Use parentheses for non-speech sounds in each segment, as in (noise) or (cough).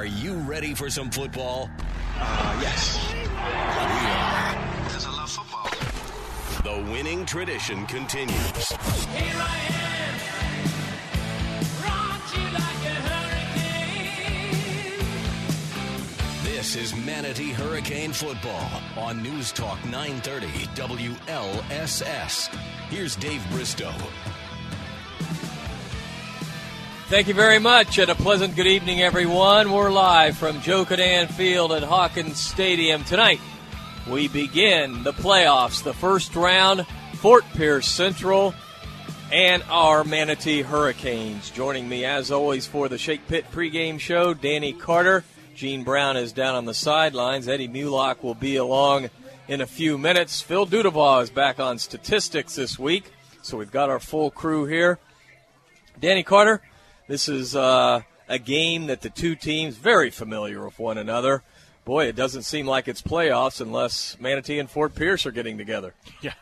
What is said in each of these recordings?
Are you ready for some football? Uh, yes. We are. Because I love football. The winning tradition continues. Here I am, like a hurricane. This is Manatee Hurricane Football on News Talk 930 WLSS. Here's Dave Bristow. Thank you very much, and a pleasant good evening, everyone. We're live from Joe Kinnan Field at Hawkins Stadium tonight. We begin the playoffs, the first round, Fort Pierce Central, and our Manatee Hurricanes. Joining me, as always, for the Shake Pit pregame show, Danny Carter. Gene Brown is down on the sidelines. Eddie Mulock will be along in a few minutes. Phil Dudabaugh is back on statistics this week, so we've got our full crew here. Danny Carter, this is uh, a game that the two teams very familiar with one another. Boy, it doesn't seem like it's playoffs unless Manatee and Fort Pierce are getting together. Yeah,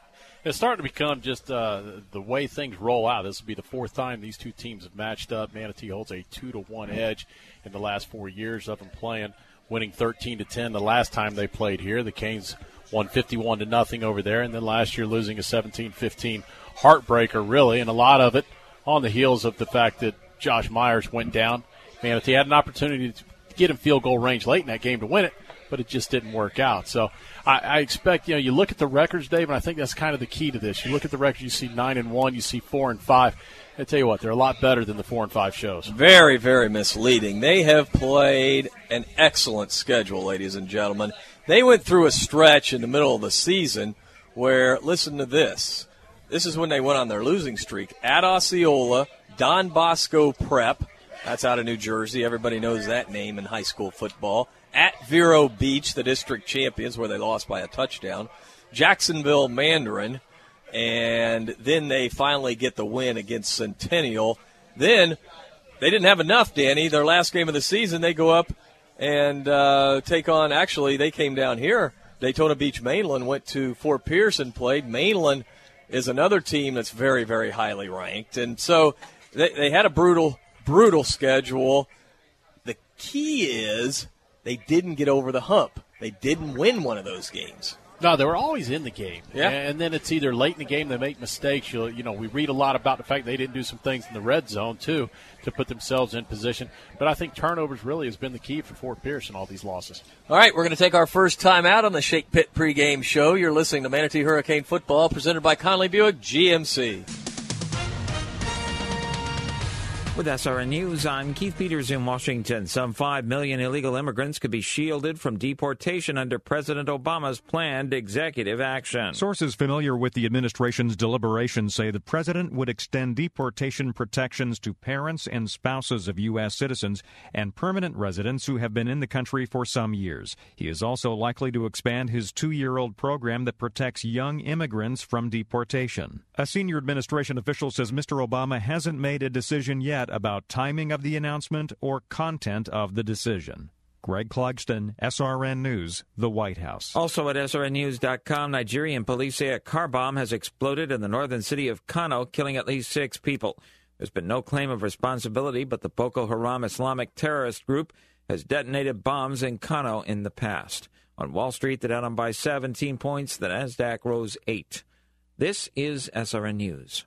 it's starting to become just uh, the way things roll out. This will be the fourth time these two teams have matched up. Manatee holds a two to one edge in the last four years of them playing, winning 13 to 10 the last time they played here. The Canes won 51 to nothing over there, and then last year losing a 17-15 heartbreaker, really, and a lot of it on the heels of the fact that Josh Myers went down. Man, if he had an opportunity to get in field goal range late in that game to win it, but it just didn't work out. So I, I expect you know you look at the records, Dave, and I think that's kind of the key to this. You look at the records, you see nine and one, you see four and five. I tell you what, they're a lot better than the four and five shows. Very, very misleading. They have played an excellent schedule, ladies and gentlemen. They went through a stretch in the middle of the season where, listen to this. This is when they went on their losing streak. At Osceola, Don Bosco Prep, that's out of New Jersey. Everybody knows that name in high school football. At Vero Beach, the district champions, where they lost by a touchdown. Jacksonville Mandarin, and then they finally get the win against Centennial. Then they didn't have enough, Danny. Their last game of the season, they go up and uh, take on. Actually, they came down here. Daytona Beach Mainland went to Fort Pierce and played. Mainland is another team that's very, very highly ranked, and so they, they had a brutal, brutal schedule. The key is they didn't get over the hump. They didn't win one of those games. No, they were always in the game. Yeah. And then it's either late in the game they make mistakes. You'll, you know, we read a lot about the fact they didn't do some things in the red zone too to put themselves in position. But I think turnovers really has been the key for Fort Pierce in all these losses. All right, we're going to take our first time out on the Shake Pit pregame show. You're listening to Manatee Hurricane Football, presented by Conley Buick GMC. With SRN News, I'm Keith Peters in Washington. Some 5 million illegal immigrants could be shielded from deportation under President Obama's planned executive action. Sources familiar with the administration's deliberations say the president would extend deportation protections to parents and spouses of U.S. citizens and permanent residents who have been in the country for some years. He is also likely to expand his two year old program that protects young immigrants from deportation. A senior administration official says Mr. Obama hasn't made a decision yet about timing of the announcement or content of the decision. Greg Clugston, SRN News, the White House. Also at SRNnews.com, Nigerian police say a car bomb has exploded in the northern city of Kano, killing at least six people. There's been no claim of responsibility, but the Boko Haram Islamic terrorist group has detonated bombs in Kano in the past. On Wall Street, the Dow down by 17 points, the Nasdaq rose 8. This is SRN News.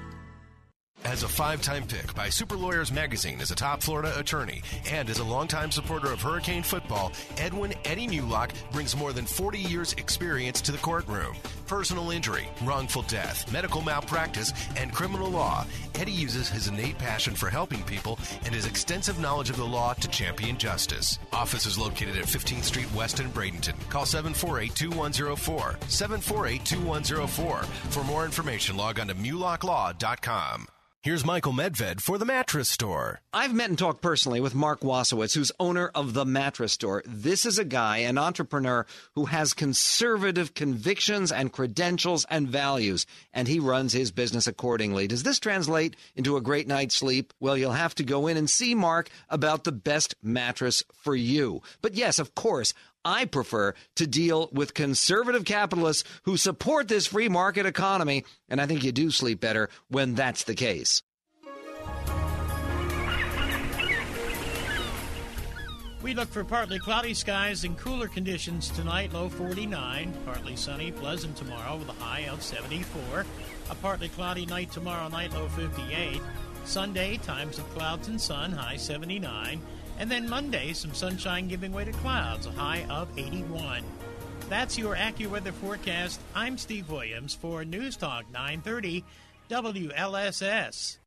As a five time pick by Super Lawyers Magazine as a top Florida attorney and as a longtime supporter of Hurricane football, Edwin Eddie Mulock brings more than 40 years' experience to the courtroom. Personal injury, wrongful death, medical malpractice, and criminal law. Eddie uses his innate passion for helping people and his extensive knowledge of the law to champion justice. Office is located at 15th Street West in Bradenton. Call 748 2104. 748 2104. For more information, log on to mulocklaw.com. Here's Michael Medved for the Mattress Store. I've met and talked personally with Mark Wasowitz, who's owner of the Mattress Store. This is a guy, an entrepreneur, who has conservative convictions and credentials and values, and he runs his business accordingly. Does this translate into a great night's sleep? Well, you'll have to go in and see Mark about the best mattress for you. But yes, of course, I prefer to deal with conservative capitalists who support this free market economy, and I think you do sleep better when that's the case. We look for partly cloudy skies and cooler conditions tonight, low 49. Partly sunny, pleasant tomorrow with a high of 74. A partly cloudy night tomorrow night, low 58. Sunday, times of clouds and sun, high 79. And then Monday, some sunshine giving way to clouds, a high of 81. That's your AccuWeather forecast. I'm Steve Williams for News Talk 930 WLSS.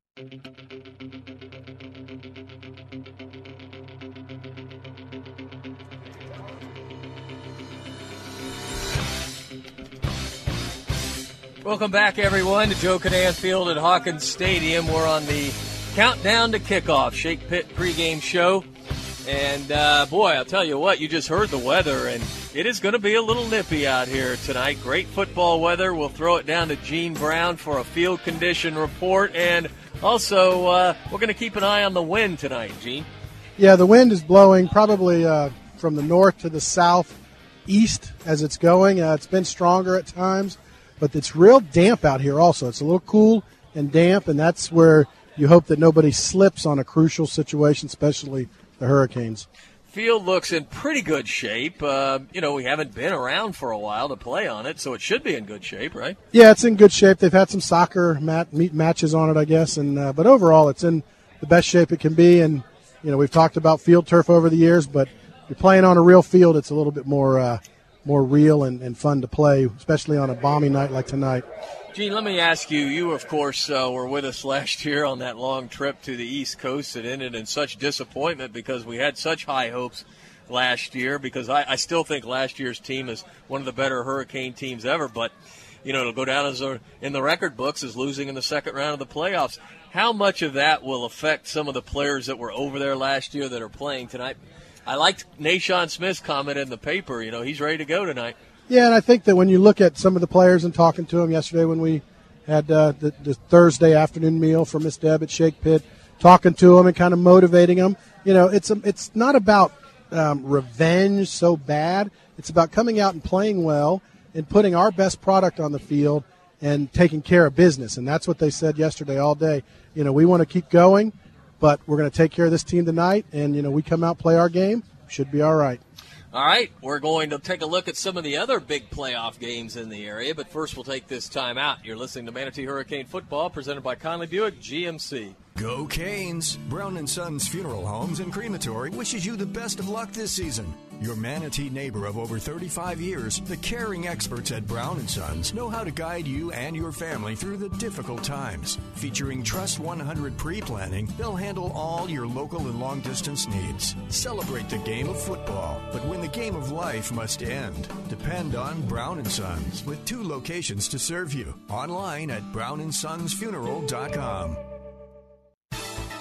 Welcome back, everyone, to Joe Kinnan Field at Hawkins Stadium. We're on the countdown to kickoff Shake Pit pregame show. And uh, boy, I'll tell you what, you just heard the weather, and it is going to be a little nippy out here tonight. Great football weather. We'll throw it down to Gene Brown for a field condition report. And also, uh, we're going to keep an eye on the wind tonight, Gene. Yeah, the wind is blowing probably uh, from the north to the south east as it's going. Uh, it's been stronger at times, but it's real damp out here also. It's a little cool and damp, and that's where you hope that nobody slips on a crucial situation, especially the Hurricanes. Field looks in pretty good shape. Uh, you know, we haven't been around for a while to play on it, so it should be in good shape, right? Yeah, it's in good shape. They've had some soccer mat, meet matches on it, I guess, and uh, but overall, it's in the best shape it can be. And you know, we've talked about field turf over the years, but you're playing on a real field, it's a little bit more uh, more real and, and fun to play, especially on a balmy night like tonight. Gene, let me ask you. You, of course, uh, were with us (laughs) last year on that long trip to the East Coast that ended in such disappointment because we had such high hopes last year. Because I, I still think last year's team is one of the better Hurricane teams ever. But you know, it'll go down as a, in the record books as losing in the second round of the playoffs. How much of that will affect some of the players that were over there last year that are playing tonight? I liked Nashawn Smith's comment in the paper. You know, he's ready to go tonight. Yeah, and I think that when you look at some of the players and talking to them yesterday when we had uh, the, the Thursday afternoon meal for Miss Deb at Shake Pit, talking to them and kind of motivating them. You know, it's a, it's not about um, revenge so bad. It's about coming out and playing well and putting our best product on the field and taking care of business. And that's what they said yesterday all day. You know, we want to keep going, but we're going to take care of this team tonight. And you know, we come out play our game, should be all right. All right, we're going to take a look at some of the other big playoff games in the area, but first we'll take this time out. You're listening to Manatee Hurricane Football, presented by Conley Buick GMC. Go Canes! Brown and Sons Funeral Homes and Crematory wishes you the best of luck this season. Your Manatee neighbor of over 35 years, the caring experts at Brown and Sons know how to guide you and your family through the difficult times. Featuring Trust 100 pre-planning, they'll handle all your local and long-distance needs. Celebrate the game of football, but when the game of life must end, depend on Brown and Sons with two locations to serve you. Online at brownandsonsfuneral.com.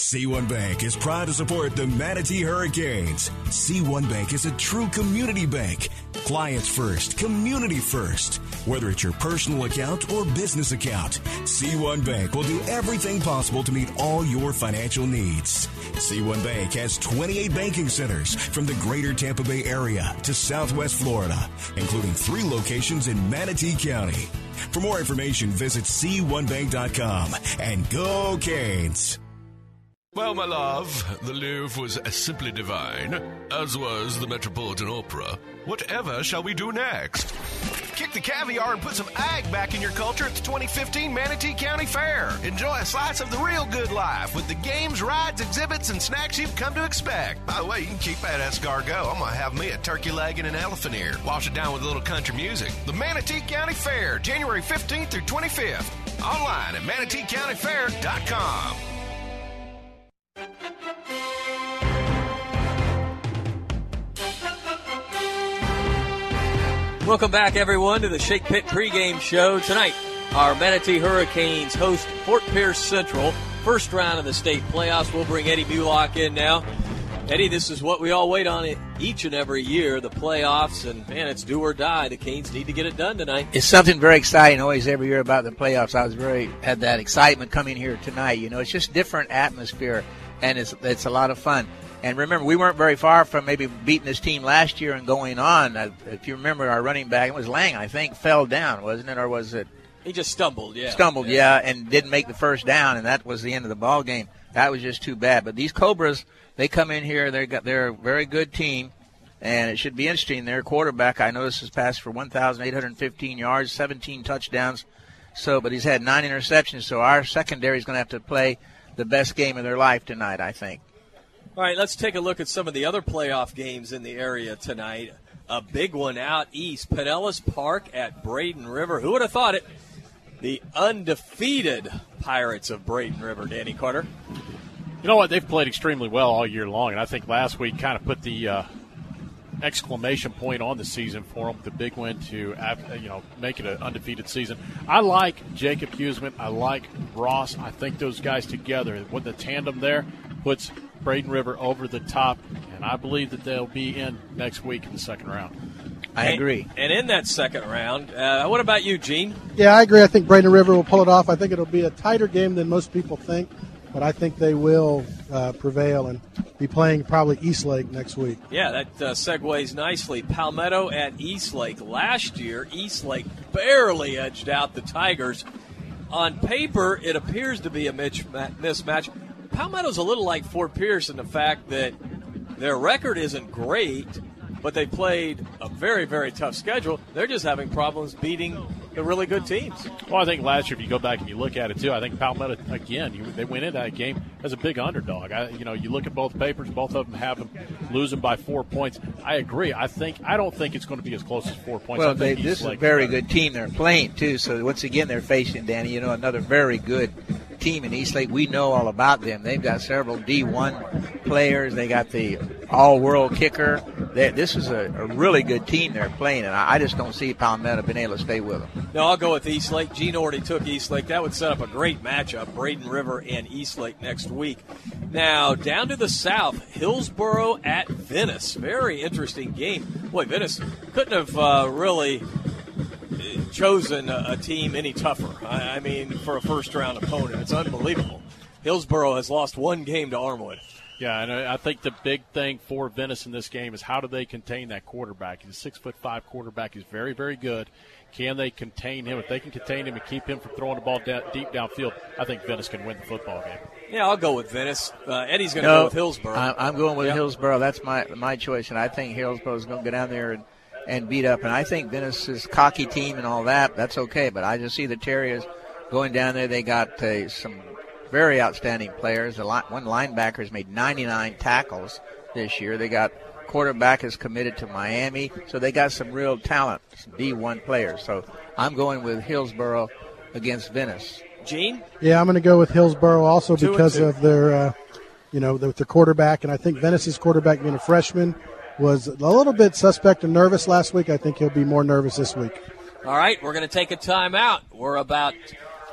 C1 Bank is proud to support the Manatee Hurricanes. C1 Bank is a true community bank. Clients first, community first. Whether it's your personal account or business account, C1 Bank will do everything possible to meet all your financial needs. C1 Bank has 28 banking centers from the greater Tampa Bay area to Southwest Florida, including three locations in Manatee County. For more information, visit C1Bank.com and go Canes. Well, my love, the Louvre was simply divine, as was the Metropolitan Opera. Whatever shall we do next? Kick the caviar and put some ag back in your culture at the 2015 Manatee County Fair. Enjoy a slice of the real good life with the games, rides, exhibits, and snacks you've come to expect. By the way, you can keep that escargot. I'm going to have me a turkey leg and an elephant ear. Wash it down with a little country music. The Manatee County Fair, January 15th through 25th. Online at manateecountyfair.com. Welcome back, everyone, to the Shake Pit pregame show. Tonight, our Manatee Hurricanes host Fort Pierce Central. First round of the state playoffs. We'll bring Eddie Mulock in now. Eddie, this is what we all wait on each and every year, the playoffs, and man, it's do or die. The Canes need to get it done tonight. It's something very exciting always every year about the playoffs. I was very had that excitement coming here tonight. You know, it's just different atmosphere, and it's it's a lot of fun. And remember, we weren't very far from maybe beating this team last year and going on. If you remember, our running back, it was Lang, I think, fell down, wasn't it, or was it? He just stumbled, yeah. Stumbled, yeah, and didn't make the first down, and that was the end of the ball game. That was just too bad. But these Cobras, they come in here, They're got they're a very good team, and it should be interesting. Their quarterback, I noticed, has passed for 1,815 yards, 17 touchdowns. So, but he's had nine interceptions. So our secondary is going to have to play the best game of their life tonight, I think. All right, let's take a look at some of the other playoff games in the area tonight. A big one out east, Pinellas Park at Braden River. Who would have thought it? The undefeated Pirates of Braden River, Danny Carter. You know what? They've played extremely well all year long, and I think last week kind of put the uh, exclamation point on the season for them. The big win to uh, you know make it an undefeated season. I like Jacob Huseman. I like Ross. I think those guys together, with the tandem there, puts Braden River over the top, and I believe that they'll be in next week in the second round. I agree. And in that second round, uh, what about you, Gene? Yeah, I agree. I think Braden River will pull it off. I think it'll be a tighter game than most people think, but I think they will uh, prevail and be playing probably East Lake next week. Yeah, that uh, segues nicely. Palmetto at East Lake. Last year, East Lake barely edged out the Tigers. On paper, it appears to be a mismatch. Palmetto's a little like Fort Pierce in the fact that their record isn't great, but they played a very, very tough schedule. They're just having problems beating the really good teams. Well, I think last year, if you go back and you look at it too, I think Palmetto again, you, they went into that game as a big underdog. I, you know, you look at both papers, both of them have them losing by four points. I agree. I think I don't think it's going to be as close as four points. Well, I they, this is a very better. good team they're playing too. So once again, they're facing Danny. You know, another very good team in East Lake. We know all about them. They've got several D1 players. They got the all-world kicker. They, this is a, a really good team they're playing, and I, I just don't see Palmetto being able to stay with them. No, I'll go with East Lake. Gene already took East Lake. That would set up a great matchup, Braden River and East Lake next week. Now, down to the south, Hillsborough at Venice. Very interesting game. Boy, Venice couldn't have uh, really chosen a, a team any tougher. I, I mean, for a first round opponent, it's unbelievable. Hillsborough has lost one game to Armwood. Yeah, and I I think the big thing for Venice in this game is how do they contain that quarterback? He's a six foot five quarterback. He's very, very good. Can they contain him? If they can contain him and keep him from throwing the ball down, deep downfield, I think Venice can win the football game. Yeah, I'll go with Venice. Uh, Eddie's going to No, go with Hillsborough. I, I'm going with Yep. Hillsborough. That's my my choice, and I think Hillsborough's going to go down there and, and beat up. And I think Venice's cocky team and all that. That's okay, but I just see the Terriers going down there. They got uh, some very outstanding players. The li- one linebacker has made 99 tackles this year. They got quarterback is committed to Miami, so they got some real talent, some D1 players. So I'm going with Hillsborough against Venice. Gene? Yeah, I'm going to go with Hillsborough also Two because of their, uh, you know, their, their quarterback, and I think Venice's quarterback being a freshman was a little bit suspect and nervous last week. I think he'll be more nervous this week. All right, we're going to take a timeout. We're about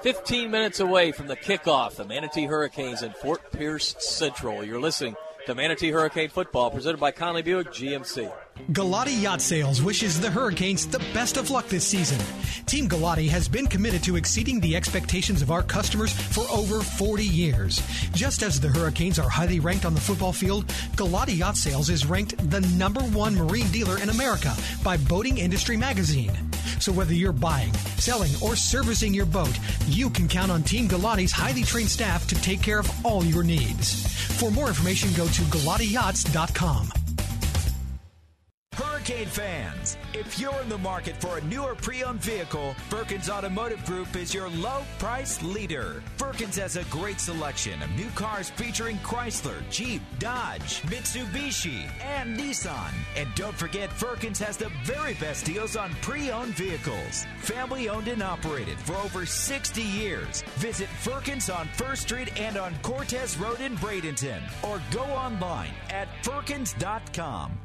15 minutes away from the kickoff. The Manatee Hurricanes in Fort Pierce Central. You're listening to Manatee Hurricane Football, presented by Conley Buick GMC. Galati Yacht Sales wishes the Hurricanes the best of luck this season. Team Galati has been committed to exceeding the expectations of our customers for over 40 years. Just as the Hurricanes are highly ranked on the football field, Galati Yacht Sales is ranked the number one marine dealer in America by Boating Industry Magazine. So whether you're buying, selling, or servicing your boat, you can count on Team Galati's highly trained staff to take care of all your needs. For more information, go to GalatiYachts.com. Hurricane fans, if you're in the market for a newer pre-owned vehicle, Firkins Automotive Group is your low price leader. Firkins has a great selection of new cars featuring Chrysler, Jeep, Dodge, Mitsubishi, and Nissan. And don't forget, Firkins has the very best deals on pre-owned vehicles. Family owned and operated for over 60 years. Visit Firkins on First Street and on Cortez Road in Bradenton, or go online at firkins.com.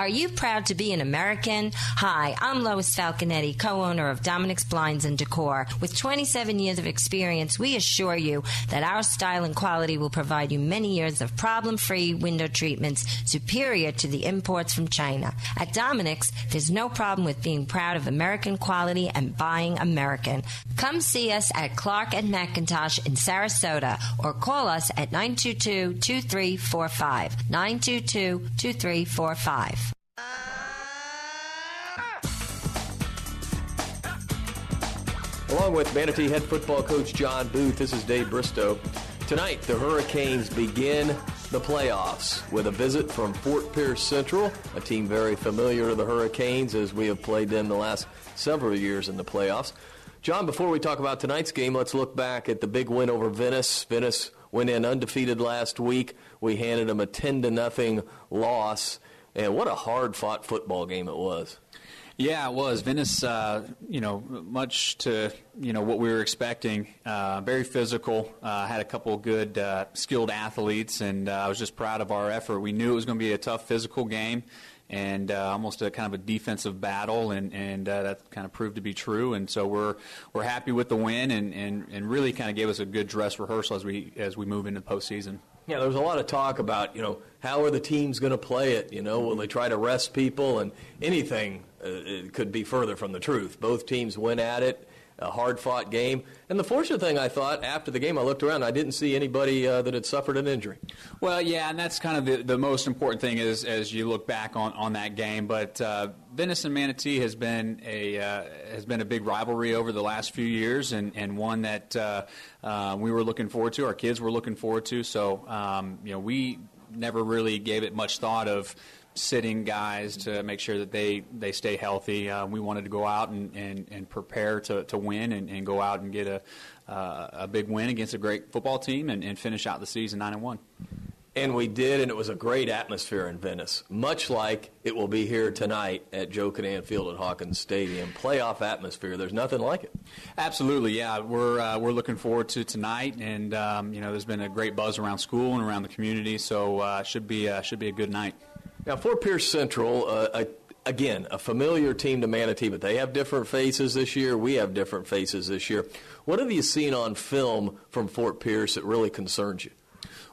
Are you proud to be an American? Hi, I'm Lois Falconetti, co-owner of Dominic's Blinds and Decor. With 27 years of experience, we assure you that our style and quality will provide you many years of problem-free window treatments superior to the imports from China. At Dominic's, there's no problem with being proud of American quality and buying American. Come see us at Clark and McIntosh in Sarasota or call us at 922-2345. 922-2345. Along with Manatee head football coach John Booth, this is Dave Bristow. Tonight, the Hurricanes begin the playoffs with a visit from Fort Pierce Central, a team very familiar to the Hurricanes as we have played them the last several years in the playoffs. John, before we talk about tonight's game, let's look back at the big win over Venice. Venice went in undefeated last week. We handed them a 10 to nothing loss, and what a hard-fought football game it was. Yeah, it was. Venice, uh, you know, much to, you know, what we were expecting. Uh, very physical. Uh, had a couple good, uh, skilled athletes, and uh, I was just proud of our effort. We knew it was going to be a tough physical game and uh, almost a kind of a defensive battle, and, and that kind of proved to be true. And so we're we're happy with the win, and, and, and really kind of gave us a good dress rehearsal as we as we move into the Yeah, there was a lot of talk about, you know, how are the teams going to play it? You know, will they try to rest people? And anything uh, could be further from the truth. Both teams went at it, a hard fought game. And the fortunate thing I thought after the game, I looked around, I didn't see anybody uh, that had suffered an injury. Well, yeah, and that's kind of the, the most important thing is as you look back on, on that game. But uh, Manatee has been a uh, has been a big rivalry over the last few years, and, and one that uh, uh, we were looking forward to. Our kids were looking forward to. So um, you know, we never really gave it much thought of sitting guys to make sure that they, they stay healthy. Uh, we wanted to go out and, and, and prepare to, to win and, and go out and get a, uh, a big win against a great football team and, and finish out the season 9 and 1. And we did, and it was a great atmosphere in Venice, much like it will be here tonight at Joe Kinnan Field at Hawkins Stadium. Playoff atmosphere, there's nothing like it. Absolutely, yeah. We're uh, we're looking forward to tonight, and um, you know, there's been a great buzz around school and around the community, so uh, should be uh, should be a good night. Now, Fort Pierce Central, uh, a, again, a familiar team to Manatee, but they have different faces this year. We have different faces this year. What have you seen on film from Fort Pierce that really concerns you?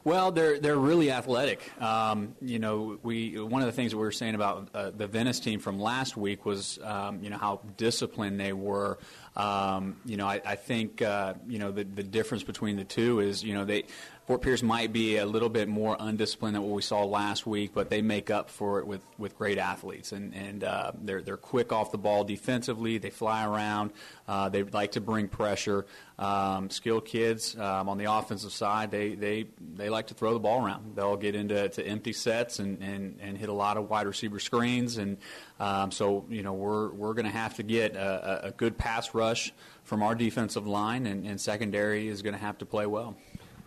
Well, they're they're really athletic. Um, you know, we one of the things that we were saying about uh, the Venice team from last week was um, you know how disciplined they were. Um, you know, I, I think uh, you know the the difference between the two is you know they Fort Pierce might be a little bit more undisciplined than what we saw last week, but they make up for it with, with great athletes, and and uh, they're they're quick off the ball defensively. They fly around. Uh, they like to bring pressure. Um, skilled kids um, on the offensive side, they, they they like to throw the ball around. They'll get into to empty sets and, and, and hit a lot of wide receiver screens, and um, so you know we're we're going to have to get a, a good pass rush from our defensive line, and, and secondary is going to have to play well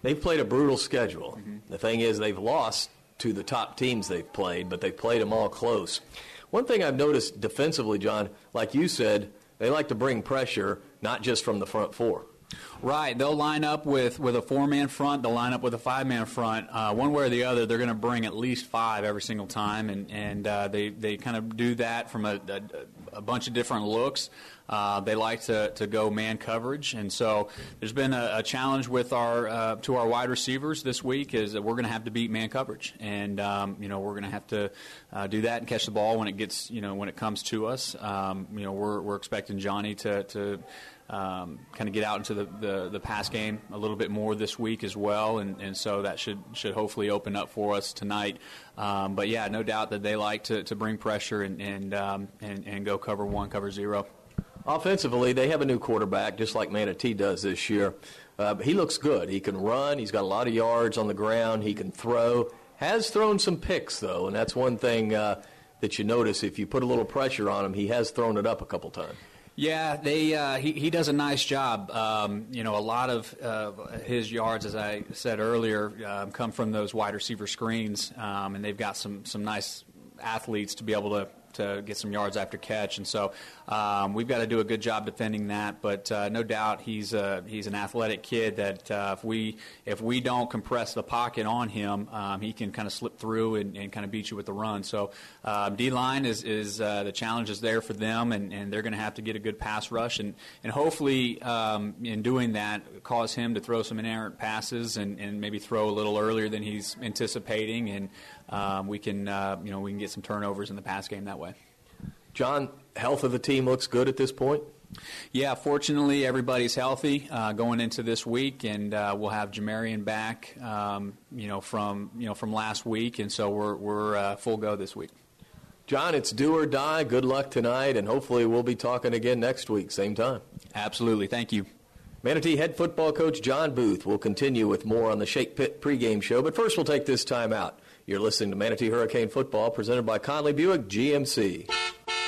they've played a brutal schedule. Mm-hmm. The thing is, they've lost to the top teams they've played, but they've played them all close. One thing I've noticed defensively, John, like you said, they like to bring pressure, not just from the front four. Right. They'll line up with, with a four man front. They'll line up with a five man front. Uh, one way or the other, they're going to bring at least five every single time, and and uh, they they kind of do that from a, a, a bunch of different looks. Uh, they like to, to go man coverage, and so there's been a, a challenge with our uh, to our wide receivers this week is that we're going to have to beat man coverage, and um, you know we're going to have to uh, do that and catch the ball when it gets you know when it comes to us. Um, you know we're we're expecting Johnny to to um, kind of get out into the, the, the, pass game a little bit more this week as well, and, and so that should should hopefully open up for us tonight. Um, but yeah, no doubt that they like to, to bring pressure and and, um, and and go cover one, cover zero. Offensively, they have a new quarterback, just like Manatee does this year. Uh, he looks good. He can run. He's got a lot of yards on the ground. He can throw. Has thrown some picks though, and that's one thing uh, that you notice. If you put a little pressure on him, he has thrown it up a couple times. Yeah, they uh, he, he does a nice job. Um, you know, a lot of uh, his yards, as I said earlier, um, come from those wide receiver screens, um, and they've got some some nice athletes to be able to to get some yards after catch, and so um, we've got to do a good job defending that. But uh, no doubt he's a, he's an athletic kid that uh, if we if we don't compress the pocket on him, um, he can kind of slip through and, and, kind of beat you with the run. So uh, D line is is uh, the challenge is there for them, and, and they're going to have to get a good pass rush, and and hopefully um, in doing that, cause him to throw some inerrant passes and, and maybe throw a little earlier than he's anticipating, and um, we can uh, you know we can get some turnovers in the pass game that way. John, health of the team looks good at this point. Yeah, fortunately, everybody's healthy uh, going into this week, and uh, we'll have Jamarian back, um, you know, from you know from last week, and so we're we're uh, full go this week. John, it's do or die. Good luck tonight, and hopefully we'll be talking again next week, same time. Absolutely. Thank you. Manatee head football coach John Booth will continue with more on the Shake Pit pregame show, but first we'll take this time out. You're listening to Manatee Hurricane Football, presented by Conley Buick GMC.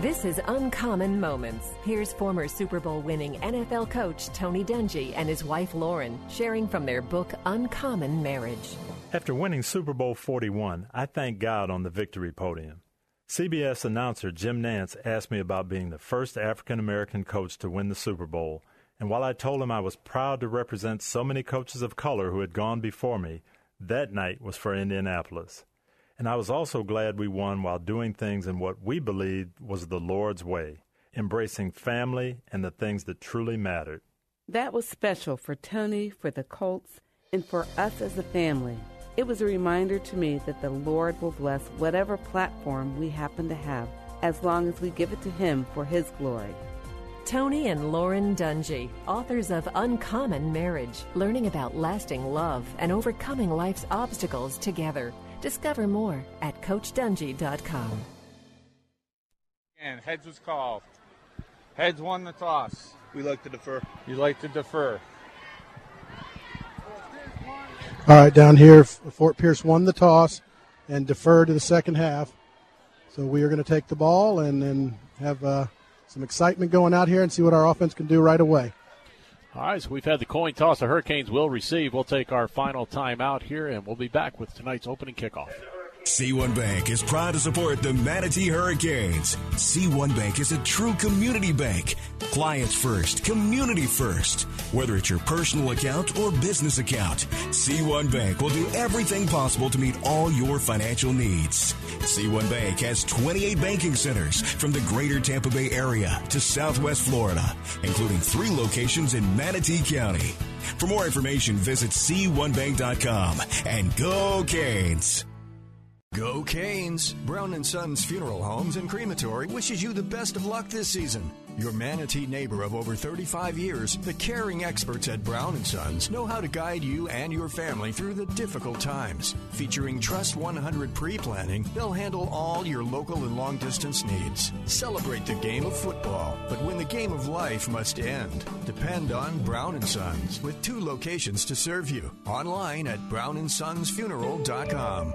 This is Uncommon Moments. Here's former Super Bowl winning NFL coach Tony Dungy and his wife Lauren sharing from their book Uncommon Marriage. After winning Super Bowl 41, I thank God on the victory podium. CBS announcer Jim Nantz asked me about being the first African American coach to win the Super Bowl, and while I told him I was proud to represent so many coaches of color who had gone before me, that night was for Indianapolis. And I was also glad we won while doing things in what we believed was the Lord's way, embracing family and the things that truly mattered. That was special for Tony, for the Colts, and for us as a family. It was a reminder to me that the Lord will bless whatever platform we happen to have as long as we give it to Him for His glory. Tony and Lauren Dungy, authors of Uncommon Marriage, learning about lasting love and overcoming life's obstacles together. Discover more at CoachDungy.com. And heads was called. Heads won the toss. We like to defer. You like to defer. All right, down here, Fort Pierce won the toss and deferred to the second half. So we are going to take the ball and then have uh, some excitement going out here and see what our offense can do right away. All right, so we've had the coin toss. The Hurricanes will receive. We'll take our final timeout here, and we'll be back with tonight's opening kickoff. C1 Bank is proud to support the Manatee Hurricanes. C1 Bank is a true community bank. Clients first, community first. Whether it's your personal account or business account, C1 Bank will do everything possible to meet all your financial needs. C1 Bank has 28 banking centers from the greater Tampa Bay area to southwest Florida, including three locations in Manatee County. For more information, visit C1Bank.com and go Canes! Go Canes! Brown and Sons Funeral Homes and Crematory wishes you the best of luck this season. Your Manatee neighbor of over 35 years, the caring experts at Brown and Sons know how to guide you and your family through the difficult times. Featuring Trust 100 pre-planning, they'll handle all your local and long distance needs. Celebrate the game of football, but when the game of life must end, depend on Brown and Sons with two locations to serve you. Online at brownandsonsfuneral.com.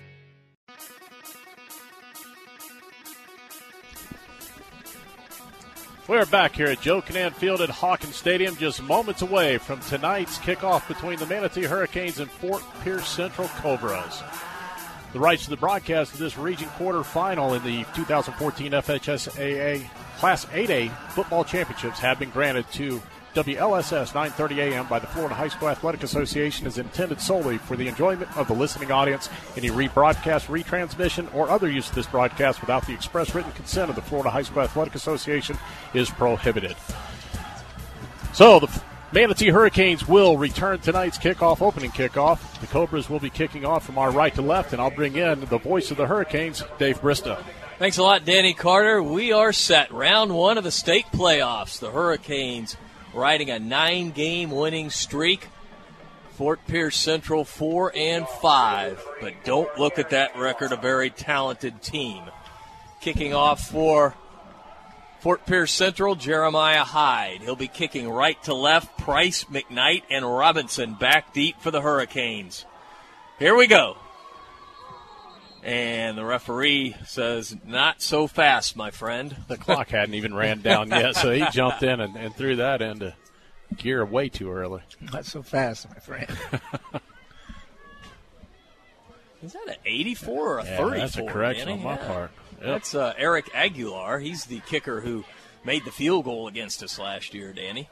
We're back here at Joe Kinnan Field at Hawkins Stadium, just moments away from tonight's kickoff between the Manatee Hurricanes and Fort Pierce Central Cobras. The rights to the broadcast of this region quarterfinal in the 2014 FHSAA Class 8A football championships have been granted to WLSS 9:30 a.m. by the Florida High School Athletic Association is intended solely for the enjoyment of the listening audience. Any rebroadcast, retransmission, or other use of this broadcast without the express written consent of the Florida High School Athletic Association is prohibited. So the Manatee Hurricanes will return tonight's kickoff, opening kickoff. The Cobras will be kicking off from our right to left, and I'll bring in the voice of the Hurricanes, Dave Bristow. Thanks a lot, Danny Carter. We are set. Round one of the state playoffs. The Hurricanes riding a nine game winning streak. Fort Pierce Central 4 and 5. But don't look at that record, a very talented team. Kicking off for Fort Pierce Central, Jeremiah Hyde. He'll be kicking right to left. Price, McKnight, and Robinson back deep for the Hurricanes. Here we go. And the referee says, not so fast, my friend. The clock (laughs) hadn't even ran down yet, so he jumped in and, and threw that into gear way too early. Not so fast, my friend. (laughs) Is that an 84 or a Yeah, 34? that's a correction Danny? on my Yeah. part. Yep. That's uh, Eric Aguilar. He's the kicker who made the field goal against us last year, Danny.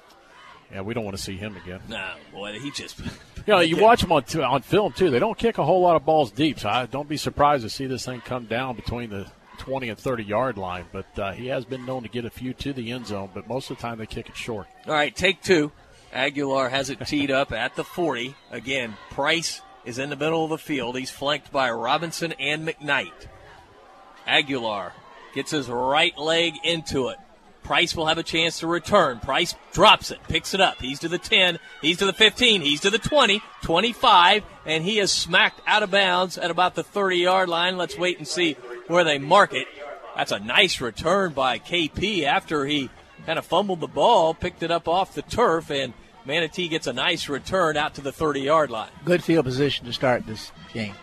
Yeah, we don't want to see him again. Nah, boy, he just. (laughs) You know, you watch them on on film too. They don't kick a whole lot of balls deep, so I don't be surprised to see this thing come down between the 20 and 30 yard line. But uh, he has been known to get a few to the end zone, but most of the time they kick it short. All right, take two. Aguilar has it teed up at the 40. Again, Price is in the middle of the field. He's flanked by Robinson and McKnight. Aguilar gets his right leg into it. Price will have a chance to return. Price drops it, picks it up. He's to the 10, he's to the 15, he's to the 20, 25, and he is smacked out of bounds at about the 30 yard line. Let's wait and see where they mark it. That's a nice return by KP after he kind of fumbled the ball, picked it up off the turf, and Manatee gets a nice return out to the 30 yard line. Good field position to start this game.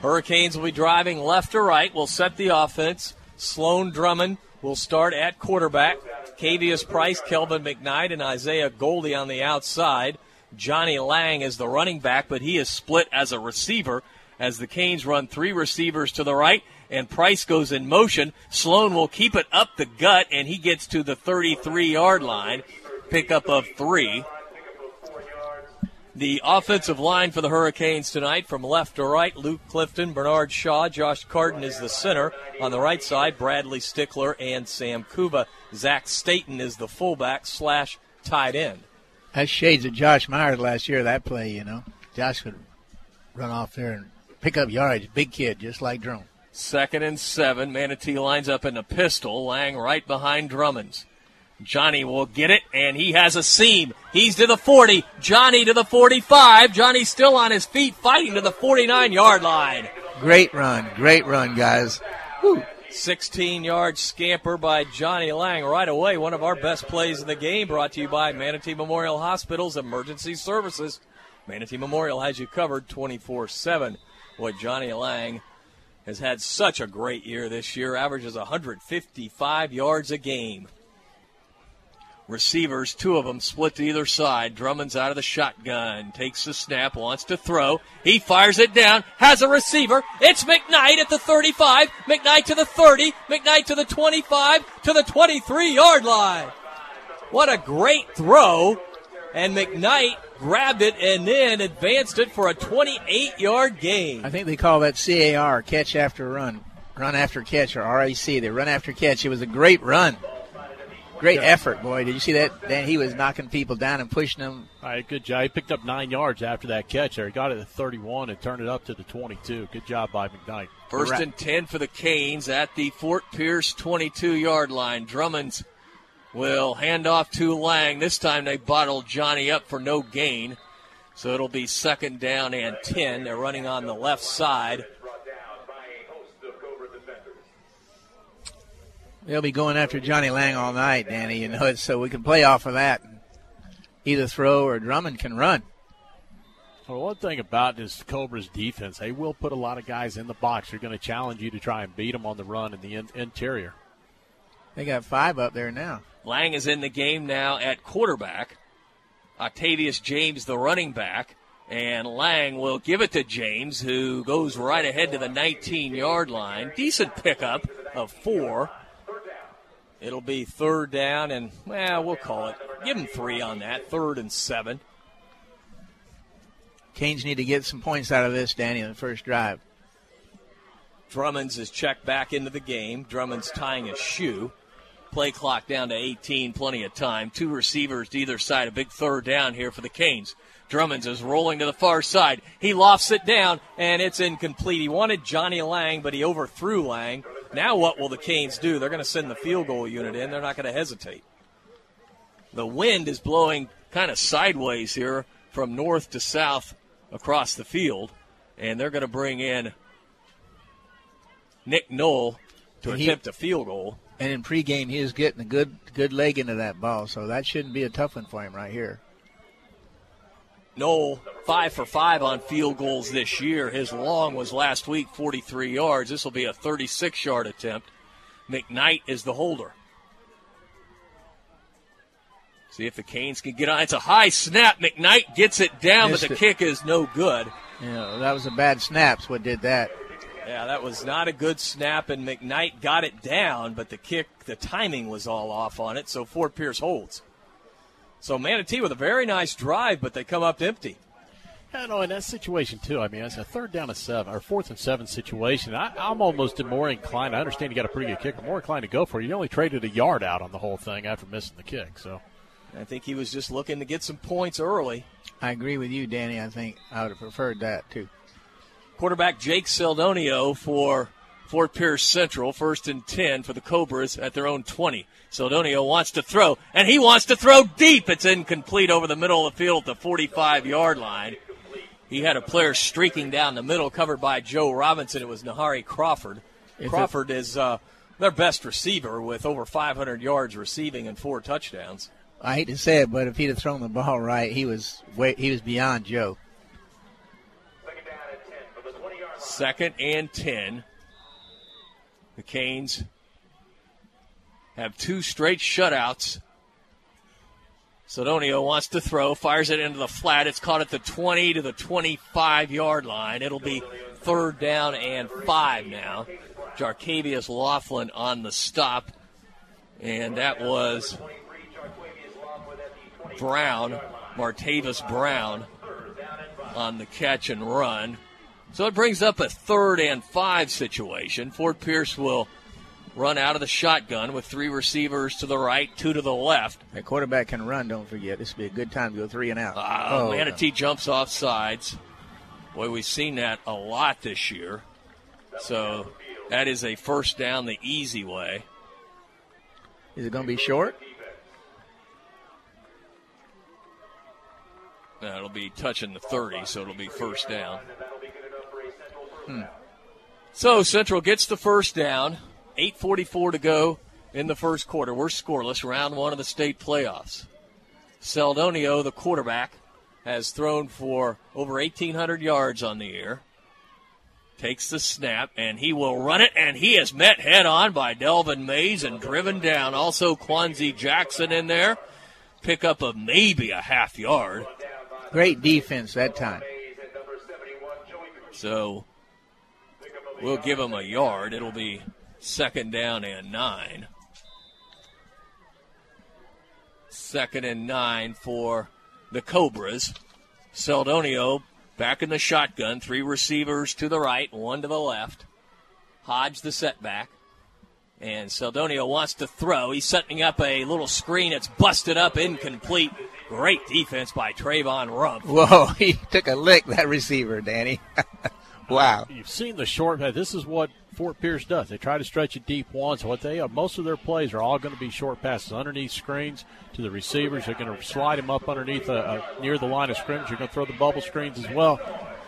Hurricanes will be driving left or right. We'll set the offense. Sloan Drummond will start at quarterback. Cavius Price, Kelvin McKnight, and Isaiah Goldie on the outside. Johnny Lang is the running back, but he is split as a receiver as the Canes run three receivers to the right and Price goes in motion. Sloan will keep it up the gut and he gets to the 33 yard line. Pickup of three. The offensive line for the Hurricanes tonight from left to right Luke Clifton, Bernard Shaw, Josh Carden is the center. On the right side, Bradley Stickler and Sam Kuba. Zach Staten is the fullback slash tight end. That shades of Josh Myers last year, that play, you know. Josh could run off there and pick up yards. Big kid, just like Drone. Second and seven. Manatee lines up in a pistol. Lang right behind Drummonds. Johnny will get it, and he has a seam. He's to the 40. Johnny to the 45. Johnny still on his feet, fighting to the 49 yard line. Great run. Great run, guys. Woo. 16 yard scamper by Johnny Lang right away. One of our best plays in the game brought to you by Manatee Memorial Hospital's Emergency Services. Manatee Memorial has you covered 24 7. What Johnny Lang has had such a great year this year, averages 155 yards a game. Receivers, two of them split to either side. Drummond's out of the shotgun, takes the snap, wants to throw. He fires it down, has a receiver. It's McKnight at the 35, McKnight to the 30, McKnight to the 25, to the 23 yard line. What a great throw. And McKnight grabbed it and then advanced it for a 28 yard gain. I think they call that CAR, catch after run. Run after catch, or RAC. They run after catch. It was a great run. Great yeah. effort, boy. Did you see that? Dan, he was knocking people down and pushing them. All right, good job. He picked up nine yards after that catch there. He got it at 31 and turned it up to the 22. Good job by McKnight. First right. and 10 for the Canes at the Fort Pierce 22 yard line. Drummond's will hand off to Lang. This time they bottled Johnny up for no gain. So it'll be second down and 10. They're running on the left side. They'll be going after Johnny Lang all night, Danny. You know, it, so we can play off of that. Either throw or Drummond can run. Well, one thing about this Cobra's defense, they will put a lot of guys in the box. They're going to challenge you to try and beat them on the run in the in- interior. They got five up there now. Lang is in the game now at quarterback. Octavius James, the running back. And Lang will give it to James, who goes right ahead to the 19 yard line. Decent pickup of four. It'll be third down, and, well, we'll call it. Give him three on that. Third and seven. Canes need to get some points out of this, Danny, in the first drive. Drummonds is checked back into the game. Drummond's tying a shoe. Play clock down to 18, plenty of time. Two receivers to either side, a big third down here for the Canes. Drummonds is rolling to the far side. He lofts it down, and it's incomplete. He wanted Johnny Lang, but he overthrew Lang. Now, what will the Canes do? They're going to send the field goal unit in. They're not going to hesitate. The wind is blowing kind of sideways here from north to south across the field, and they're going to bring in Nick Knoll to and attempt he, a field goal. And in pregame, he is getting a good good leg into that ball, so that shouldn't be a tough one for him right here. Knoll, five for five on field goals this year. His long was last week, 43 yards. This will be a 36 yard attempt. McKnight is the holder. See if the Canes can get on. It's a high snap. McKnight gets it down, Missed but the it. kick is no good. Yeah, that was a bad snap. What did that? Yeah, that was not a good snap, and McKnight got it down, but the kick, the timing was all off on it, so Fort Pierce holds. So Manatee with a very nice drive, but they come up empty. Yeah, no, in that situation too. I mean, it's a third down to seven or fourth and seven situation. I, am almost more inclined. I understand you got a pretty good kicker. More inclined to go for it. You only traded a yard out on the whole thing after missing the kick. So, I think he was just looking to get some points early. I agree with you, Danny. I think I would have preferred that too. Quarterback Jake Seldonio for Fort Pierce Central, first and 10 for the Cobras at their own 20. Seldonio wants to throw, and he wants to throw deep. It's incomplete over the middle of the field at the 45 yard line. He had a player streaking down the middle, covered by Joe Robinson. It was Nahari Crawford. If Crawford it, is uh, their best receiver with over 500 yards receiving and four touchdowns. I hate to say it, but if he'd have thrown the ball right, he was way, he was beyond Joe. Second and 10. The Canes have two straight shutouts. Seldonio wants to throw, fires it into the flat. It's caught at the 20 to the 25 yard line. It'll be third down and five now. Jarcavius Laughlin on the stop, and that was Brown, Martavis Brown on the catch and run. So it brings up a third and five situation. Fort Pierce will run out of the shotgun with three receivers to the right, two to the left. That quarterback can run, don't forget. This would be a good time to go three and out. Uh, oh, Manatee no. jumps off sides. Boy, we've seen that a lot this year. So that is a first down the easy way. Is it going to be short? No, it'll be touching the 30, so it'll be first down. Hmm. So Central gets the first down. 8.44 to go in the first quarter. We're scoreless. Round one of the state playoffs. Seldonio, the quarterback, has thrown for over 1,800 yards on the year. Takes the snap, and he will run it, and he is met head on by Delvin Mays and driven down. Also, Quanzi Jackson in there. Pick up a maybe a half yard. Great defense that time. So we'll give him a yard. It'll be second down and nine. Second and nine for the Cobras. Seldonio back in the shotgun. Three receivers to the right, one to the left. Hodge the setback. And Seldonio wants to throw. He's setting up a little screen. It's busted up, incomplete. Great defense by Trayvon Rump. Whoa, (laughs) he took a lick, that receiver, Danny. (laughs) wow. You've seen the short. This is what Fort Pierce does. They try to stretch it deep once. What they are, most of their plays are all going to be short passes underneath screens to the receivers. They're going to slide them up underneath uh, uh, near the line of scrimmage. You're going to throw the bubble screens as well.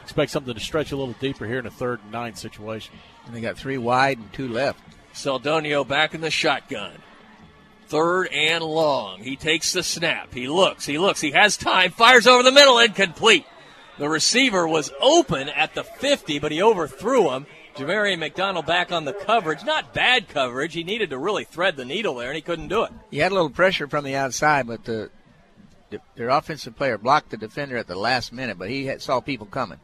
Expect something to stretch a little deeper here in a third and nine situation. And they got three wide and two left. Seldonio back in the shotgun. Third and long. He takes the snap. He looks. He looks. He has time. Fires over the middle. Incomplete. The receiver was open at the 50, but he overthrew him. Jamarian McDonald back on the coverage. Not bad coverage. He needed to really thread the needle there, and he couldn't do it. He had a little pressure from the outside, but the, the their offensive player blocked the defender at the last minute, but he had, saw people coming.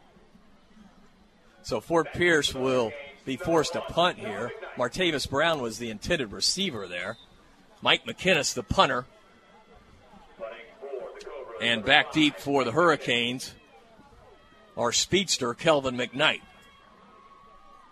So Fort Pierce will be forced to punt here. Martavis Brown was the intended receiver there. Mike McKinnis, the punter. And back deep for the Hurricanes, our speedster, Kelvin McKnight.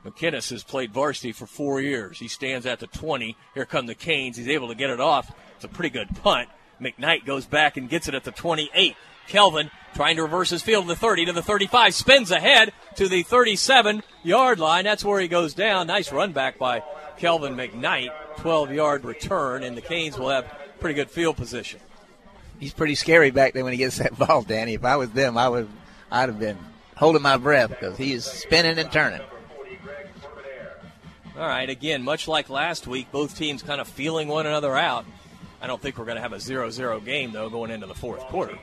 McKinnis has played varsity for four years. He stands at the 20. Here come the Canes. He's able to get it off. It's a pretty good punt. McKnight goes back and gets it at the 28. Kelvin trying to reverse his field to the 30 to the 35, spins ahead to the 37 yard line. That's where he goes down. Nice run back by Kelvin McKnight. 12 yard return, and the Canes will have pretty good field position. He's pretty scary back there when he gets that ball, Danny. If I was them, I would, I'd have been holding my breath because he is spinning and turning. All right, again, much like last week, both teams kind of feeling one another out. I don't think we're going to have a 0 0 game, though, going into the fourth quarter.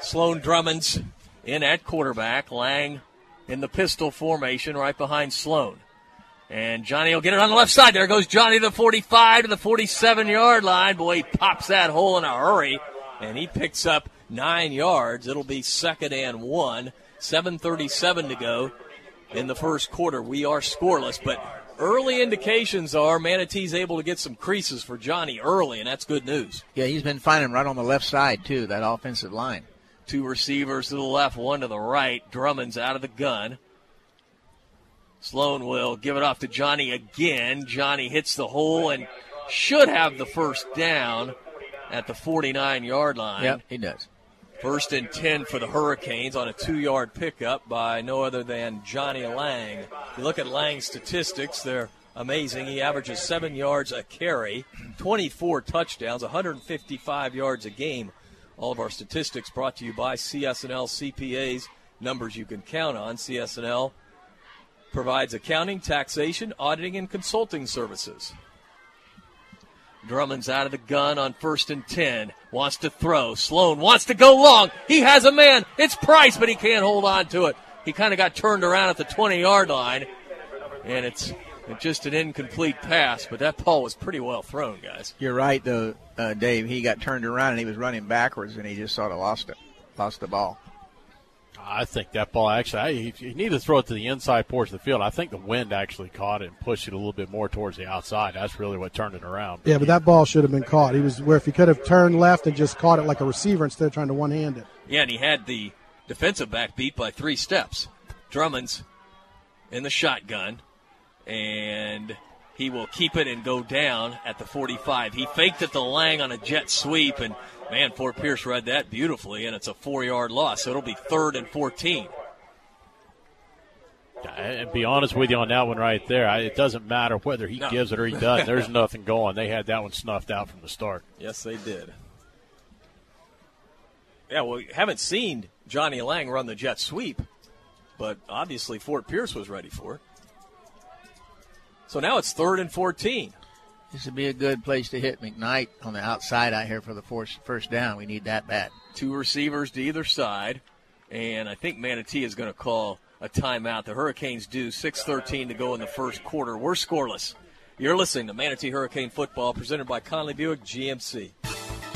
Sloan Drummonds in at quarterback. Lang in the pistol formation right behind Sloan. And Johnny will get it on the left side. There goes Johnny to the 45 to the 47 yard line. Boy, he pops that hole in a hurry. And he picks up nine yards. It'll be second and one. 7.37 to go in the first quarter. We are scoreless, but early indications are Manatee's able to get some creases for Johnny early, and that's good news. Yeah, he's been finding right on the left side, too, that offensive line. Two receivers to the left, one to the right. Drummond's out of the gun. Sloan will give it off to Johnny again. Johnny hits the hole and should have the first down at the 49 yard line. Yep, he does. First and 10 for the Hurricanes on a two yard pickup by no other than Johnny Lang. You look at Lang's statistics, they're amazing. He averages seven yards a carry, 24 touchdowns, 155 yards a game. All of our statistics brought to you by CSNL CPAs, numbers you can count on. CSNL provides accounting, taxation, auditing, and consulting services. Drummond's out of the gun on first and 10. Wants to throw. Sloan wants to go long. He has a man. It's Price, but he can't hold on to it. He kind of got turned around at the 20 yard line. And it's just an incomplete pass, but that ball was pretty well thrown, guys. You're right, though, uh, Dave. He got turned around and he was running backwards, and he just sort of lost it, lost the ball. I think that ball actually, I, he, he needed to throw it to the inside portion of the field. I think the wind actually caught it and pushed it a little bit more towards the outside. That's really what turned it around. Yeah, but that ball should have been caught. He was where if he could have turned left and just caught it like a receiver instead of trying to one hand it. Yeah, and he had the defensive back beat by three steps. Drummond's in the shotgun, and he will keep it and go down at the 45. He faked it to Lang on a jet sweep, and man, Fort Pierce read that beautifully, and it's a four yard loss. So it'll be third and 14. And be honest with you on that one right there, I, it doesn't matter whether he No. gives it or he (laughs) doesn't. There's nothing going. They had that one snuffed out from the start. Yes, they did. Yeah, well, we haven't seen Johnny Lang run the jet sweep, but obviously Fort Pierce was ready for it. So now it's third and 14. This would be a good place to hit McKnight on the outside out here for the first, first down. We need that bat. Two receivers to either side, and I think Manatee is going to call a timeout. The Hurricanes do 6:13 to go in the first quarter. We're scoreless. You're listening to Manatee Hurricane Football, presented by Conley Buick GMC.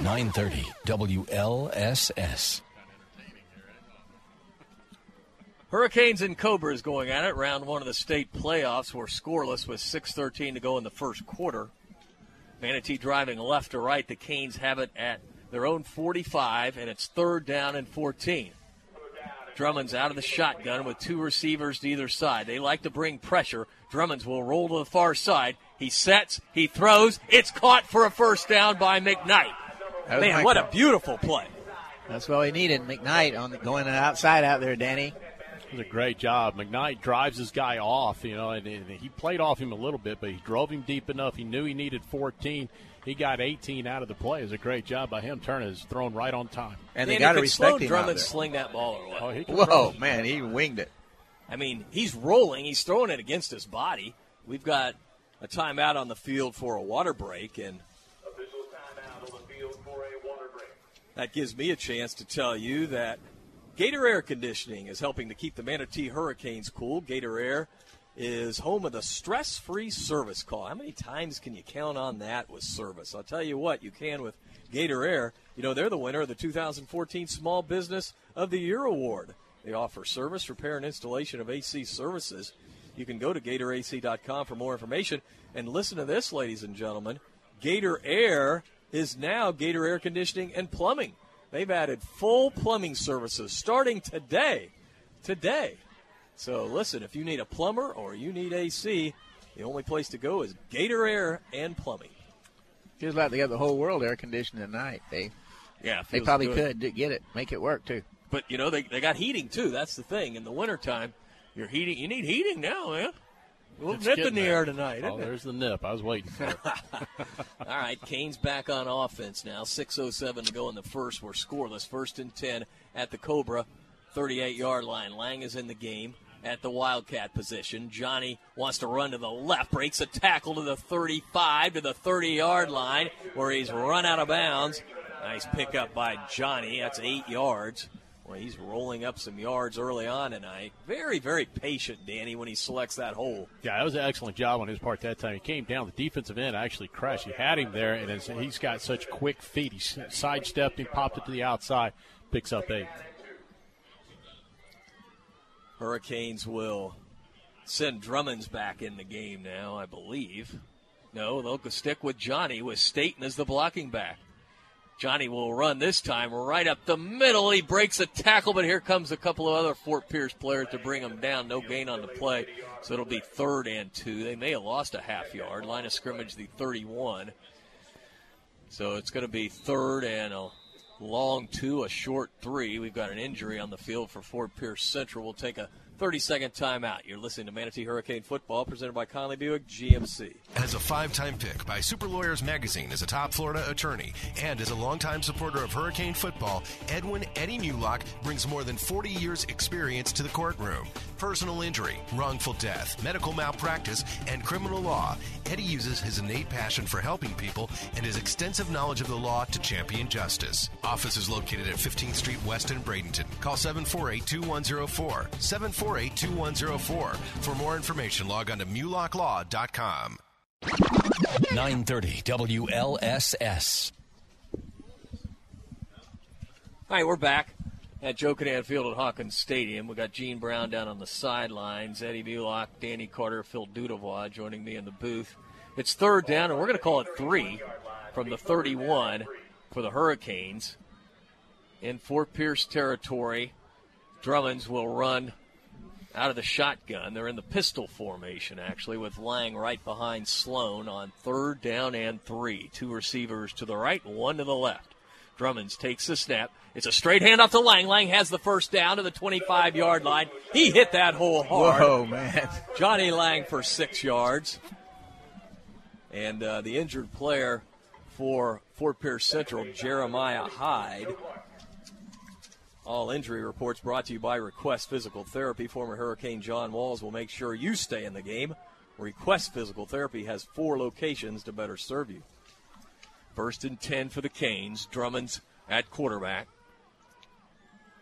930 WLSS. Hurricanes and Cobras going at it. Round one of the state playoffs. We're scoreless with 6.13 to go in the first quarter. Manatee driving left to right. The Canes have it at their own 45, and it's third down and 14. Drummond's out of the shotgun with two receivers to either side. They like to bring pressure. Drummonds will roll to the far side. He sets, he throws. It's caught for a first down by McKnight. That was Man, my what a beautiful play. That's what we needed. McKnight on the, going outside out there, Danny. It was a great job. McKnight drives his guy off, you know, and, and he played off him a little bit, but he drove him deep enough. He knew he needed 14. He got 18 out of the play. It was a great job by him. Turner is thrown right on time. And they got to could respect Sloan him out Drummond there. sling that ball or what? Oh, he Whoa, man, he winged it. I mean, he's rolling. He's throwing it against his body. We've got a timeout on the field for a water break, and that gives me a chance to tell you that Gator Air Conditioning is helping to keep the Manatee Hurricanes cool. Gator Air is home of the stress-free service call. How many times can you count on that with service? I'll tell you what, you can with Gator Air. You know, they're the winner of the 2014 Small Business of the Year award. They offer service, repair, and installation of AC services. You can go to GatorAC.com for more information. And listen to this, ladies and gentlemen. Gator Air is now Gator Air Conditioning and Plumbing. They've added full plumbing services starting today. Today. So listen, if you need a plumber or you need AC, the only place to go is Gator Air and Plumbing. Feels like they got the whole world air conditioned tonight, Dave. Yeah, They probably good. could get it, make it work too. But you know they, they got heating too. That's the thing. In the wintertime, you're heating. You need heating now, man. A little It's nip in the there. air tonight. Oh, isn't it? there's the nip. I was waiting for it. (laughs) All right, Canes back on offense now. 6.07 to go in the first. We're scoreless. First and 10 at the Cobra, 38 yard line. Lang is in the game at the Wildcat position. Johnny wants to run to the left, breaks a tackle to the 35 to the 30 yard line where he's run out of bounds. Nice pickup by Johnny. That's eight yards. Well, he's rolling up some yards early on tonight. Very, very patient, Danny, when he selects that hole. Yeah, that was an excellent job on his part that time. He came down. The defensive end actually crashed. He had him there, and he's got such quick feet. He sidestepped him, popped it to the outside, picks up eight. Hurricanes will send Drummonds back in the game now, I believe. No, they'll stick with Johnny with Staten as the blocking back. Johnny will run this time right up the middle. He breaks a tackle, but here comes a couple of other Fort Pierce players to bring him down. No gain on the play, so it'll be third and two. They may have lost a half yard. Line of scrimmage, the 31. So it's going to be third and a long two, a short three. We've got an injury on the field for Fort Pierce Central. We'll take a 30 second timeout. You're listening to Manatee Hurricane Football presented by Conley Buick GMC. As a five time pick by Super Lawyers Magazine as a top Florida attorney and as a longtime supporter of Hurricane football, Edwin Eddie Mulock brings more than 40 years' experience to the courtroom. Personal injury, wrongful death, medical malpractice, and criminal law. Eddie uses his innate passion for helping people and his extensive knowledge of the law to champion justice. Office is located at 15th Street West in Bradenton. Call 748 2104. 748 2104. For more information, log on to mulocklaw.com. 930 WLSS. All right, we're back at Joe Kinnan Field at Hawkins Stadium. We got Gene Brown down on the sidelines, Eddie Mulock, Danny Carter, Phil Dudavois joining me in the booth. It's third down, and we're going to call it three from the 31 for the Hurricanes in Fort Pierce territory. Drummonds will run out of the shotgun. They're in the pistol formation, actually, with Lang right behind Sloan on third down and three. Two receivers to the right, one to the left. Drummonds takes the snap. It's a straight handoff to Lang. Lang has the first down to the 25 yard line. He hit that hole hard. Whoa, man. Johnny Lang for six yards. And uh, the injured player for Fort Pierce Central, Jeremiah Hyde. All injury reports brought to you by Request Physical Therapy. Former Hurricane John Walls will make sure you stay in the game. Request Physical Therapy has four locations to better serve you. First and 10 for the Canes. Drummonds at quarterback.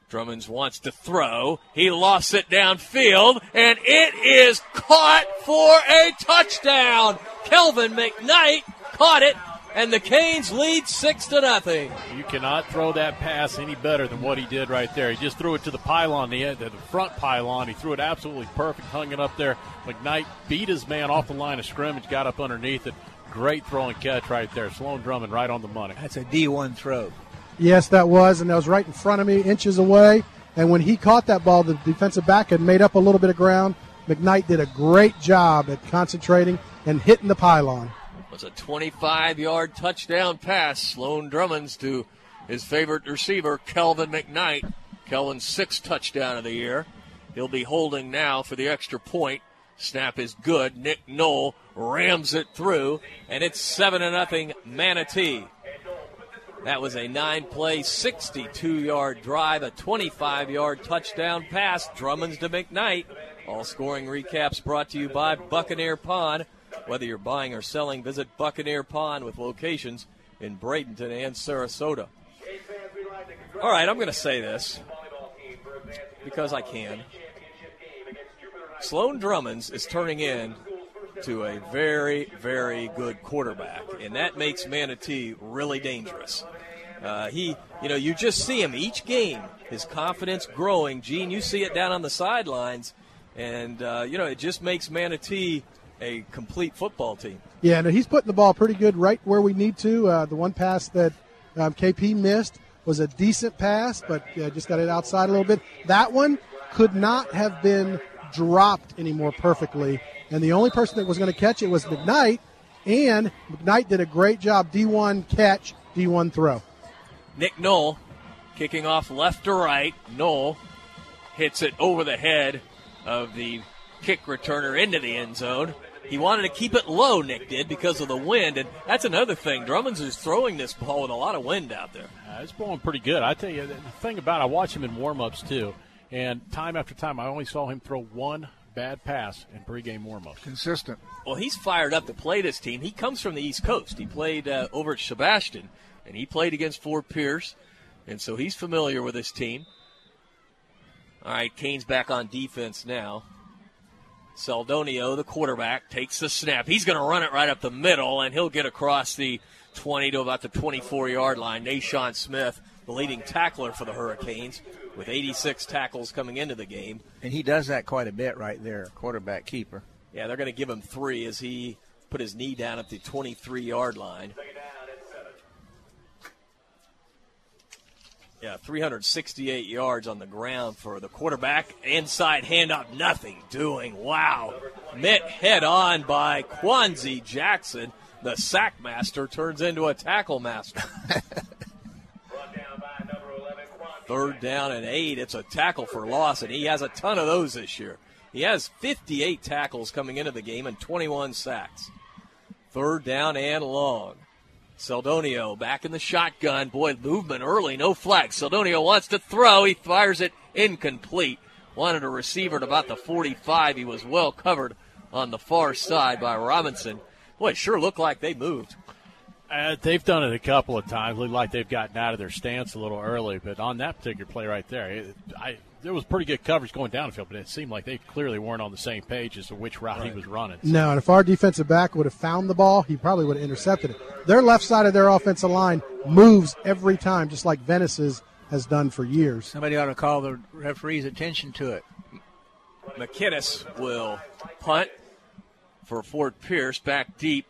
Drummonds wants to throw. He lost it downfield, and it is caught for a touchdown. Kelvin McKnight caught it, and the Canes lead six to nothing. You cannot throw that pass any better than what he did right there. He just threw it to the pylon, the, the front pylon. He threw it absolutely perfect, hung it up there. McKnight beat his man off the line of scrimmage, got up underneath it. Great throw and catch right there. Sloan Drummond right on the money. That's a D1 throw. Yes, that was, and that was right in front of me, inches away. And when he caught that ball, the defensive back had made up a little bit of ground. McKnight did a great job at concentrating and hitting the pylon. Was a 25 yard touchdown pass. Sloan Drummonds to his favorite receiver, Kelvin McKnight. Kelvin's sixth touchdown of the year. He'll be holding now for the extra point. Snap is good. Nick Knoll rams it through, and it's 7 to nothing Manatee. That was a nine play, 62 yard drive, a 25 yard touchdown pass. Drummonds to McKnight. All scoring recaps brought to you by Buccaneer Pawn. Whether you're buying or selling, visit Buccaneer Pawn with locations in Bradenton and Sarasota. All right, I'm going to say this because I can. Sloan Drummonds is turning in to a very, very good quarterback, and that makes Manatee really dangerous. Uh, he, you know, you just see him each game, his confidence growing. Gene, you see it down on the sidelines, and uh, you know it just makes Manatee a complete football team. Yeah, no, he's putting the ball pretty good right where we need to. Uh, the one pass that um, KP missed was a decent pass, but uh, just got it outside a little bit. That one could not have been dropped any more perfectly. And the only person that was going to catch it was McKnight, and McKnight did a great job. D1 catch, D1 throw. Nick Knoll kicking off left to right. Knoll hits it over the head of the kick returner into the end zone. He wanted to keep it low, Nick did, because of the wind. And that's another thing. Drummonds is throwing this ball with a lot of wind out there. Uh, it's blowing pretty good. I tell you, the thing about it, I watch him in warm ups too. And time after time, I only saw him throw one bad pass in pregame warm-ups. Consistent. Well, he's fired up to play this team. He comes from the East Coast. He played uh, over at Sebastian, and he played against Fort Pierce, and so he's familiar with this team. All right, Canes back on defense now. Seldonio, the quarterback, takes the snap. He's going to run it right up the middle, and he'll get across the 20 to about the 24-yard line. Nashawn Smith, the leading tackler for the Hurricanes, with 86 tackles coming into the game. And he does that quite a bit right there, quarterback keeper. Yeah, they're going to give him three as he put his knee down at the 23 yard line. Yeah, 368 yards on the ground for the quarterback. Inside handoff, nothing doing. Wow. Met head on by Kwanzi Jackson. The sack master turns into a tackle master. (laughs) Third down and eight. It's a tackle for loss, and he has a ton of those this year. He has 58 tackles coming into the game and 21 sacks. Third down and long. Seldonio back in the shotgun. Boy, movement early, no flag. Seldonio wants to throw. He fires it incomplete. Wanted a receiver at about the 45. He was well covered on the far side by Robinson. Boy, it sure looked like they moved. Uh, they've done it a couple of times. Look like they've gotten out of their stance a little early, but on that particular play right there, it, I, there was pretty good coverage going down the field, but it seemed like they clearly weren't on the same page as to which route right. he was running. So. No, and if our defensive back would have found the ball, he probably would have intercepted it. Their left side of their offensive line moves every time, just like Venice's has done for years. Somebody ought to call the referee's attention to it. McKinnis will punt for Fort Pierce back deep.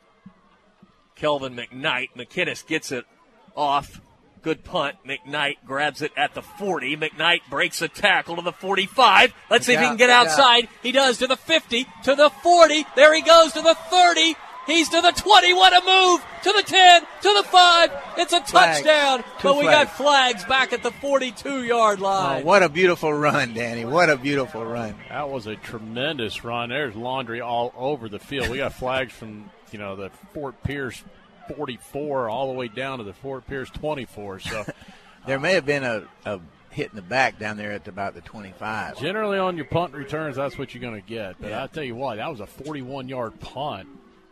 Kelvin McKnight. McKinnis gets it off. Good punt. McKnight grabs it at the 40. McKnight breaks a tackle to the 45. Let's see if he can get outside. He does to the 50, to the 40. There he goes to the 30. He's to the 20. What a move! To the 10, to the 5. It's a touchdown. But we got flags back at the 42 yard line. Oh, what a beautiful run, Danny. What a beautiful run. That was a tremendous run. There's laundry all over the field. We got flags from, you know, the Fort Pierce 44 all the way down to the Fort Pierce 24. So (laughs) there may have been a, a hit in the back down there at about the 25. Generally, on your punt returns, that's what you're going to get. But yeah. I tell you what, that was a 41 yard punt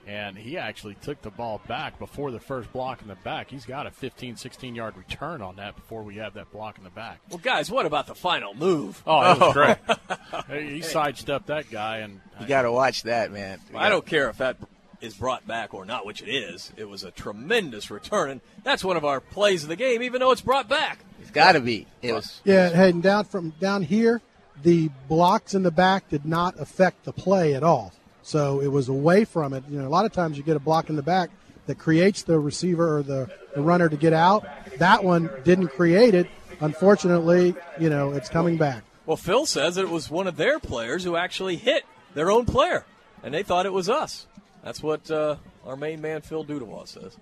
and he actually took the ball back before the first block in the back. He's got a 15, 16 yard return on that before we have that block in the back. Well, guys, what about the final move? Oh, it was oh. great. (laughs) he sidestepped that guy, and you got to watch that, man. I don't care if that is brought back or not, which it is. It was a tremendous return, and that's one of our plays of the game, even though it's brought back. It's got to be. It was. Yeah, heading down from down here, the blocks in the back did not affect the play at all. So it was away from it. You know, a lot of times you get a block in the back that creates the receiver or the, the runner to get out. That one didn't create it. Unfortunately, you know, it's coming back. Well, Phil says it was one of their players who actually hit their own player, and they thought it was us. That's what uh, our main man, Phil Dudawa, says.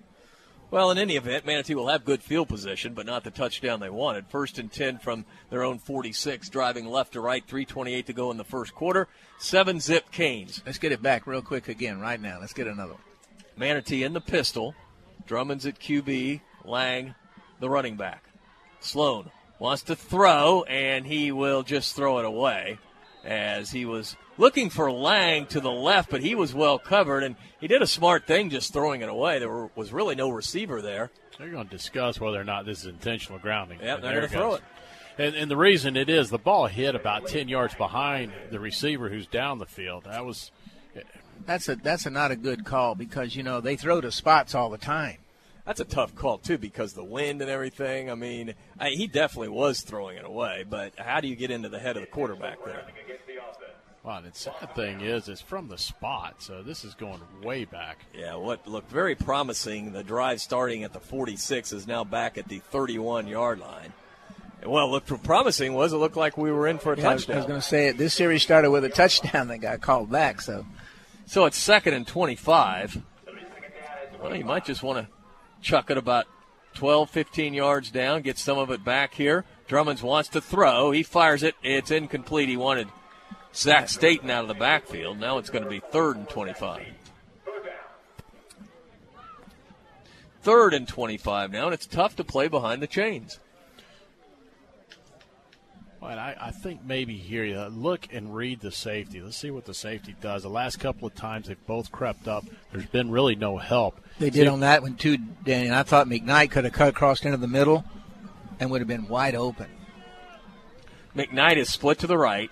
Well, in any event, Manatee will have good field position, but not the touchdown they wanted. First and 10 from their own 46, driving left to right, 3.28 to go in the first quarter. Seven zip Canes. Let's get it back real quick again right now. Let's get another one. Manatee in the pistol. Drummond's at QB. Lang, the running back. Sloan wants to throw, and he will just throw it away as he was looking for Lang to the left, but he was well covered, and he did a smart thing just throwing it away. There were, was really no receiver there. They're going to discuss whether or not this is intentional grounding. Yeah, they're going to throw it. And, and, the reason it is, the ball hit about 10 yards behind the receiver who's down the field. That was. Eh. That's a that's a not a good call because you know they throw to spots all the time. That's a tough call too because the wind and everything. I mean, I, he definitely was throwing it away, but how do you get into the head of the quarterback there? Well, the sad thing is, it's from the spot, so this is going way back. Yeah, what looked very promising, the drive starting at the 46 is now back at the 31 yard line. Well, what looked promising was it looked like we were in for a yeah, touchdown. I was going to say it. This series started with a touchdown that got called back, so. So it's second and 25. Well, you might just want to chuck it about 12, 15 yards down, get some of it back here. Drummonds wants to throw. He fires it. It's incomplete. He wanted – Zach Staten out of the backfield. Now it's going to be third and 25. Third and 25 now, and it's tough to play behind the chains. Well, I, I, think maybe here, uh, look and read the safety. Let's see what the safety does. The last couple of times they've both crept up. There's been really no help. They did on that one too, Danny. I thought McKnight could have cut across into the middle and would have been wide open. McKnight is split to the right.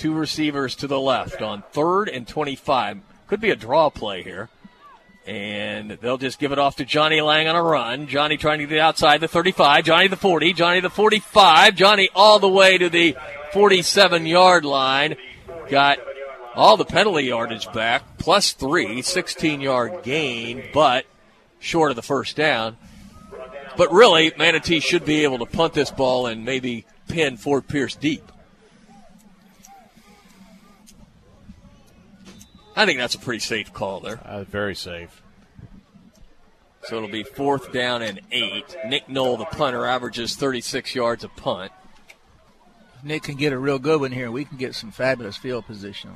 Two receivers to the left on third and 25. Could be a draw play here. And they'll just give it off to Johnny Lang on a run. Johnny trying to get outside the 35. Johnny the 40. Johnny the 45. Johnny all the way to the 47 yard line. Got all the penalty yardage back, plus three, 16 yard gain, but short of the first down. But really, Manatee should be able to punt this ball and maybe pin Fort Pierce deep. I think that's a pretty safe call there. Uh, very safe. So it'll be fourth down and eight. Nick Knoll, the punter, averages 36 yards a punt. Nick can get a real good one here. We can get some fabulous field position.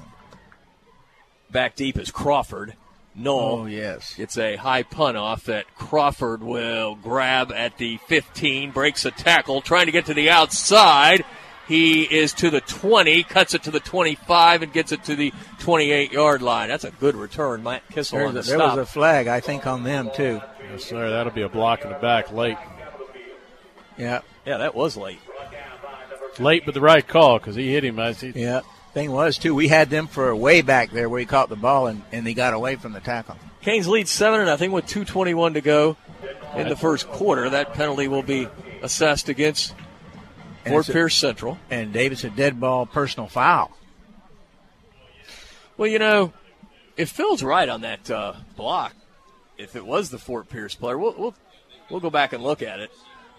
Back deep is Crawford. Knoll. Oh, yes. It's a high punt off that Crawford will grab at the 15, breaks a tackle, trying to get to the outside. He is to the 20, cuts it to the 25, and gets it to the 28 yard line. That's a good return. Matt Kissel There's on the a, there was a flag, I think, on them, too. Yes, sir. That'll be a block in the back late. Yeah. Yeah, that was late. Late, but the right call because he hit him as he. Yeah. Thing was, too, we had them for way back there where he caught the ball and, and he got away from the tackle. Canes lead 7 nothing with 2.21 to go in the first quarter. That penalty will be assessed against And Fort Pierce Central. And Davis a dead ball personal foul. Well, you know, if Phil's right on that uh, block, if it was the Fort Pierce player, we'll, we'll, we'll go back and look at it.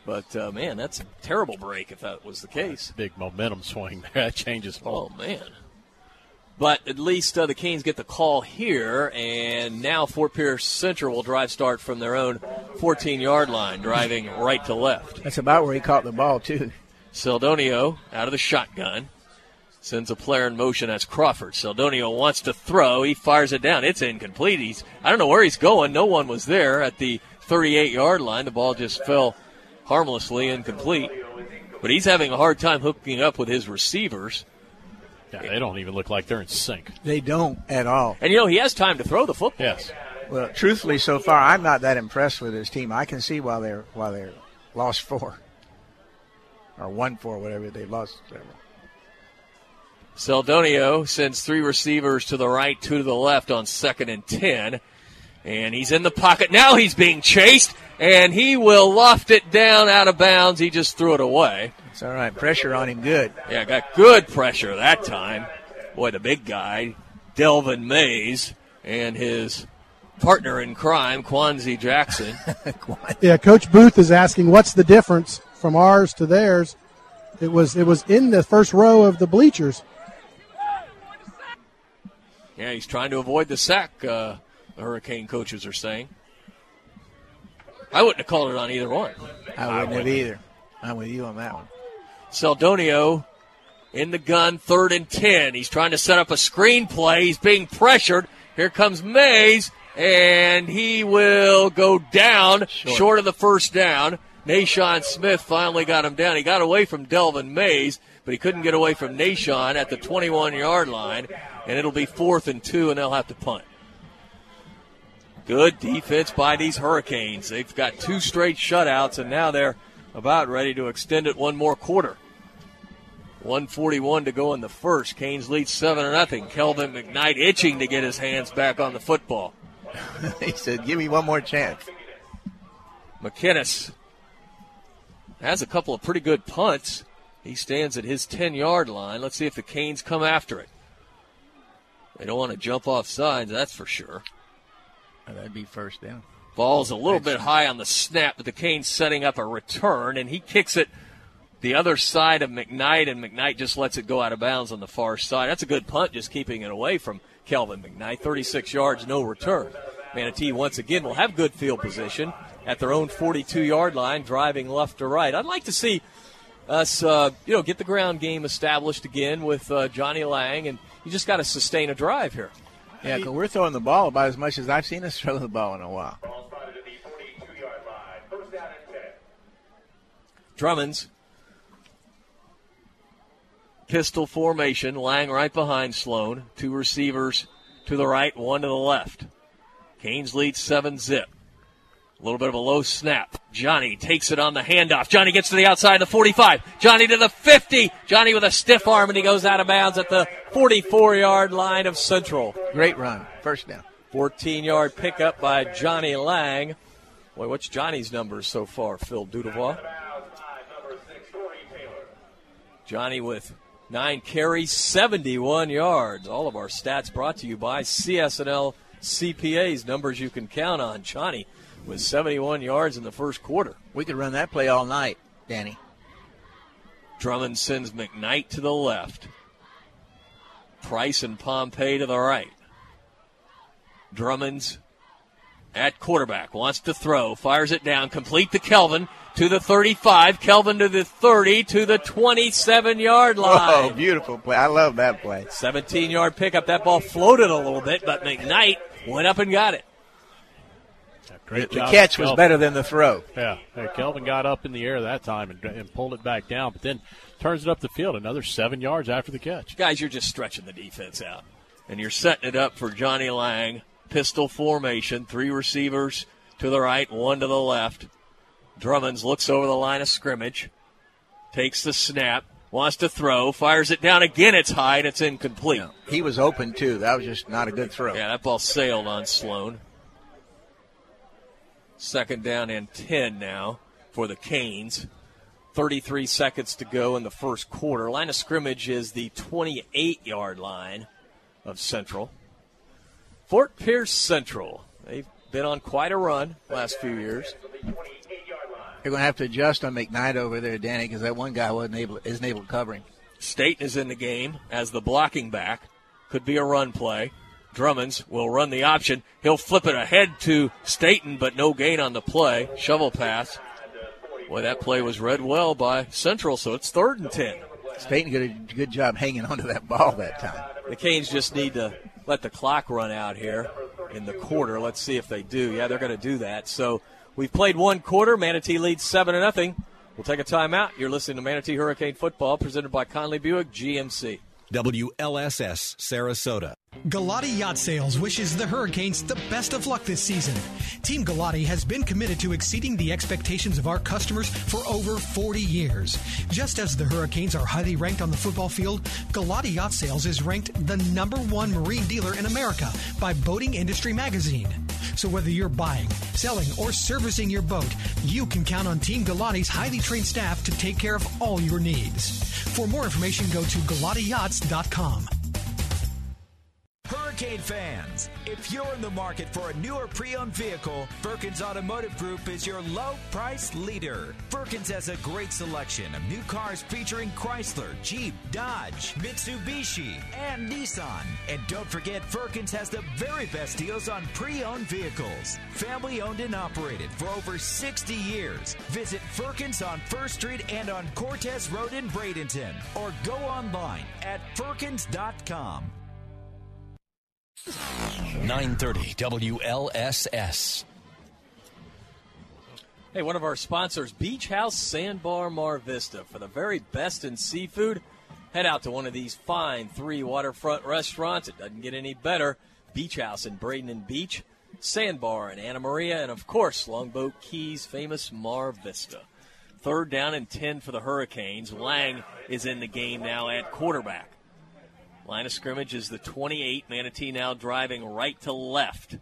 But, uh, man, that's a terrible break if that was the case. Big momentum swing there. (laughs) That changes Oh, ball. man. But at least uh, the Canes get the call here, and now Fort Pierce Central will drive start from their own 14 yard line, driving right to left. That's about where he caught the ball, too. Seldonio out of the shotgun sends a player in motion. That's Crawford. Seldonio wants to throw. He fires it down. It's incomplete. He's I don't know where he's going. No one was there at the 38 yard line. The ball just fell harmlessly incomplete. But he's having a hard time hooking up with his receivers. Yeah, they don't even look like they're in sync. They don't at all. And you know he has time to throw the football. Yes. Well, truthfully, so far, I'm not that impressed with his team. I can see why they're why they're lost four or one four, whatever they lost. Whatever. Seldonio sends three receivers to the right, two to the left on second and ten. And he's in the pocket. Now he's being chased, and he will loft it down out of bounds. He just threw it away. It's all right. Pressure on him, good. Yeah, got good pressure that time. Boy, the big guy, Delvin Mays, and his partner in crime, Kwanzi Jackson. (laughs) Yeah, Coach Booth is asking what's the difference from ours to theirs. It was it was in the first row of the bleachers. yeah, he's trying to avoid the sack, uh, the Hurricane coaches are saying. I wouldn't have called it on either one. I wouldn't have either. I'm with you on that one. Seldonio in the gun, third and ten. He's trying to set up a screen play. He's being pressured. Here comes Mays, and he will go down short, of the first down. Nashawn Smith finally got him down. He got away from Delvin Mays, but he couldn't get away from Nashawn at the 21 yard line, and it'll be fourth and two, and they'll have to punt. Good defense by these Hurricanes. They've got two straight shutouts, and now they're about ready to extend it one more quarter. 141 to go in the first. Canes lead 7 0. Kelvin McKnight itching to get his hands back on the football. (laughs) he said, "Give me one more chance." McKinnis has a couple of pretty good punts. He stands at his 10 yard line. Let's see if the Canes come after it. They don't want to jump off sides, that's for sure. That'd be first down. Ball's a little bit high on the snap, but the Canes setting up a return, and he kicks it the other side of McKnight, and McKnight just lets it go out of bounds on the far side. That's a good punt, just keeping it away from Kelvin McKnight. 36 yards, no return. Manatee once again will have good field position at their own 42 yard line, driving left to right. I'd like to see us, uh, you know, get the ground game established again with uh, Johnny Lang, and you just got to sustain a drive here. Yeah, because we're throwing the ball about as much as I've seen us (laughs) throw the ball in a while. Drummonds. Pistol formation. Lang right behind Sloan. Two receivers to the right, one to the left. Canes lead 7 zip. A little bit of a low snap. Johnny takes it on the handoff. Johnny gets to the outside of the 45. Johnny to the 50. Johnny with a stiff arm, and he goes out of bounds at the 44 yard line of Central. Great run. First down. 14 yard pickup by Johnny Lang. Boy, what's Johnny's numbers so far, Phil Dudevois? Johnny with nine carries, 71 yards. All of our stats brought to you by CSNL CPAs, numbers you can count on. Johnny with 71 yards in the first quarter. We could run that play all night, Danny. Drummond sends McKnight to the left. Price and Pompey to the right. Drummond's at quarterback. Wants to throw, fires it down, complete to Kelvin to the 35, Kelvin to the 30, to the 27 yard oh, line. Oh, beautiful play. I love that play. 17 yard pickup. That ball floated a little bit, but McKnight went up and got it. The, the catch was better than the throw. Yeah, hey, Kelvin got up in the air that time and, and pulled it back down, but then turns it up the field another seven yards after the catch. Guys, you're just stretching the defense out. And you're setting it up for Johnny Lang. Pistol formation, three receivers to the right, one to the left. Drummonds looks over the line of scrimmage, takes the snap, wants to throw, fires it down again. It's high and it's incomplete. He was open too. That was just not a good throw. Yeah, that ball sailed on Sloan. Second down and 10 now for the Canes. 33 seconds to go in the first quarter. Line of scrimmage is the 28 yard line of Central. Fort Pierce Central. They've been on quite a run last few years. They're going to have to adjust on McKnight over there, Danny, because that one guy wasn't able isn't able to cover him. Staten is in the game as the blocking back. Could be a run play. Drummonds will run the option. He'll flip it ahead to Staten, but no gain on the play. Shovel pass. Boy, that play was read well by Central, so it's third and ten. Staten did a good job hanging onto that ball that time. The Canes just need to let the clock run out here in the quarter. Let's see if they do. Yeah, they're going to do that. So we've played one quarter. Manatee leads seven to nothing. We'll take a timeout. You're listening to Manatee Hurricane Football, presented by Conley Buick GMC. WLSS Sarasota. Galati Yacht Sales wishes the Hurricanes the best of luck this season. Team Galati has been committed to exceeding the expectations of our customers for over 40 years. Just as the Hurricanes are highly ranked on the football field, Galati Yacht Sales is ranked the number one marine dealer in America by Boating Industry Magazine. So whether you're buying, selling, or servicing your boat, you can count on Team Galati's highly trained staff to take care of all your needs. For more information, go to galatiyachts.com. Hurricane fans, if you're in the market for a newer pre-owned vehicle, Firkins Automotive Group is your low price leader. Firkins has a great selection of new cars featuring Chrysler, Jeep, Dodge, Mitsubishi, and Nissan. And don't forget, Firkins has the very best deals on pre-owned vehicles. Family owned and operated for over 60 years. Visit Firkins on First Street and on Cortez Road in Bradenton, or go online at firkins.com. 930 WLSS. Hey, one of our sponsors, Beach House Sandbar Mar Vista. For the very best in seafood, head out to one of these fine three waterfront restaurants. It doesn't get any better. Beach House in Braden Beach, Sandbar in Anna Maria, and of course, Longboat Keys' famous Mar Vista. Third down and 10 for the Hurricanes. Lang is in the game now at quarterback. Line of scrimmage is the 28. Manatee now driving right to left.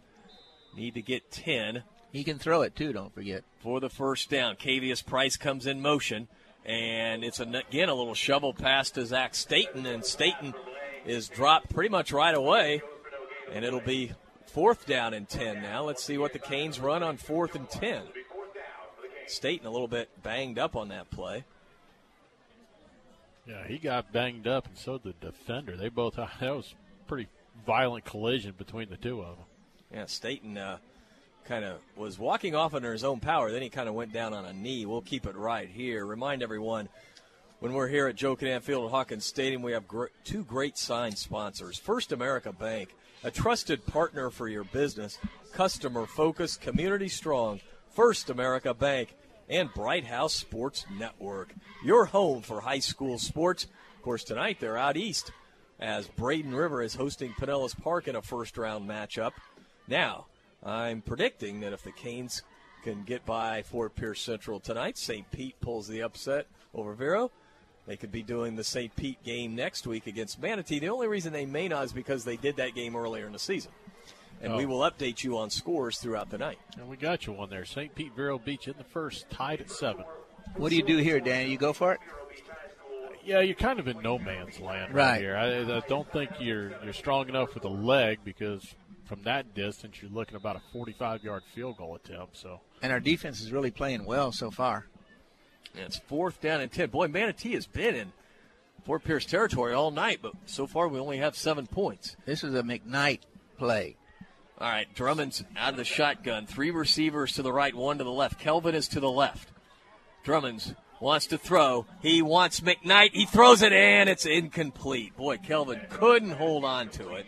Need to get 10. He can throw it too, don't forget. For the first down. Cavius Price comes in motion. And it's again a little shovel pass to Zach Staten. And Staten is dropped pretty much right away. And it'll be fourth down and 10 now. Let's see what the Canes run on fourth and 10. Staten a little bit banged up on that play. Yeah, he got banged up, and so did the defender. They both (laughs) that was pretty violent collision between the two of them. Yeah, Staten uh, kind of was walking off under his own power. Then he kind of went down on a knee. We'll keep it right here. Remind everyone when we're here at Joe Kinnan Field at Hawkins Stadium, we have gr- two great sign sponsors. First America Bank, a trusted partner for your business, customer focused, community strong. First America Bank and Bright House Sports Network, your home for high school sports. Of course, tonight they're out east as Braden River is hosting Pinellas Park in a first round matchup. Now, I'm predicting that if the Canes can get by Fort Pierce Central tonight, St. Pete pulls the upset over Vero. They could be doing the St. Pete game next week against Manatee. The only reason they may not is because they did that game earlier in the season. And Oh. we will update you on scores throughout the night. And we got you one there. St. Pete Vero Beach in the first, tied at seven. What do you do here, Danny? You go for it? Yeah, you're kind of in no man's land right, Right. here. I, I don't think you're you're strong enough with a leg because from that distance you're looking about a 45 yard field goal attempt. So And our defense is really playing well so far. And it's fourth down and 10. Boy, Manatee has been in Fort Pierce territory all night, but so far we only have seven points. This is a McKnight play. All right, Drummond's out of the shotgun. Three receivers to the right, one to the left. Kelvin is to the left. Drummond's wants to throw. He wants McKnight. He throws it in. It's incomplete. Boy, Kelvin couldn't hold on to it.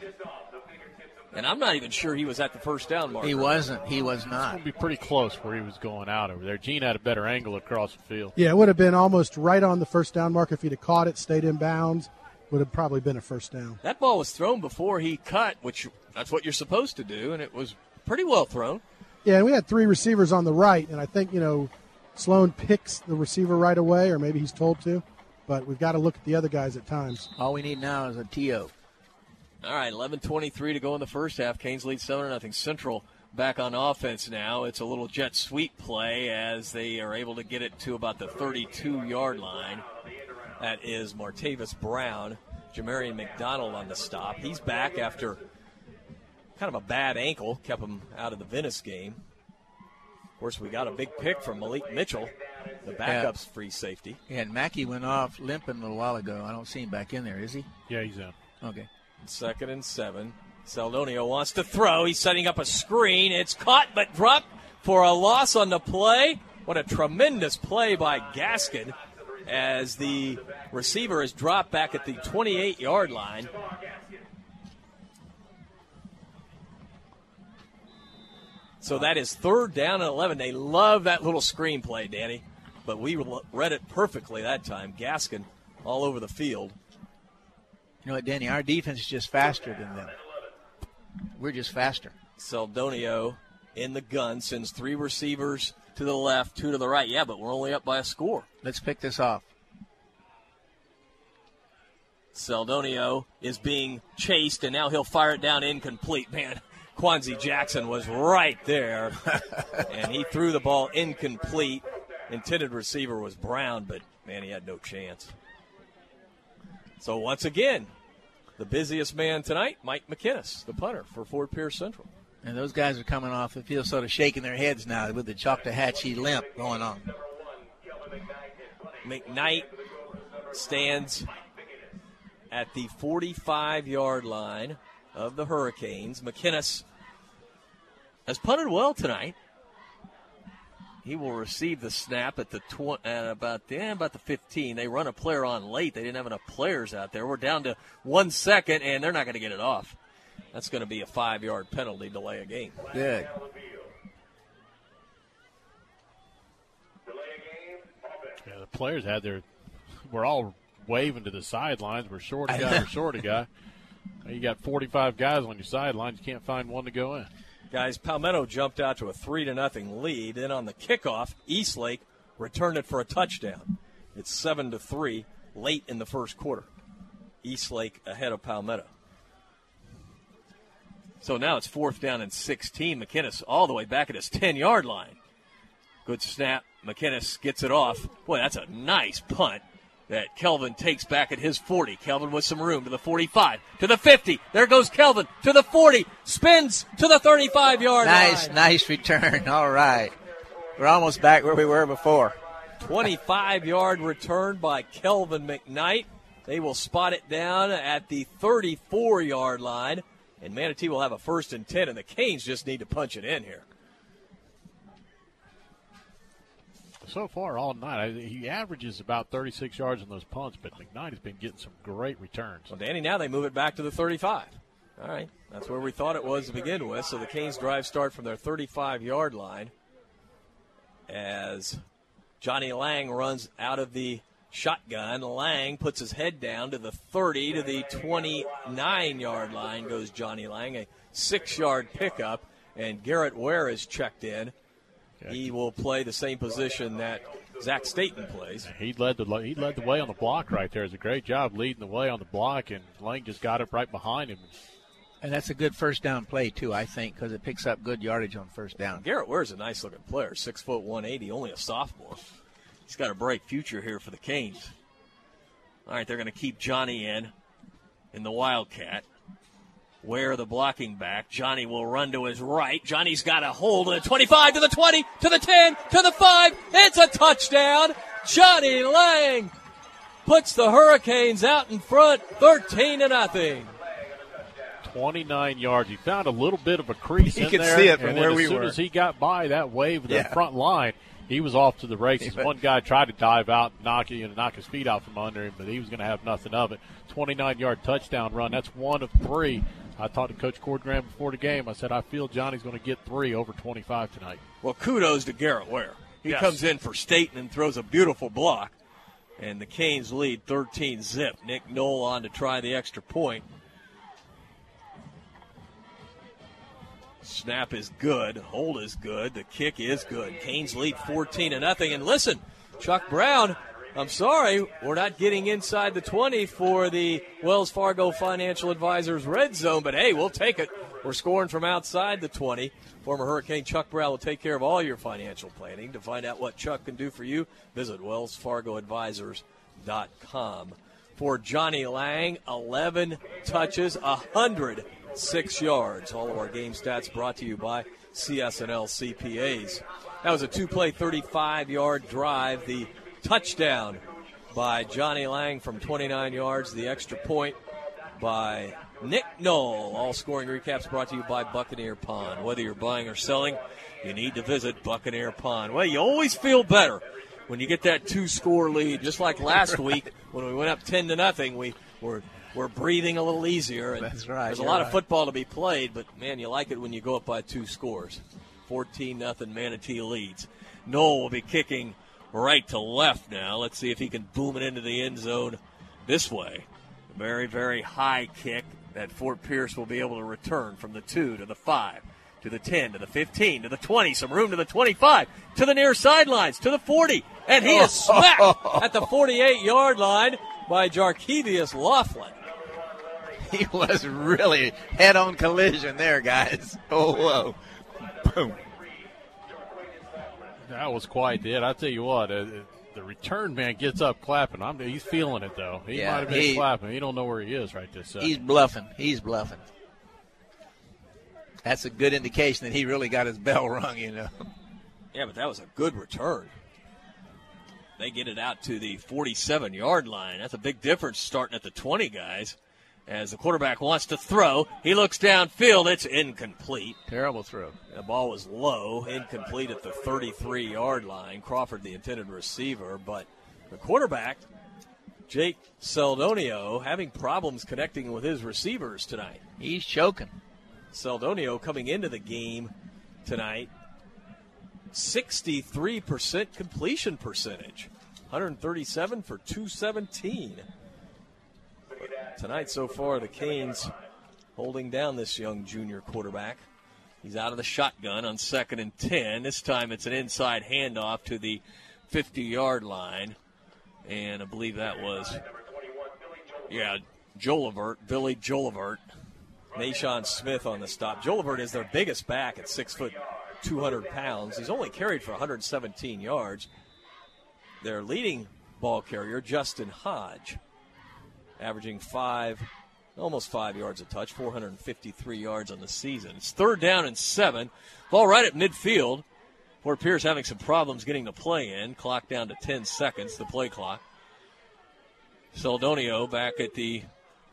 And I'm not even sure he was at the first down mark. He wasn't. He was It's not. going to be pretty close where he was going out over there. Gene had a better angle across the field. Yeah, it would have been almost right on the first down mark if he'd have caught it, stayed in bounds. Would have probably been a first down. That ball was thrown before he cut, which that's what you're supposed to do, and it was pretty well thrown. Yeah, and we had three receivers on the right, and I think you know Sloan picks the receiver right away, or maybe he's told to. But we've got to look at the other guys at times. All we need now is a TO. All right, 11:23 to go in the first half. Canes lead seven nothing. Central back on offense now. It's a little jet sweep play as they are able to get it to about the 32 yard line. That is Martavis Brown, Jamarian McDonald on the stop. He's back after kind of a bad ankle, kept him out of the Venice game. Of course, we got a big pick from Malik Mitchell, the backup's free safety. Yeah, and Mackey went off limping a little while ago. I don't see him back in there, is he? Yeah, he's in. Okay. Second and seven. Seldonio wants to throw. He's setting up a screen. It's caught but dropped for a loss on the play. What a tremendous play by Gaskin as the receiver is dropped back at the 28 yard line. So that is third down and 11. They love that little screen play, Danny. But we read it perfectly that time. Gaskin all over the field. You know what, Danny? Our defense is just faster than them. We're just faster. Seldonio in the gun sends three receivers to the left, two to the right. Yeah, but we're only up by a score. Let's pick this off. Seldonio is being chased, and now he'll fire it down incomplete. Man, Quanzi Jackson was right there, (laughs) and he threw the ball incomplete. Intended receiver was Brown, but man, he had no chance. So once again, the busiest man tonight, Mike McKinnis, the punter for Fort Pierce Central. And those guys are coming off the field sort of shaking their heads now with the Choctawhatchee limp going on. McKnight stands at the 45 yard line of the Hurricanes. McKinnis has punted well tonight. He will receive the snap at the tw- at about yeah, about the 15. They run a player on late. They didn't have enough players out there. We're down to one second, and they're not going to get it off. That's going to be a five yard penalty, delay a game. Good. Yeah, the players had their. We're all waving to the sidelines. We're short a guy. We're short a guy. (laughs) You got 45 guys on your sidelines. You can't find one to go in. Guys, Palmetto jumped out to a three to nothing lead. Then on the kickoff, Eastlake returned it for a touchdown. It's seven to three late in the first quarter. Eastlake ahead of Palmetto. So now it's fourth down and 16. McKinnis all the way back at his 10 yard line. Good snap. McKinnis gets it off. Boy, that's a nice punt that Kelvin takes back at his 40. Kelvin with some room to the 45, to the 50. There goes Kelvin to the 40, spins to the 35 yard nice, line. Nice return. (laughs) All right. We're almost back where we were before. 25 yard return by Kelvin McKnight. They will spot it down at the 34 yard line. And Manatee will have a first and 10, and the Canes just need to punch it in here. So far all night, he averages about 36 yards on those punts, but McKnight has been getting some great returns. Well, Danny, now they move it back to the 35. All right, that's where we thought it was to begin with. So the Canes drive start from their 35 yard line as Johnny Lang runs out of the shotgun. Lang puts his head down to the 30 to the 29 yard line goes Johnny Lang, a six yard pickup, and Garrett Ware is checked in. He will play the same position that Zach Staten plays. He led the he led the way on the block right there. It's a great job leading the way on the block, and Lang just got up right behind him. And that's a good first down play, too, I think, because it picks up good yardage on first down. Garrett Ware's a nice looking player, six foot one eighty, only a sophomore. He's got a bright future here for the Canes. All right, they're going to keep Johnny in in the Wildcat. Where the blocking back. Johnny will run to his right. Johnny's got a hold of the 25 to the 20 to the 10 to the 5. It's a touchdown. Johnny Lang puts the Hurricanes out in front 13 to nothing. 29 yards. He found a little bit of a crease You in could there. see it from and where then we as soon were. as he got by that wave of the Yeah. front line, he was off to the races. But- (laughs) One guy tried to dive out, and knock you know, knock his feet out from under him, but he was going to have nothing of it. 29 yard touchdown run. That's one of three. I talked to Coach Cordgram before the game. I said I feel Johnny's going to get three over 25 tonight. Well, kudos to Garrett Ware. He Yes. comes in for Staten and throws a beautiful block. And the Canes lead 13 zip. Nick Knoll on to try the extra point. Snap is good. Hold is good. The kick is good. Canes lead 14 to nothing. And listen, Chuck Brown, I'm sorry, we're not getting inside the 20 for the Wells Fargo Financial Advisors red zone, but hey, we'll take it. We're scoring from outside the 20. Former Hurricane Chuck Brown will take care of all your financial planning. To find out what Chuck can do for you, visit wellsfargoadvisors.com. For Johnny Lang, 11 touches, 106 yards. All of our game stats brought to you by CSNL CPAs. That was a two play, 35 yard drive. The touchdown by Johnny Lang from 29 yards, the extra point by Nick Knoll. All scoring recaps brought to you by Buccaneer Pawn. Whether you're buying or selling, you need to visit Buccaneer Pawn. Well, you always feel better when you get that two score lead, just like last week when we went up 10 to nothing. We were we're breathing a little easier. And That's right, There's a lot of football to be played, but man, you like it when you go up by two scores. 14 nothing Manatee leads. Noel will be kicking right to left now. Let's see if he can boom it into the end zone this way. Very, very high kick that Fort Pierce will be able to return from the 2 to the 5 to the 10 to the 15 to the 20. Some room to the 25 to the near sidelines to the 40. And he is (laughs) smacked at the 48 yard line by Jarkevius Laughlin. (laughs) He was really head on collision there, guys. Oh, whoa. Boom. That was quite it. I tell you what, uh, the return man gets up clapping. I'm, he's feeling it though. He Yeah, might have been he- clapping. He don't know where he is right this second. He's bluffing. He's bluffing. That's a good indication that he really got his bell rung, you know. Yeah, but that was a good return. They get it out to the 47 yard line. That's a big difference starting at the 20, guys. As the quarterback wants to throw, he looks downfield. It's incomplete. Terrible throw. The ball was low, incomplete at the 33 yard line. Crawford, the intended receiver, but the quarterback, Jake Seldonio, having problems connecting with his receivers tonight. He's choking. Seldonio coming into the game tonight, 63% completion percentage, 137 for 217. Tonight so far, the Canes holding down this young junior quarterback. He's out of the shotgun on second and 10. This time it's an inside handoff to the 50 yard line. And I believe that was, yeah, Jolivert, Billy Jolivert. Nashawn Smith on the stop. Jolivert is their biggest back at six foot, 200 pounds. He's only carried for 117 yards. Their leading ball carrier, Justin Hodge, averaging five, almost five yards a touch, 453 yards on the season. It's third down and seven. Ball right at midfield. Fort Pierce having some problems getting the play in. Clock down to 10 seconds, the play clock. Seldonio back at the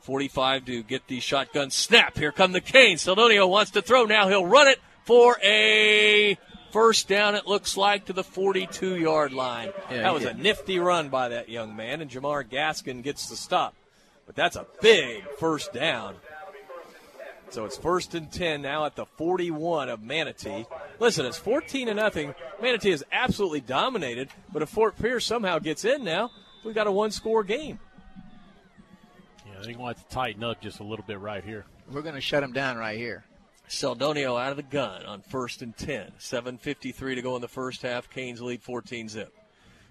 45 to get the shotgun snap. Here come the Canes. Seldonio wants to throw. Now he'll run it for a first down, it looks like, to the 42 yard line. Yeah, that was did. a nifty run by that young man, and Jamar Gaskin gets the stop. But that's a big first down. So it's first and 10 now at the 41 of Manatee. Listen, it's 14 to nothing. Manatee is absolutely dominated, but if Fort Pierce somehow gets in now, we've got a one score game. Yeah, they're going to have to tighten up just a little bit right here. We're going to shut him down right here. Seldonio out of the gun on first and 10. 7.53 to go in the first half. Canes lead 14 zip.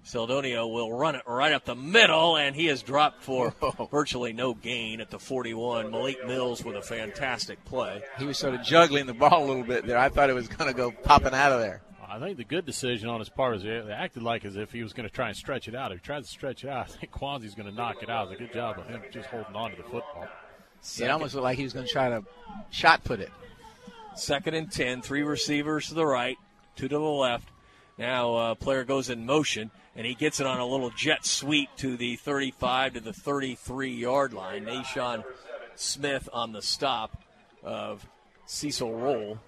Seldonio will run it right up the middle, and he is dropped for (laughs) virtually no gain at the 41. Malik Mills with a fantastic play. He was sort of juggling the ball a little bit there. I thought it was going to go popping out of there. I think the good decision on his part is they acted like as if he was going to try and stretch it out. If he tries to stretch it out, (laughs) I think Kwanzaa's going to knock it out. It's a good job of him just holding on to the football. It almost looked like he was going to try to shot put it. Second and 10, three receivers to the right, two to the left. Now uh, player goes in motion, and he gets it on a little jet sweep to the 35 to the 33 yard line. Nashawn Smith on the stop. of Cecil Roll.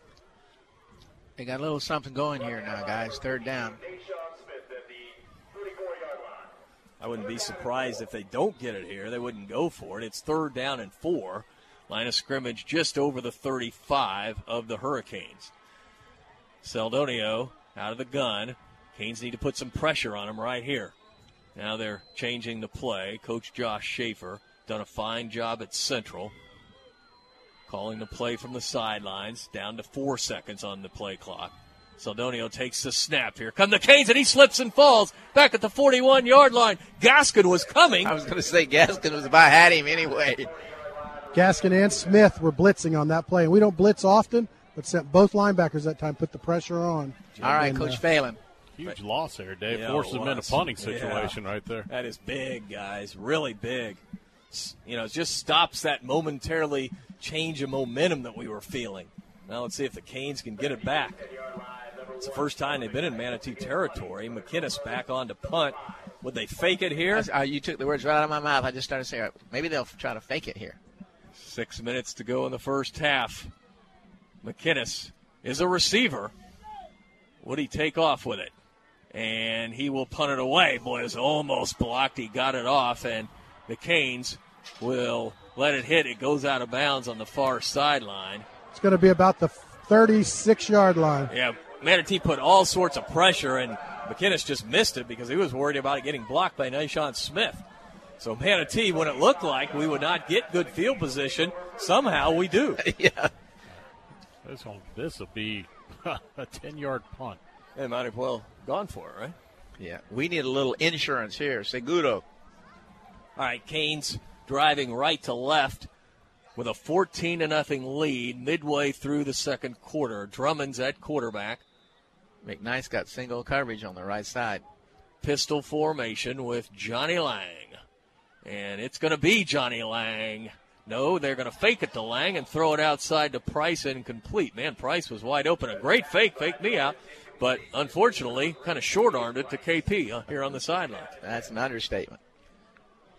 They got a little something going here now, guys. Third down. I wouldn't be surprised if they don't get it here. They wouldn't go for it. It's third down and four. Line of scrimmage just over the 35 of the Hurricanes. Seldonio out of the gun. Canes need to put some pressure on him right here. Now they're changing the play. Coach Josh Schaefer done a fine job at Central. Calling the play from the sidelines, down to four seconds on the play clock. Seldonio takes the snap. Here come the Canes, and he slips and falls back at the 41 yard line. Gaskin was coming. I was going to say Gaskin was about had him anyway. Gaskin and Smith were blitzing on that play, and we don't blitz often, but sent both linebackers that time, put the pressure on. All right, And, Coach uh, Phelan. Huge loss there, Dave. Yeah, Forces it them in a was. punting Yeah. situation right there. That is big, guys. Really big. You know, it just stops that momentarily change of momentum that we were feeling. Now let's see if the Canes can get it back. It's the first time they've been in Manatee territory. McKinnis back on to punt. Would they fake it here? Uh, you took the words right out of my mouth. I just started saying maybe they'll try to fake it here. Six minutes to go in the first half. McKinnis is a receiver. Would he take off with it? And he will punt it away. Boy, it was almost blocked. He got it off, and the Canes will let it hit. It goes out of bounds on the far sideline. It's going to be about the 36 yard line. Yeah, Manatee put all sorts of pressure, and McKinnis just missed it because he was worried about it getting blocked by Nashon Smith. So Manatee, when it looked like we would not get good field position, somehow we do. (laughs) yeah. This will this will be (laughs) a ten yard punt. They might have well gone for it, right? Yeah. We need a little insurance here. Segudo. All right, Canes driving right to left with a 14 to nothing lead midway through the second quarter. Drummond's at quarterback. McKnight's got single coverage on the right side. Pistol formation with Johnny Lang. And it's going to be Johnny Lang. No, they're going to fake it to Lang and throw it outside to Price incomplete. Man, Price was wide open. A great fake, faked me out. But unfortunately, kind of short armed it to KP uh, here on the sideline. That's an understatement.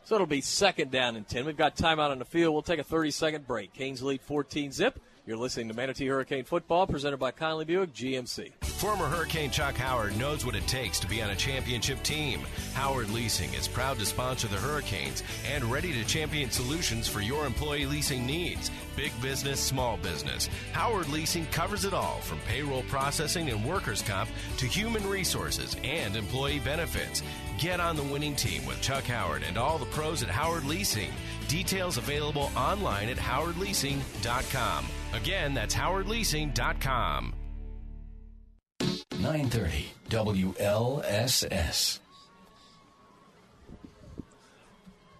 So it'll be second down and 10. We've got timeout on the field. We'll take a 30 second break. Canes lead 14 zip. You're listening to Manatee Hurricane Football presented by Conley Buick GMC. Former Hurricane Chuck Howard knows what it takes to be on a championship team. Howard Leasing is proud to sponsor the Hurricanes and ready to champion solutions for your employee leasing needs. Big business, small business. Howard Leasing covers it all from payroll processing and workers' comp to human resources and employee benefits. Get on the winning team with Chuck Howard and all the pros at Howard Leasing. Details available online at howardleasing.com. Again, that's howardleasing.com. 930 WLSS.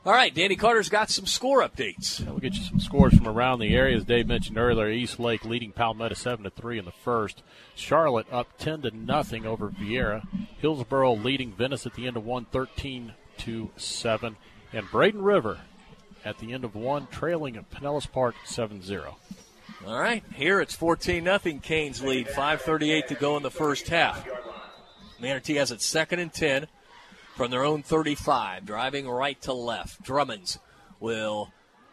All right, Danny Carter's got some score updates. We'll get you some scores from around the area. As Dave mentioned earlier, East Lake leading Palmetto seven to three in the first. Charlotte up ten to nothing over Viera. Hillsborough leading Venice at the end of one, 13 to seven, and Braden River at the end of one, trailing at Pinellas Park 7-0. All right, here it's 14 nothing. Canes lead. 5:38 to go in the first half. Manatee has it second and 10 from their own 35, driving right to left. Drummonds will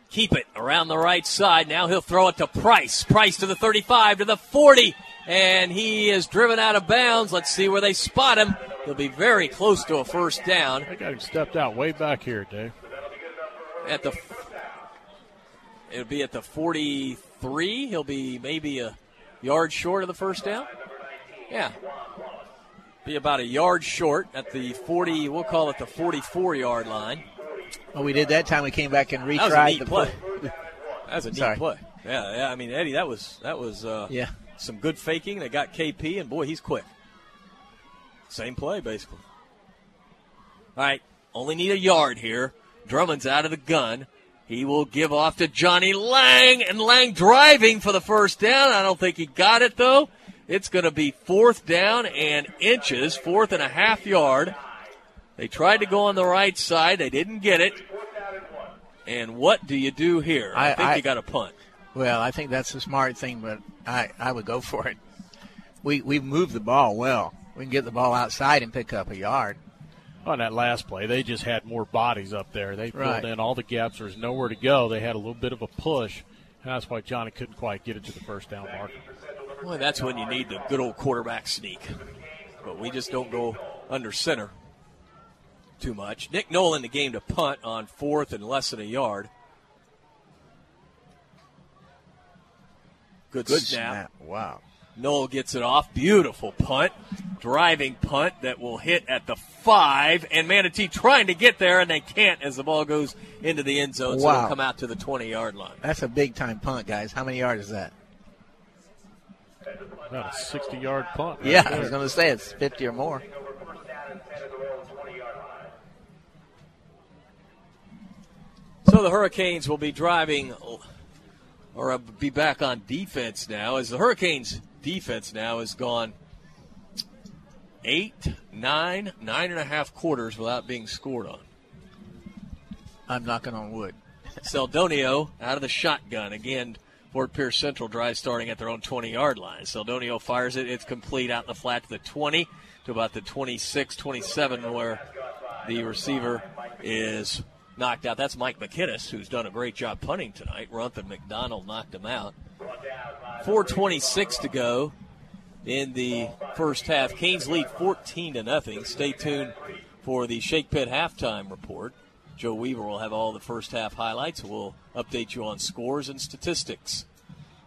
keep it around the right side. Now he'll throw it to Price. Price to the 35, to the 40, and he is driven out of bounds. Let's see where they spot him. He'll be very close to a first down. They got him stepped out way back here, Dave. At the, it'll be at the 43. He'll be maybe a yard short of the first down. Yeah, be about a yard short at the 40. We'll call it the 44 yard line. Well, we did that time. We came back and retried That was a neat the play. (laughs) That was a neat Sorry. play. Yeah, yeah. I mean, Eddie, that was that was uh, Yeah. some good faking. They got KP, and boy, he's quick. Same play, basically. All right, only need a yard here. Drummond's out of the gun. He will give off to Johnny Lang, and Lang driving for the first down. I don't think he got it though. It's going to be fourth down and inches, fourth and a half yard. They tried to go on the right side. They didn't get it. And what do you do here? I, I- think I- you got a punt. Well, I think that's a smart thing, but I, I would go for it. We we've moved the ball well. We can get the ball outside and pick up a yard. On that last play, they just had more bodies up there. They filled in all the gaps. There was nowhere to go. They had a little bit of a push, And that's why Johnny couldn't quite get it to the first down marker. Well, that's when you need the good old quarterback sneak. But we just don't go under center too much. Nick Nolan the game to punt on fourth and less than a yard. Good, Good snap. snap. Wow. Noel gets it off. Beautiful punt. Driving punt that will hit at the five. And Manatee trying to get there, and they can't as the ball goes into the end zone. So Wow. it'll come out to the 20 yard line. That's a big time punt, guys. How many yards is that? About a 60 yard punt. right yeah, I was going to say it's 50 or more. So the Hurricanes will be driving or be back on defense now as the Hurricanes defense now has gone eight, nine, nine and a half quarters without being scored on. I'm knocking on wood. (laughs) Seldonio out of the shotgun. Again, Fort Pierce Central drive starting at their own 20 yard line. Seldonio fires it. It's complete out in the flat to the 20 to about the 26, 27 where the receiver is knocked out. That's Mike McKinnis, who's done a great job punting tonight. Rumph and McDonald knocked him out. 426 to go in the first half. Canes lead 14 to nothing. Stay tuned for the Shake Pit halftime report. Joe Weaver will have all the first half highlights. We'll update you on scores and statistics.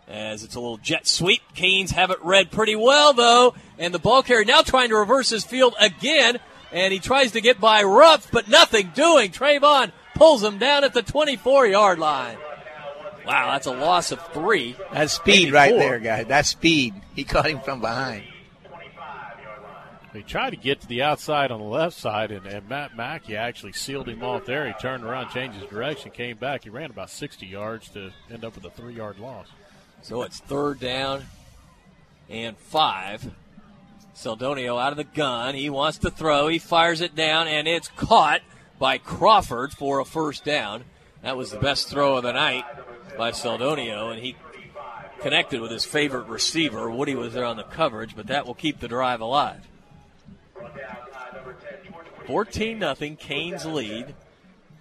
As it's a little jet sweep. Canes have it read pretty well, though. And the ball carrier now trying to reverse his field again. And he tries to get by Rumph, but nothing doing. Trayvon pulls him down at the 24 yard line. Wow, that's a loss of three. That's speed right four. there, guys. That's speed. He caught him from behind. He tried to get to the outside on the left side, and, and Matt Mackey actually sealed him off there. He turned around, changed his direction, came back. He ran about 60 yards to end up with a three yard loss. So it's third down and five. Seldonio out of the gun. He wants to throw. He fires it down, and it's caught by Crawford for a first down. That was the best throw of the night by Seldonio, and he connected with his favorite receiver. Woody was there on the coverage, but that will keep the drive alive. 14 nothing. Kane's lead.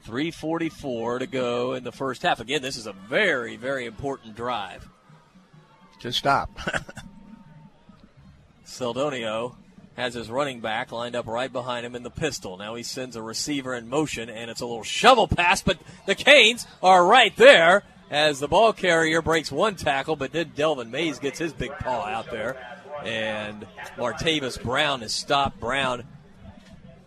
344 to go in the first half. Again, this is a very, very important drive. To stop. (laughs) Seldonio has his running back lined up right behind him in the pistol. Now he sends a receiver in motion, and it's a little shovel pass, but the Canes are right there as the ball carrier breaks one tackle, but then Delvin Mays gets his big paw out there, and Martavis Brown is stopped. Brown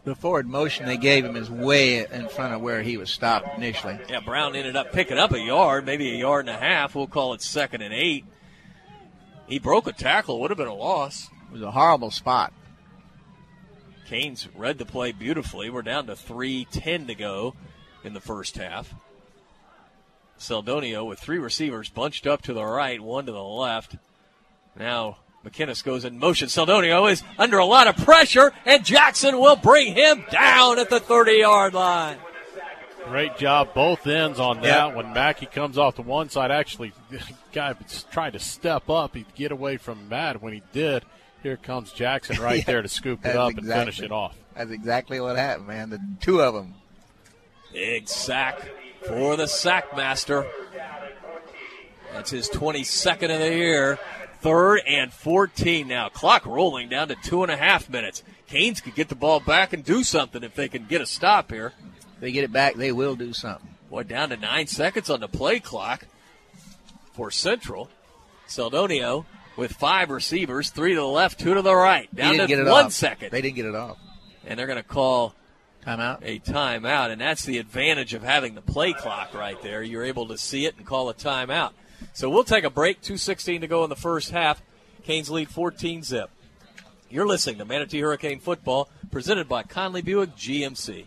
The forward motion they gave him is way in front of where he was stopped initially. Yeah, Brown ended up picking up a yard, maybe a yard and a half. We'll call it second and eight. He broke a tackle, would have been a loss. It was a horrible spot. Canes read the play beautifully. We're down to 3.10 to go in the first half. Seldonio with three receivers bunched up to the right, one to the left. Now McKinnis goes in motion. Seldonio is under a lot of pressure, and Jackson will bring him down at the 30 yard line. Great job, both ends on that. When Mackey comes off the one side, actually, the (laughs) guy was trying to step up. He'd get away from Matt. When he did, here comes Jackson (laughs) right Yeah, there to scoop it that's up and finish it off. That's exactly what happened, man. The two of them. Big sack for the sack master. That's his 22nd of the year. Third and 14 now. Clock rolling down to two and a half minutes. Canes could get the ball back and do something if they can get a stop here. If they get it back, they will do something. Boy, down to nine seconds on the play clock for Central. Seldonio with five receivers, three to the left, two to the right. Down to get it one off. second. They didn't get it off. And they're going to call Timeout. a timeout, and that's the advantage of having the play clock right there. You're able to see it and call a timeout. So we'll take a break. 2.16 to go in the first half. Canes lead 14 zip. You're listening to Manatee Hurricane Football, presented by Conley Buick GMC.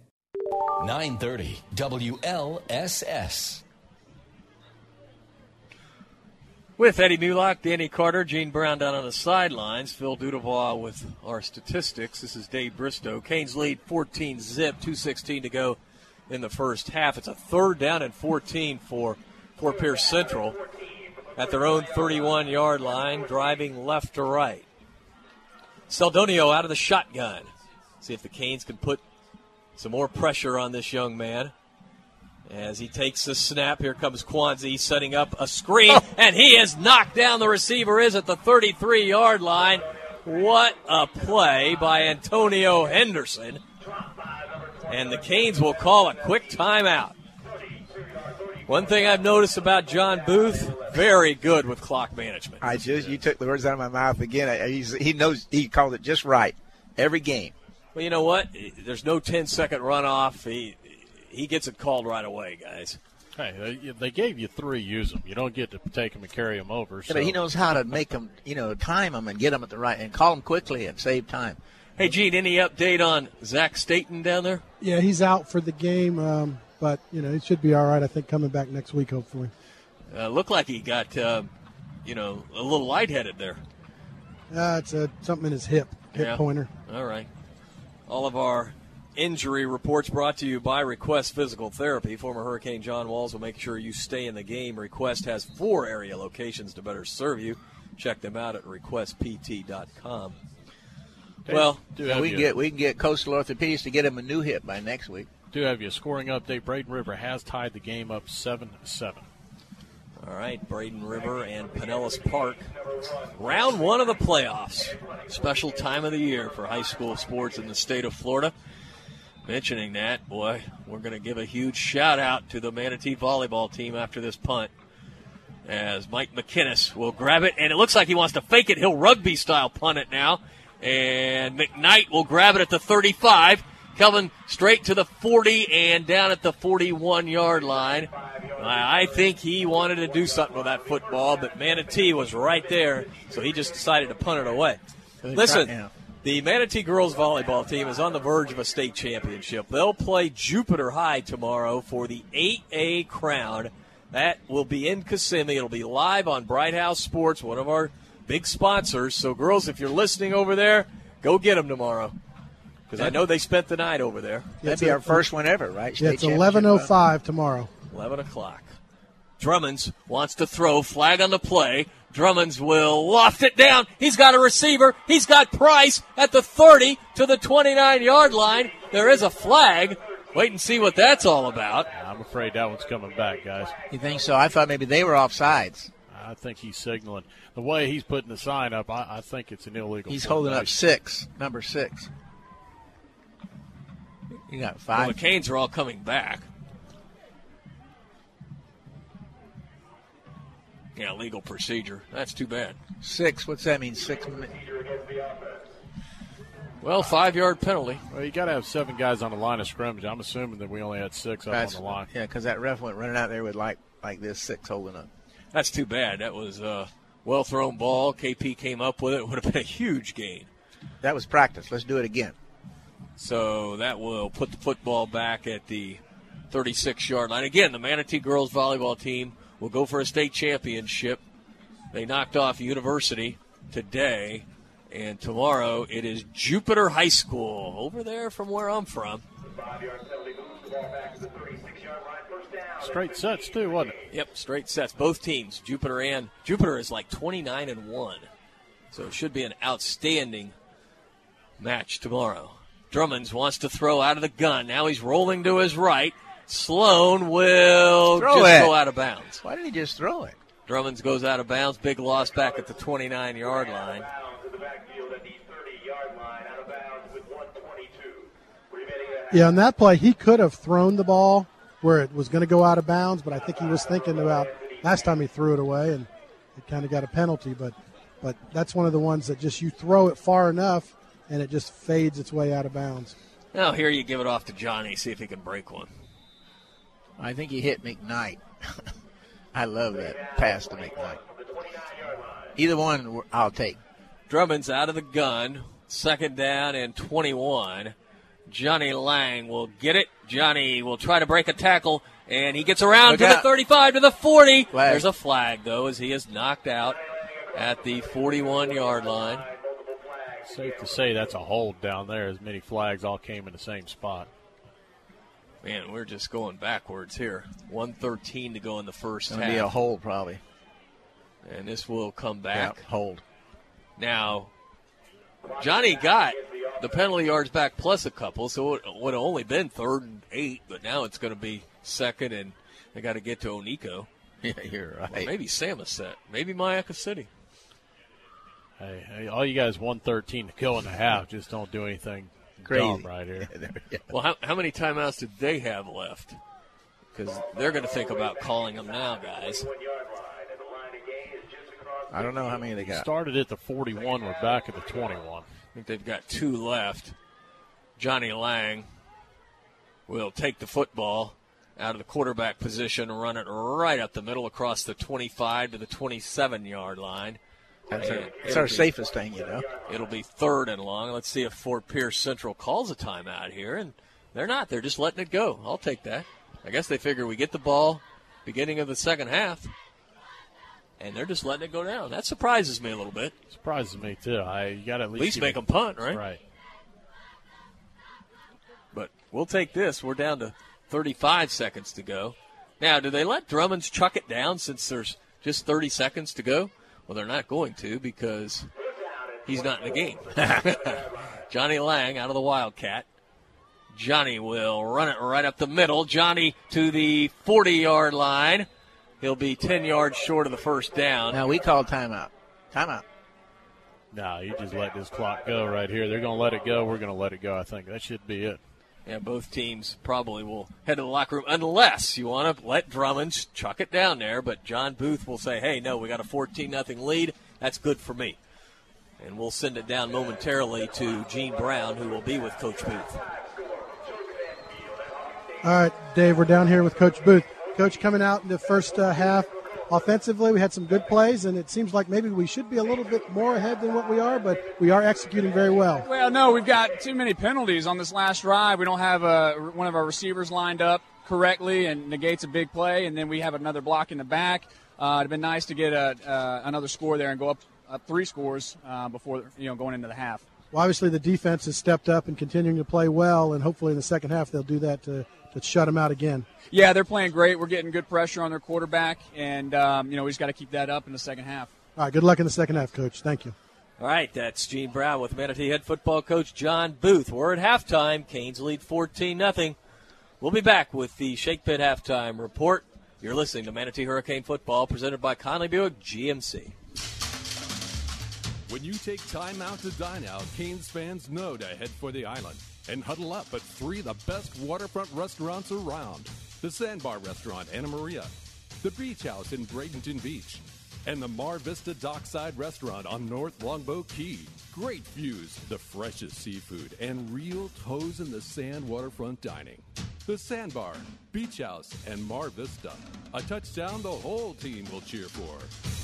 930 WLSS. With Eddie Mulock, Danny Carter, Gene Brown down on the sidelines, Phil Dudebois with our statistics. This is Dave Bristow. Canes lead 14 zip, 216 to go in the first half. It's a third down and 14 for Fort Pierce Central at their own 31 yard line, driving left to right. Seldonio out of the shotgun. See if the Canes can put some more pressure on this young man. As he takes the snap, here comes Kwanzi setting up a screen, oh. and he is knocked down. The receiver is at the 33 yard line. What a play by Antonio Henderson. And the Canes will call a quick timeout. One thing I've noticed about John Booth, very good with clock management. I just you took the words out of my mouth again. He's, he knows he called it just right every game. Well, you know what? There's no 10 second runoff. He he gets it called right away, guys. Hey, they, they gave you three. Use them. You don't get to take them and carry them over. So. Yeah, but he knows how to make them, you know, time them and get them at the right and call them quickly and save time. Hey, Gene, any update on Zach Staten down there? Yeah, he's out for the game, um, but you know it should be all right. I think coming back next week, hopefully. Uh, looked like he got, uh, you know, a little lightheaded there. Uh, it's a, something in his hip, hip yeah. pointer. All right. All of our injury reports brought to you by Request Physical Therapy. Former Hurricane John Walls will make sure you stay in the game. Request has four area locations to better serve you. Check them out at requestpt.com. well, we can get we can get Coastal Orthopedics to get him a new hip by next week. Do have you a scoring update? Braden River has tied the game up seven seven. All right, Braden River and Pinellas Park. Round one of the playoffs. Special time of the year for high school sports in the state of Florida mentioning that, boy, we're going to give a huge shout out to the Manatee volleyball team after this punt. As Mike McKinnis will grab it, and it looks like he wants to fake it. He'll rugby style punt it now. And McKnight will grab it at the 35. Kelvin straight to the 40 and down at the 41 yard line. I think he wanted to do something with that football, but Manatee was right there, so he just decided to punt it away. Listen, the Manatee girls volleyball team is on the verge of a state championship. They'll play Jupiter High tomorrow for the 8A crown. That will be in Kissimmee. It'll be live on Bright House Sports, one of our big sponsors. So, girls, if you're listening over there, go get them tomorrow. Because I know they spent the night over there. That'd be our first one ever, right? yeah, it's 11.05 tomorrow. 11 o'clock. Drummonds wants to throw. Flag on the play. Drummonds will loft it down. He's got a receiver. He's got Price at the 30 to the 29 yard line. There is a flag. Wait and see what that's all about. I'm afraid that one's coming back, guys. You think so? I thought maybe they were off sides. I think he's signaling. The way he's putting the sign up, I, I think it's an illegal. He's holding up six, number six. You got five. Well, the Canes are all coming back. Yeah, legal procedure. That's too bad. Six. What's that mean? Six. Well, five yard penalty. Well, you got to have seven guys on the line of scrimmage. I'm assuming that we only had six up That's, on the line. Yeah, because that ref went running out there with like like this six holding up. That's too bad. That was uh, a well thrown ball. KP came up with it. it would have been a huge gain. That was practice. Let's do it again. So that will put the football back at the 36 yard line. Again, the Manatee girls volleyball team will go for a state championship. They knocked off University today, and tomorrow it is Jupiter High School over there from where I'm from. Straight sets too, wasn't it? Yep, straight sets. Both teams, Jupiter and Jupiter is like 29 and one, so it should be an outstanding match tomorrow. Drummonds wants to throw out of the gun. Now he's rolling to his right. Sloan will throw just it. go out of bounds. Why did he just throw it? Drummonds goes out of bounds. Big loss back at the 29 yard line. Yeah, on that play, he could have thrown the ball where it was going to go out of bounds, but I think he was thinking about last time he threw it away and it kind of got a penalty. But but that's one of the ones that just you throw it far enough and it just fades its way out of bounds. Now here you give it off to Johnny, see if he can break one. I think he hit McKnight. (laughs) I love that pass to McKnight. Either one, I'll take. Drummond's out of the gun. Second down and 21. Johnny Lang will get it. Johnny will try to break a tackle, and he gets around Look to the 35 to the 40. Flag. There's a flag, though, as he is knocked out at the 41 yard line. Safe to say that's a hold down there, as many flags all came in the same spot. Man, we're just going backwards here. 113 to go in the first Gonna half. be a hold probably. And this will come back. Yeah, hold. Now, Johnny got the penalty yards back plus a couple, so it would have only been third and eight, but now it's going to be second, and they got to get to Oneco. (laughs) Yeah, you're right. Or maybe Samoset. Maybe Myakka City. Hey, hey, all you guys 113 to kill in the half. Just don't do anything Crazy. dumb right here. (laughs) Well, how, how many timeouts did they have left? Because they're going to think about calling them now, guys. I don't know how many they got. Started at the 41. We're back at the 21. I think they've got two left. Johnny Lang will take the football out of the quarterback position and run it right up the middle across the 25 to the 27 yard line. That's our, it's our be- safest thing, you know. It'll be third and long. Let's see if Fort Pierce Central calls a timeout here. And they're not. They're just letting it go. I'll take that. I guess they figure we get the ball beginning of the second half. And they're just letting it go down. That surprises me a little bit. Surprises me too. I you got to at At least, least make it- them punt, right? Right. But we'll take this. We're down to 35 seconds to go. Now, do they let Drummonds chuck it down since there's just 30 seconds to go? Well, they're not going to because he's not in the game. (laughs) (laughs) Johnny Lang out of the Wildcat. Johnny will run it right up the middle. Johnny to the 40 yard line. He'll be 10 yards short of the first down. Now we call timeout. Timeout. No, you just let this clock go right here. They're going to let it go. We're going to let it go. I think that should be it. Yeah, both teams probably will head to the locker room unless you want to let Drummond chuck it down there. But John Booth will say, "Hey, no, we got a 14 nothing lead. That's good for me." And we'll send it down momentarily to Gene Brown, who will be with Coach Booth. All right, Dave, we're down here with Coach Booth. Coach, coming out in the first uh, half, offensively, we had some good plays, and it seems like maybe we should be a little bit more ahead than what we are, but we are executing very well. Well, no, we've got too many penalties on this last drive. We don't have uh, one of our receivers lined up correctly and negates a big play, and then we have another block in the back. Uh, it'd been nice to get a, uh, another score there and go up, up three scores uh, before you know going into the half. Well, obviously, the defense has stepped up and continuing to play well, and hopefully in the second half they'll do that to, to shut them out again. Yeah, they're playing great. We're getting good pressure on their quarterback, and um, you know we just got to keep that up in the second half. All right, good luck in the second half, Coach. Thank you. All right, that's Gene Brown with Manatee head football coach John Booth. We're at halftime. Canes lead 14 nothing. We'll be back with the Shake Pit halftime report. You're listening to Manatee Hurricane Football presented by Conley Buick GMC. When you take time out to dine out, Canes fans know to head for the island and huddle up at three of the best waterfront restaurants around the Sandbar Restaurant, Anna Maria, the Beach House in Bradenton Beach, and the Mar Vista Dockside Restaurant on North Longboat Key. Great views, the freshest seafood, and real toes in the sand waterfront dining. The Sandbar, Beach House, and Mar Vista. A touchdown the whole team will cheer for.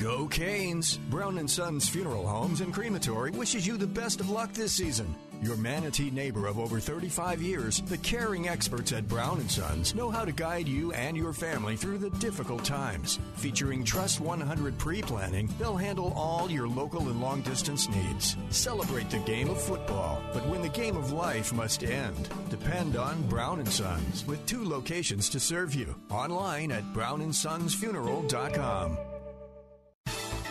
Go Canes! Brown and Sons Funeral Homes and Crematory wishes you the best of luck this season. Your Manatee neighbor of over 35 years, the caring experts at Brown and Sons know how to guide you and your family through the difficult times. Featuring Trust 100 pre-planning, they'll handle all your local and long distance needs. Celebrate the game of football, but when the game of life must end, depend on Brown and Sons with two locations to serve you. Online at brownandsonsfuneral.com.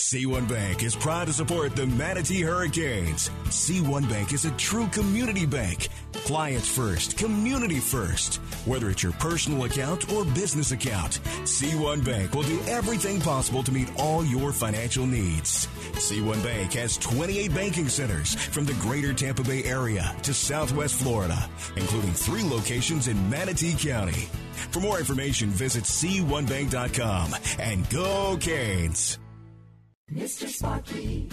C1 Bank is proud to support the Manatee Hurricanes. C1 Bank is a true community bank. Clients first, community first. Whether it's your personal account or business account, C1 Bank will do everything possible to meet all your financial needs. C1 Bank has 28 banking centers from the greater Tampa Bay area to Southwest Florida, including three locations in Manatee County. For more information, visit C1Bank.com and go Canes. Mr. Sparky,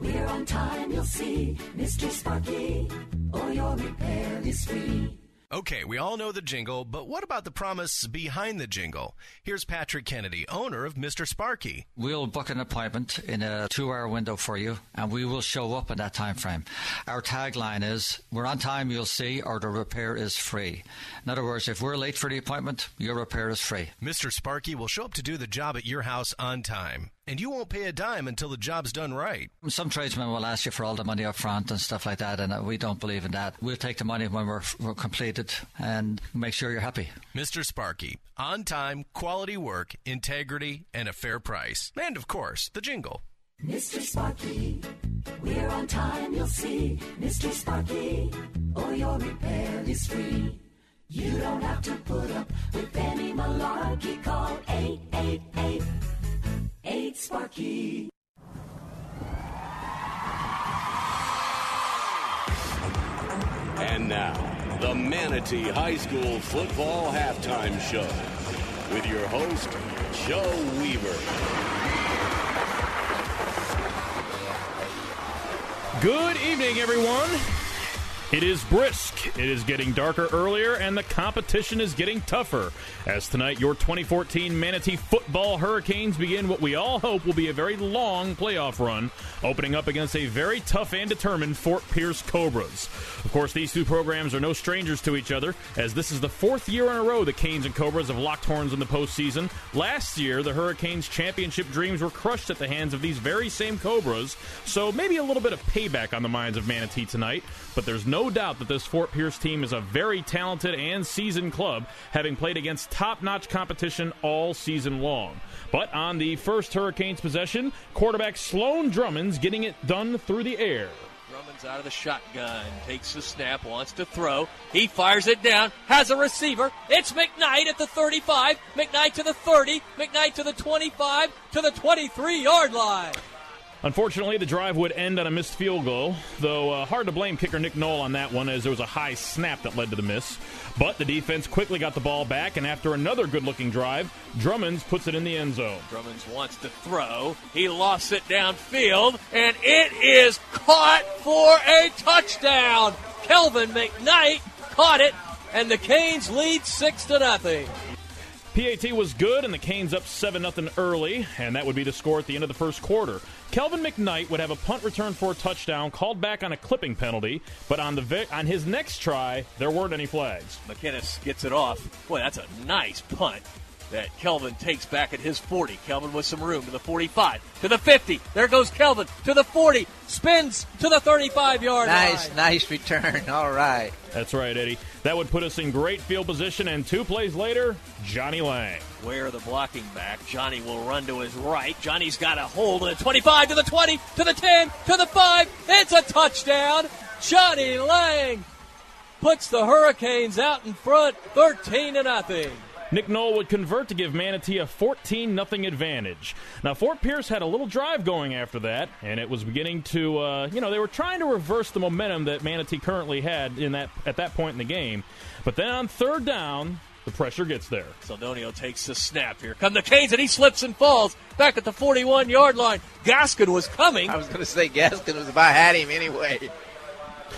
we're on time, you'll see. Mr. Sparky, or your repair is free. Okay, we all know the jingle, but what about the promise behind the jingle? Here's Patrick Kennedy, owner of Mr. Sparky. We'll book an appointment in a two-hour window for you, and we will show up in that time frame. Our tagline is, we're on time, you'll see, or the repair is free. In other words, if we're late for the appointment, your repair is free. Mr. Sparky will show up to do the job at your house on time. And you won't pay a dime until the job's done right. Some tradesmen will ask you for all the money up front and stuff like that, and uh, we don't believe in that. We'll take the money when we're, we're completed and make sure you're happy. Mr. Sparky, on time, quality work, integrity, and a fair price. And of course, the jingle. Mr. Sparky, we're on time, you'll see. Mr. Sparky, or your repair is free. You don't have to put up with any malarkey. Call 888 8 Sparky. And now, the Manatee High School Football Halftime Show with your host, Joe Weaver. Good evening, everyone. It is brisk. It is getting darker earlier, and the competition is getting tougher. As tonight, your 2014 Manatee Football Hurricanes begin what we all hope will be a very long playoff run, opening up against a very tough and determined Fort Pierce Cobras. Of course, these two programs are no strangers to each other, as this is the fourth year in a row the Canes and Cobras have locked horns in the postseason. Last year, the Hurricanes' championship dreams were crushed at the hands of these very same Cobras, so maybe a little bit of payback on the minds of Manatee tonight, but there's no doubt that this Fort Pierce team is a very talented and seasoned club, having played against top notch competition all season long. But on the first Hurricanes possession, quarterback Sloan Drummond's getting it done through the air. Drummond's out of the shotgun, takes the snap, wants to throw. He fires it down, has a receiver. It's McKnight at the 35, McKnight to the 30, McKnight to the 25, to the 23 yard line. Unfortunately, the drive would end on a missed field goal, though uh, hard to blame kicker Nick Knoll on that one as there was a high snap that led to the miss. But the defense quickly got the ball back, and after another good looking drive, Drummonds puts it in the end zone. Drummonds wants to throw. He lost it downfield, and it is caught for a touchdown. Kelvin McKnight caught it, and the Canes lead 6 to nothing. PAT was good, and the Canes up 7 0 early, and that would be the score at the end of the first quarter. Kelvin McKnight would have a punt return for a touchdown, called back on a clipping penalty, but on the on his next try, there weren't any flags. McKinnis gets it off. Boy, that's a nice punt that Kelvin takes back at his 40. Kelvin with some room to the 45, to the 50. There goes Kelvin to the 40, spins to the 35 yard nice, line. Nice return. (laughs) All right. That's right, Eddie. That would put us in great field position, and two plays later, Johnny Lang. Where the blocking back, Johnny will run to his right. Johnny's got a hold of the 25 to the 20 to the 10 to the 5. It's a touchdown. Johnny Lang puts the Hurricanes out in front, 13 to nothing. Nick Knoll would convert to give Manatee a 14 0 advantage. Now, Fort Pierce had a little drive going after that, and it was beginning to, uh, you know, they were trying to reverse the momentum that Manatee currently had in that at that point in the game. But then on third down, the pressure gets there. Seldonio takes the snap. Here come the Canes, and he slips and falls back at the 41 yard line. Gaskin was coming. I was going to say Gaskin was about I had him anyway.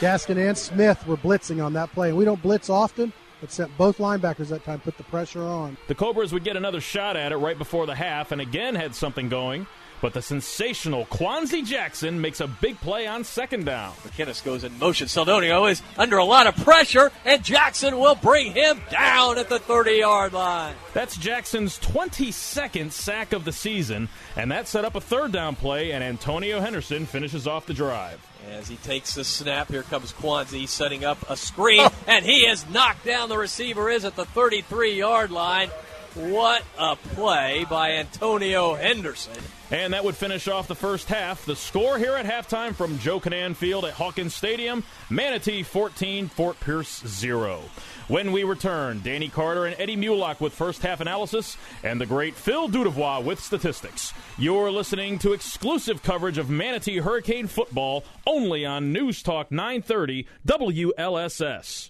Gaskin and Smith were blitzing on that play. and We don't blitz often, but sent both linebackers that time, put the pressure on. The Cobras would get another shot at it right before the half, and again had something going. But the sensational Quanzi Jackson makes a big play on second down. McKinnis goes in motion. Seldonio is under a lot of pressure, and Jackson will bring him down at the 30 yard line. That's Jackson's 22nd sack of the season, and that set up a third down play, and Antonio Henderson finishes off the drive. As he takes the snap, here comes Quanzi setting up a screen, oh. and he is knocked down the receiver, is at the 33 yard line. What a play by Antonio Henderson. And that would finish off the first half. The score here at halftime from Joe Kinnan Field at Hawkins Stadium Manatee 14, Fort Pierce 0. When we return, Danny Carter and Eddie Mulock with first half analysis, and the great Phil Dudevois with statistics. You're listening to exclusive coverage of Manatee Hurricane football only on News Talk 930 WLSS.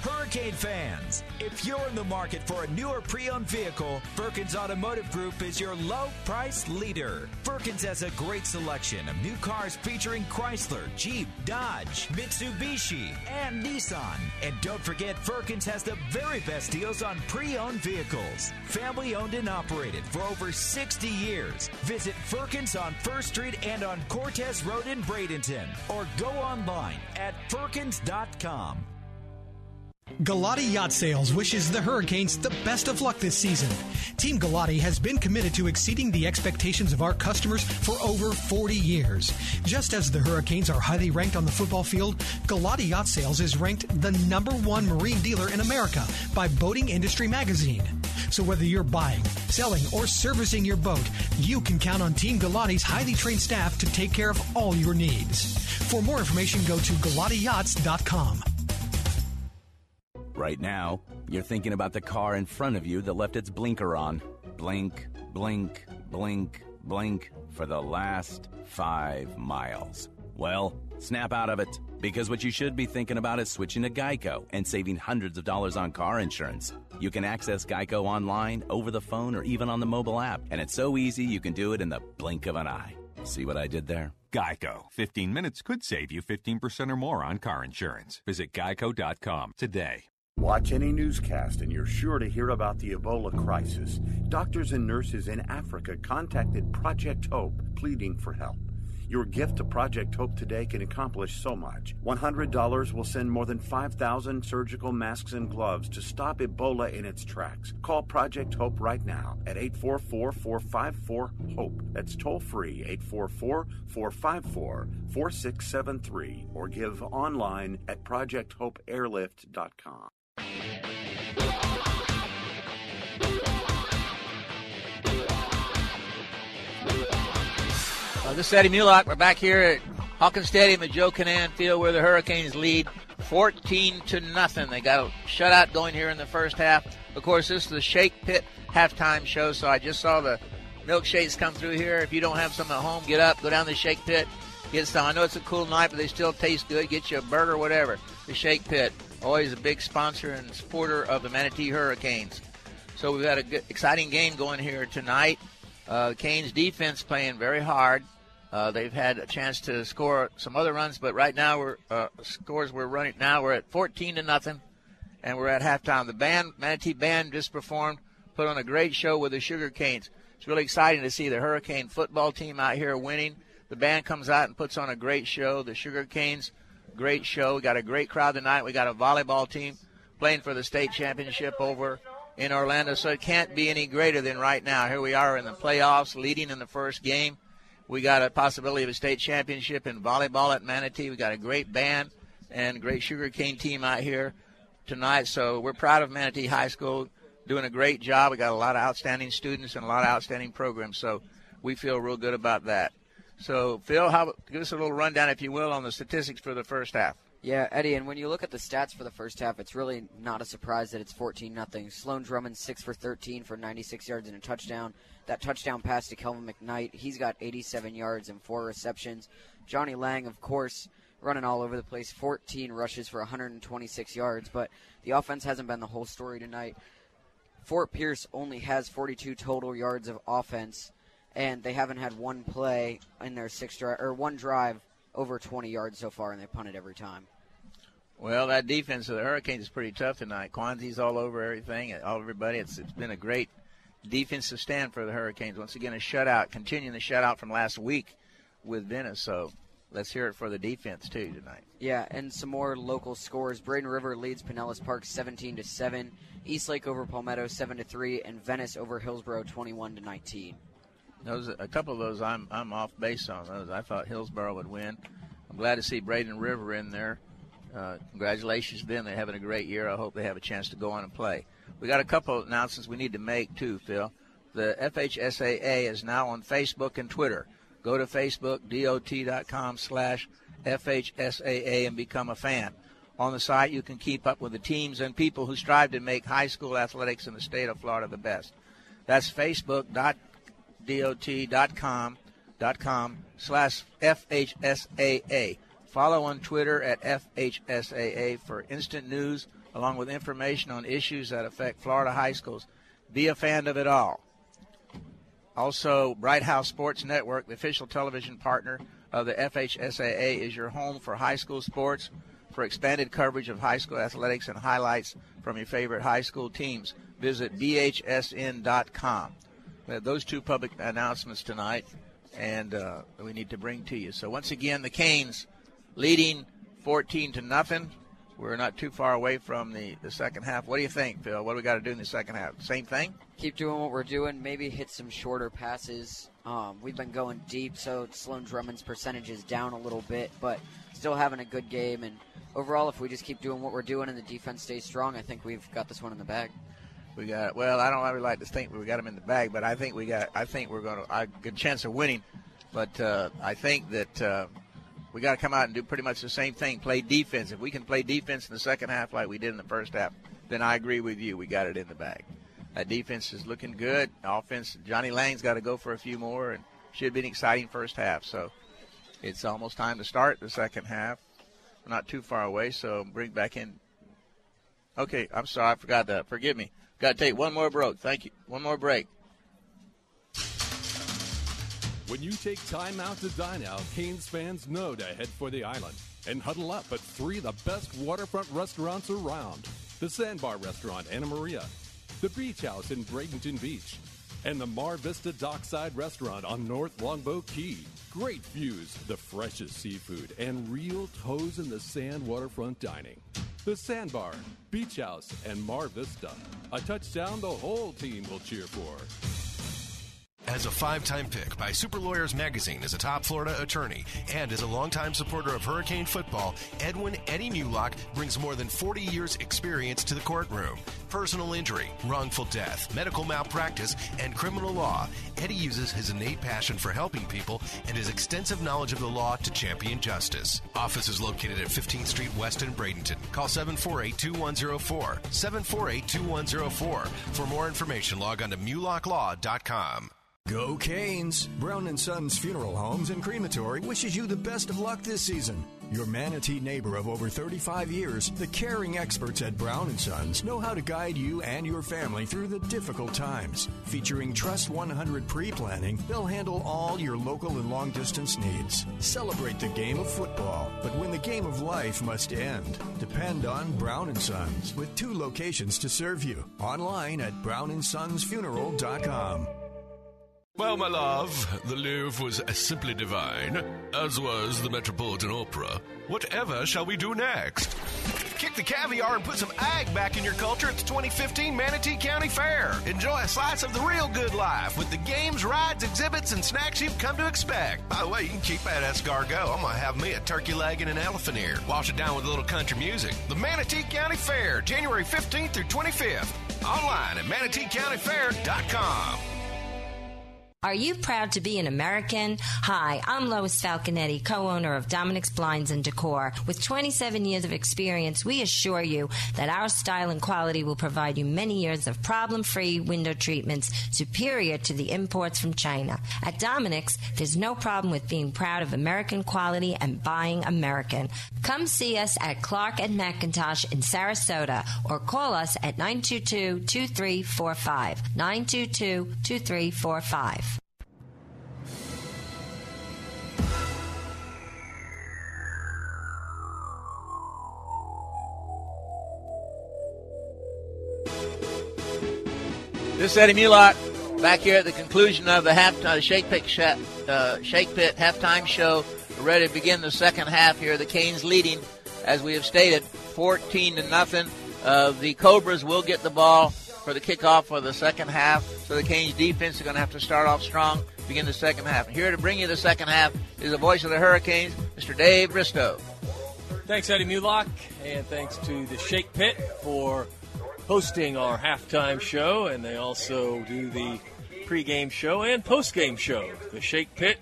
Hurricane fans, if you're in the market for a newer pre-owned vehicle, Firkins Automotive Group is your low price leader. Firkins has a great selection of new cars featuring Chrysler, Jeep, Dodge, Mitsubishi, and Nissan. And don't forget, Firkins has the very best deals on pre-owned vehicles. Family owned and operated for over 60 years. Visit Firkins on First Street and on Cortez Road in Bradenton, or go online at firkins.com. Galati Yacht Sales wishes the Hurricanes the best of luck this season. Team Galati has been committed to exceeding the expectations of our customers for over 40 years. Just as the Hurricanes are highly ranked on the football field, Galati Yacht Sales is ranked the number one marine dealer in America by Boating Industry Magazine. So whether you're buying, selling, or servicing your boat, you can count on Team Galati's highly trained staff to take care of all your needs. For more information, go to GalatiYachts.com. Right now, you're thinking about the car in front of you that left its blinker on. Blink, blink, blink, blink for the last five miles. Well, snap out of it, because what you should be thinking about is switching to Geico and saving hundreds of dollars on car insurance. You can access Geico online, over the phone, or even on the mobile app, and it's so easy you can do it in the blink of an eye. See what I did there? Geico. 15 minutes could save you 15% or more on car insurance. Visit geico.com today. Watch any newscast and you're sure to hear about the Ebola crisis. Doctors and nurses in Africa contacted Project Hope, pleading for help. Your gift to Project Hope today can accomplish so much. $100 will send more than 5,000 surgical masks and gloves to stop Ebola in its tracks. Call Project Hope right now at 844 454 HOPE. That's toll free 844 454 4673 or give online at projecthopeairlift.com. Uh, this is Eddie Mulock. We're back here at Hawkins Stadium at Joe Kinnan Field where the Hurricanes lead 14 to nothing. They got a shutout going here in the first half. Of course, this is the Shake Pit halftime show, so I just saw the milkshakes come through here. If you don't have some at home, get up, go down to the Shake Pit, get some. I know it's a cool night, but they still taste good. Get you a burger, whatever. The Shake Pit, always a big sponsor and supporter of the Manatee Hurricanes. So we've got a good, exciting game going here tonight. Uh, Canes defense playing very hard. Uh, they've had a chance to score some other runs, but right now we're uh, scores we're running now we're at 14 to nothing, and we're at halftime. The band Manatee band just performed, put on a great show with the Sugar Canes. It's really exciting to see the Hurricane football team out here winning. The band comes out and puts on a great show. The Sugar Canes, great show. We got a great crowd tonight. We got a volleyball team playing for the state championship over in Orlando, so it can't be any greater than right now. Here we are in the playoffs, leading in the first game We got a possibility of a state championship in volleyball at Manatee. We got a great band and great sugarcane team out here tonight. So we're proud of Manatee High School doing a great job. We got a lot of outstanding students and a lot of outstanding programs. So we feel real good about that. So Phil, how, give us a little rundown, if you will, on the statistics for the first half. Yeah, Eddie, and when you look at the stats for the first half, it's really not a surprise that it's 14 nothing. Sloan Drummond 6 for 13 for 96 yards and a touchdown. That touchdown pass to Kelvin McKnight, he's got 87 yards and four receptions. Johnny Lang, of course, running all over the place, 14 rushes for 126 yards, but the offense hasn't been the whole story tonight. Fort Pierce only has 42 total yards of offense, and they haven't had one play in their six drive or one drive over 20 yards so far, and they punted every time. Well, that defense of the Hurricanes is pretty tough tonight. Quanzi's all over everything, all everybody. It's it's been a great defensive stand for the Hurricanes. Once again, a shutout, continuing the shutout from last week with Venice. So let's hear it for the defense too tonight. Yeah, and some more local scores. Braden River leads Pinellas Park 17 to 7, Eastlake over Palmetto 7 to 3, and Venice over Hillsborough 21 to 19. Those a couple of those I'm I'm off base on those. I thought Hillsborough would win. I'm glad to see Braden River in there. Uh, congratulations to them. They're having a great year. I hope they have a chance to go on and play. We got a couple of announcements we need to make too, Phil. The FHSAA is now on Facebook and Twitter. Go to Facebook, dot.com slash FHSAA and become a fan. On the site, you can keep up with the teams and people who strive to make high school athletics in the state of Florida the best. That's facebook.dot.com dot com slash FHSAA. Follow on Twitter at FHSAA for instant news along with information on issues that affect Florida high schools. Be a fan of it all. Also, Bright House Sports Network, the official television partner of the FHSAA, is your home for high school sports. For expanded coverage of high school athletics and highlights from your favorite high school teams, visit bhsn.com. Have those two public announcements tonight, and uh, we need to bring to you. So once again, the Canes leading 14 to nothing. We're not too far away from the, the second half. What do you think, Phil? What do we got to do in the second half? Same thing? Keep doing what we're doing. Maybe hit some shorter passes. Um, we've been going deep, so Sloan Drummond's percentage is down a little bit, but still having a good game. And overall, if we just keep doing what we're doing and the defense stays strong, I think we've got this one in the bag. We got well. I don't really like to think we got them in the bag, but I think we got. I think we're going to a good chance of winning. But uh, I think that uh, we got to come out and do pretty much the same thing. Play defense. If we can play defense in the second half like we did in the first half, then I agree with you. We got it in the bag. That defense is looking good. Offense. Johnny Lang's got to go for a few more, and should be an exciting first half. So it's almost time to start the second half. We're not too far away, so bring back in. Okay, I'm sorry, I forgot that. Forgive me. Got to take one more break. Thank you. One more break. When you take time out to dine out, Canes fans know to head for the island and huddle up at three of the best waterfront restaurants around the Sandbar Restaurant, Anna Maria, the Beach House in Bradenton Beach, and the Mar Vista Dockside Restaurant on North Longboat Key. Great views, the freshest seafood, and real toes in the sand waterfront dining. The Sandbar, Beach House, and Mar Vista. A touchdown the whole team will cheer for. As a five time pick by Super Lawyers Magazine as a top Florida attorney and as a longtime supporter of Hurricane football, Edwin Eddie Mulock brings more than 40 years' experience to the courtroom. Personal injury, wrongful death, medical malpractice, and criminal law. Eddie uses his innate passion for helping people and his extensive knowledge of the law to champion justice. Office is located at 15th Street West in Bradenton. Call 748 2104. 748 2104. For more information, log on to MulockLaw.com. Go Canes! Brown Sons Funeral Homes and Crematory wishes you the best of luck this season. Your manatee neighbor of over 35 years, the caring experts at Brown Sons know how to guide you and your family through the difficult times. Featuring Trust 100 pre-planning, they'll handle all your local and long distance needs. Celebrate the game of football, but when the game of life must end, depend on Brown Sons with two locations to serve you. Online at brownandsonsfuneral.com. Well, my love, the Louvre was simply divine, as was the Metropolitan Opera. Whatever shall we do next? Kick the caviar and put some ag back in your culture at the 2015 Manatee County Fair. Enjoy a slice of the real good life with the games, rides, exhibits, and snacks you've come to expect. By the way, you can keep that escargot. I'm going to have me a turkey leg and an elephant ear. Wash it down with a little country music. The Manatee County Fair, January 15th through 25th. Online at manateecountyfair.com. Are you proud to be an American? Hi, I'm Lois Falconetti, co-owner of Dominic's Blinds and Decor. With 27 years of experience, we assure you that our style and quality will provide you many years of problem-free window treatments superior to the imports from China. At Dominic's, there's no problem with being proud of American quality and buying American. Come see us at Clark and McIntosh in Sarasota or call us at 922-2345. 922-2345. This is Eddie Mulock back here at the conclusion of the half uh, Shake Pit sh- uh, Shake Pit halftime show. We're ready to begin the second half here. The Canes leading, as we have stated, 14 to nothing. Uh, the Cobras will get the ball for the kickoff for the second half. So the Canes defense is going to have to start off strong, begin the second half. Here to bring you the second half is the voice of the Hurricanes, Mr. Dave Bristow. Thanks, Eddie Mulock, and thanks to the Shake Pit for hosting our halftime show, and they also do the pregame show and postgame show. The Shake Pit,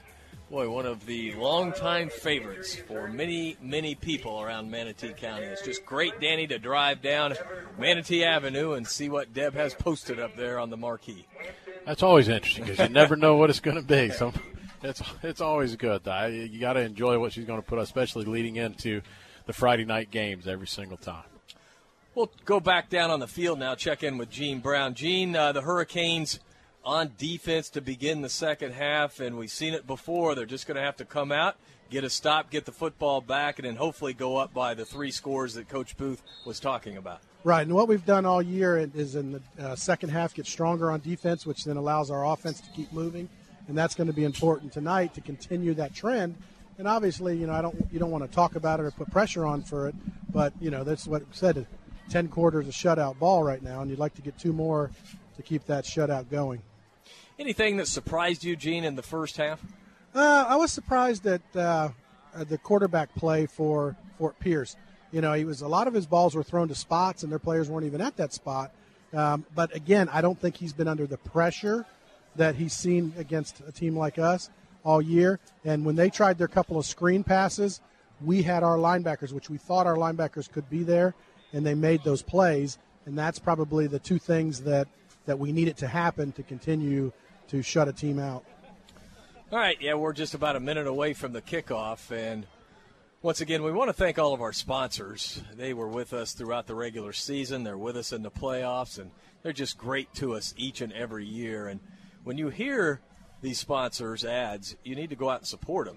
boy, one of the longtime favorites for many, many people around Manatee County. It's just great, Danny, to drive down Manatee Avenue and see what Deb has posted up there on the marquee. That's always interesting because you never know what it's going to be. So it's it's always good. You got to enjoy what she's going to put, especially leading into the Friday night games every single time. We'll go back down on the field now, check in with Gene Brown. Gene, uh, the Hurricanes on defense to begin the second half, and we've seen it before. They're just going to have to come out, get a stop, get the football back, and then hopefully go up by the three scores that Coach Booth was talking about. Right, and what we've done all year is in the uh, second half get stronger on defense, which then allows our offense to keep moving, and that's going to be important tonight to continue that trend. And obviously, you know, I don't you don't want to talk about it or put pressure on for it, but you know that's what said. 10 quarters of shutout ball right now, and you'd like to get two more to keep that shutout going. Anything that surprised you, Gene, in the first half? Uh, I was surprised at uh, the quarterback play for Fort Pierce. You know, he was a lot of his balls were thrown to spots, and their players weren't even at that spot. Um, but again, I don't think he's been under the pressure that he's seen against a team like us all year. And when they tried their couple of screen passes, we had our linebackers, which we thought our linebackers could be there, and they made those plays. And that's probably the two things that, that we need it to happen to continue to shut a team out. All right, yeah, we're just about a minute away from the kickoff. And once again, we want to thank all of our sponsors. They were with us throughout the regular season, they're with us in the playoffs, and they're just great to us each and every year. And when you hear these sponsors' ads, you need to go out and support them.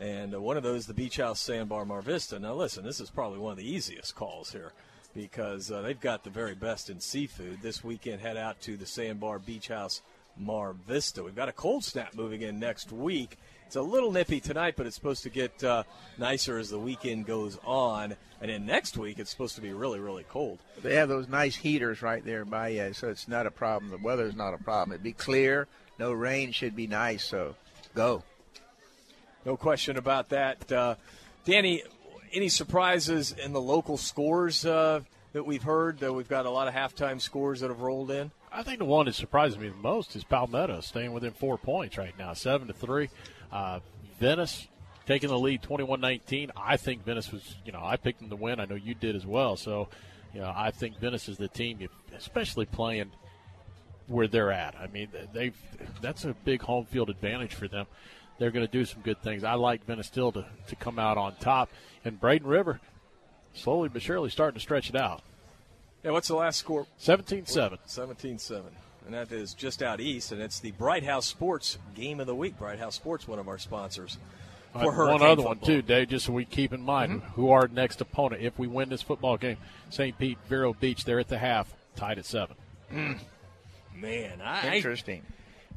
And one of those, the Beach House Sandbar Mar Vista. Now, listen, this is probably one of the easiest calls here because uh, they've got the very best in seafood. This weekend, head out to the Sandbar Beach House Mar Vista. We've got a cold snap moving in next week. It's a little nippy tonight, but it's supposed to get uh, nicer as the weekend goes on. And then next week, it's supposed to be really, really cold. They have those nice heaters right there by you, so it's not a problem. The weather's not a problem. It'd be clear, no rain, should be nice. So go. No question about that. Uh, Danny, any surprises in the local scores uh, that we've heard? That we've got a lot of halftime scores that have rolled in. I think the one that surprises me the most is Palmetto staying within four points right now, seven to three. Uh, Venice taking the lead, 21-19. I think Venice was, you know, I picked them to win. I know you did as well. So, you know, I think Venice is the team, especially playing where they're at. I mean, they've that's a big home field advantage for them they're going to do some good things. I like Venice still to, to come out on top. And Braden River, slowly but surely, starting to stretch it out. Yeah, what's the last score? 17 7. 17 7. And that is just out east, and it's the Bright House Sports Game of the Week. Bright House Sports, one of our sponsors. For uh, one other football. one, too, Dave, just so we keep in mind mm-hmm. who our next opponent. If we win this football game, St. Pete, Vero Beach, they're at the half, tied at 7. Mm. Man, I. Interesting.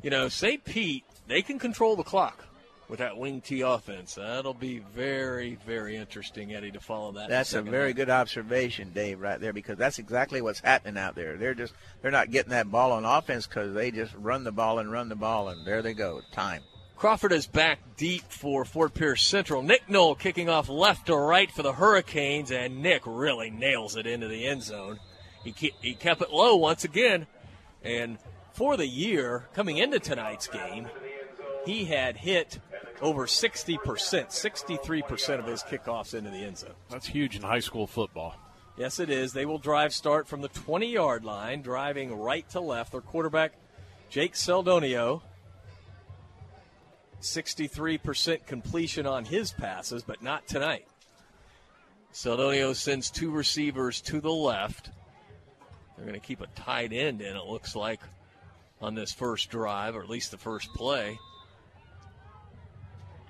you know, St. Pete, they can control the clock with that wing T offense. That'll be very, very interesting, Eddie, to follow that. That's a very half. good observation, Dave, right there, because that's exactly what's happening out there. They're just they're not getting that ball on offense because they just run the ball and run the ball, and there they go. Time. Crawford is back deep for Fort Pierce Central. Nick Knoll kicking off left to right for the Hurricanes, and Nick really nails it into the end zone. He he kept it low once again, and for the year coming into tonight's game, he had hit over 60%, 63% of his kickoffs into the end zone. That's huge in high school football. Yes, it is. They will drive start from the 20 yard line, driving right to left. Their quarterback, Jake Seldonio, 63% completion on his passes, but not tonight. Seldonio sends two receivers to the left. They're going to keep a tight end in, it looks like, on this first drive, or at least the first play.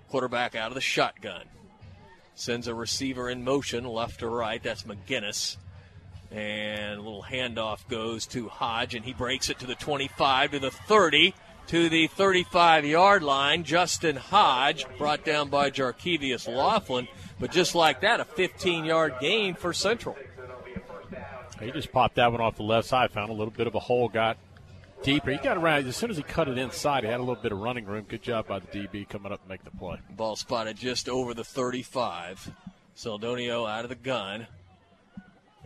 Quarterback out of the shotgun. Sends a receiver in motion, left to right. That's McKinnis. And a little handoff goes to Hodge, and he breaks it to the 25, to the 30, to the 35 yard line. Justin Hodge, brought down by Jarkevius Laughlin. But just like that, a 15 yard gain for Central. He just popped that one off the left side, found a little bit of a hole, got deeper. He got around as soon as he cut it inside. He had a little bit of running room. Good job by the DB coming up and making the play. Ball spotted just over the 35. Seldonio out of the gun.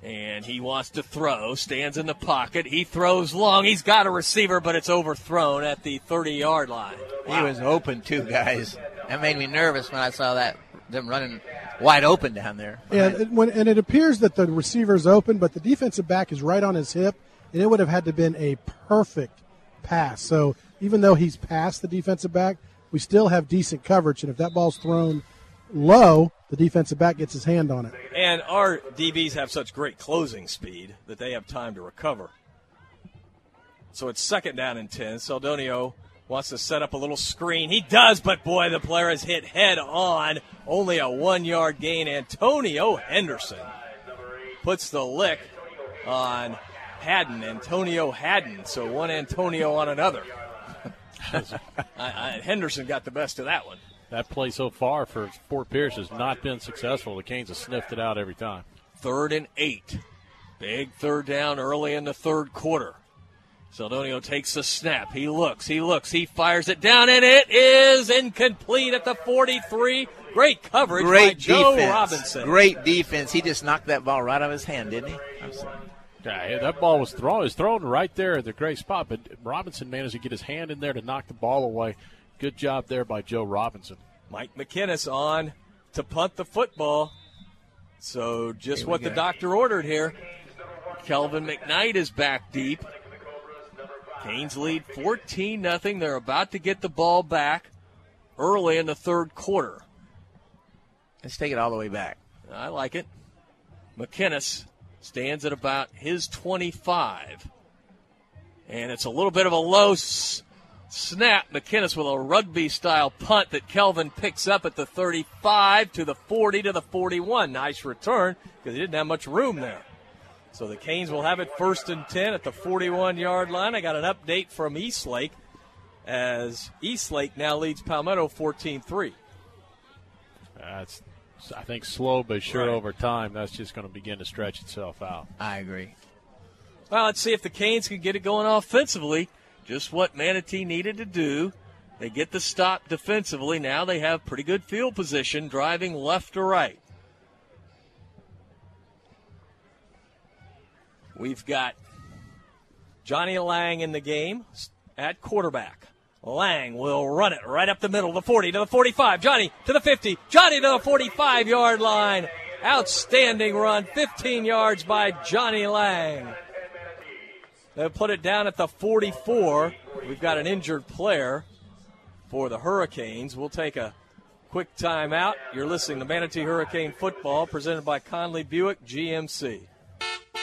And he wants to throw. Stands in the pocket. He throws long. He's got a receiver, but it's overthrown at the 30 yard line. He was open too, guys. That made me nervous when I saw that them running wide open down there. Yeah, and, when, and it appears that the receiver's open, but the defensive back is right on his hip, and it would have had to been a perfect pass. So even though he's past the defensive back, we still have decent coverage, and if that ball's thrown low, the defensive back gets his hand on it. And our DBs have such great closing speed that they have time to recover. So it's second down and 10. Seldonio wants to set up a little screen. He does, but boy, the player is hit head on. Only a one yard gain. Antonio Henderson puts the lick on Haddon, Antonio Haddon. So one Antonio on another. (laughs) I, I, Henderson got the best of that one. That play so far for Fort Pierce has not been successful. The Canes have sniffed it out every time. Third and eight. Big third down early in the third quarter. Seldonio takes the snap. He looks, he looks, he fires it down, and it is incomplete at the 43. Great coverage Great by Joe defense. Robinson. Great defense. He just knocked that ball right out of his hand, didn't he? Yeah, that ball was thrown. It was thrown right there at the great spot, but Robinson managed to get his hand in there to knock the ball away. Good job there by Joe Robinson. Mike McKinnis on to punt the football. So just Here we what the doctor ordered here. Kelvin McKnight is back deep. Canes lead 14 nothing. They're about to get the ball back early in the third quarter. Let's take it all the way back. I like it. McKinnis stands at about his 25. And it's a little bit of a low s- snap. McKinnis with a rugby style punt that Kelvin picks up at the 35 to the 40 to the 41. Nice return because he didn't have much room there. So the Canes will have it first and 10 at the 41 yard line. I got an update from Eastlake as Eastlake now leads Palmetto 14 3. That's, I think, slow but sure Right. over time. That's just going to begin to stretch itself out. I agree. Well, let's see if the Canes can get it going offensively. Just what Manatee needed to do. They get the stop defensively. Now they have pretty good field position, driving left to right. We've got Johnny Lang in the game at quarterback. Lang will run it right up the middle, the 40 to the 45. Johnny to the 50. Johnny to the 45 yard line. Outstanding run, 15 yards by Johnny Lang. They'll put it down at the 44. We've got an injured player for the Hurricanes. We'll take a quick timeout. You're listening to Manatee Hurricane Football presented by Conley Buick GMC.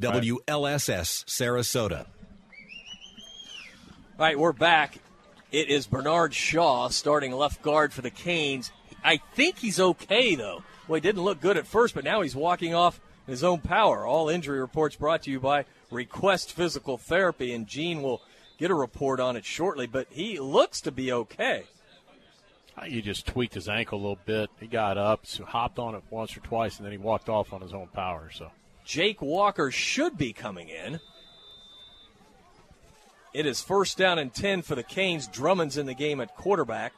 WLSS Sarasota. All right, we're back. It is Bernard Shaw starting left guard for the Canes. I think he's okay, though. Well, he didn't look good at first, but now he's walking off his own power. All injury reports brought to you by Request Physical Therapy, and Gene will get a report on it shortly, but he looks to be okay. Uh, he just tweaked his ankle a little bit. He got up, so hopped on it once or twice, and then he walked off on his own power. So Jake Walker should be coming in. It is first down and 10 for the Canes. Drummond's in the game at quarterback.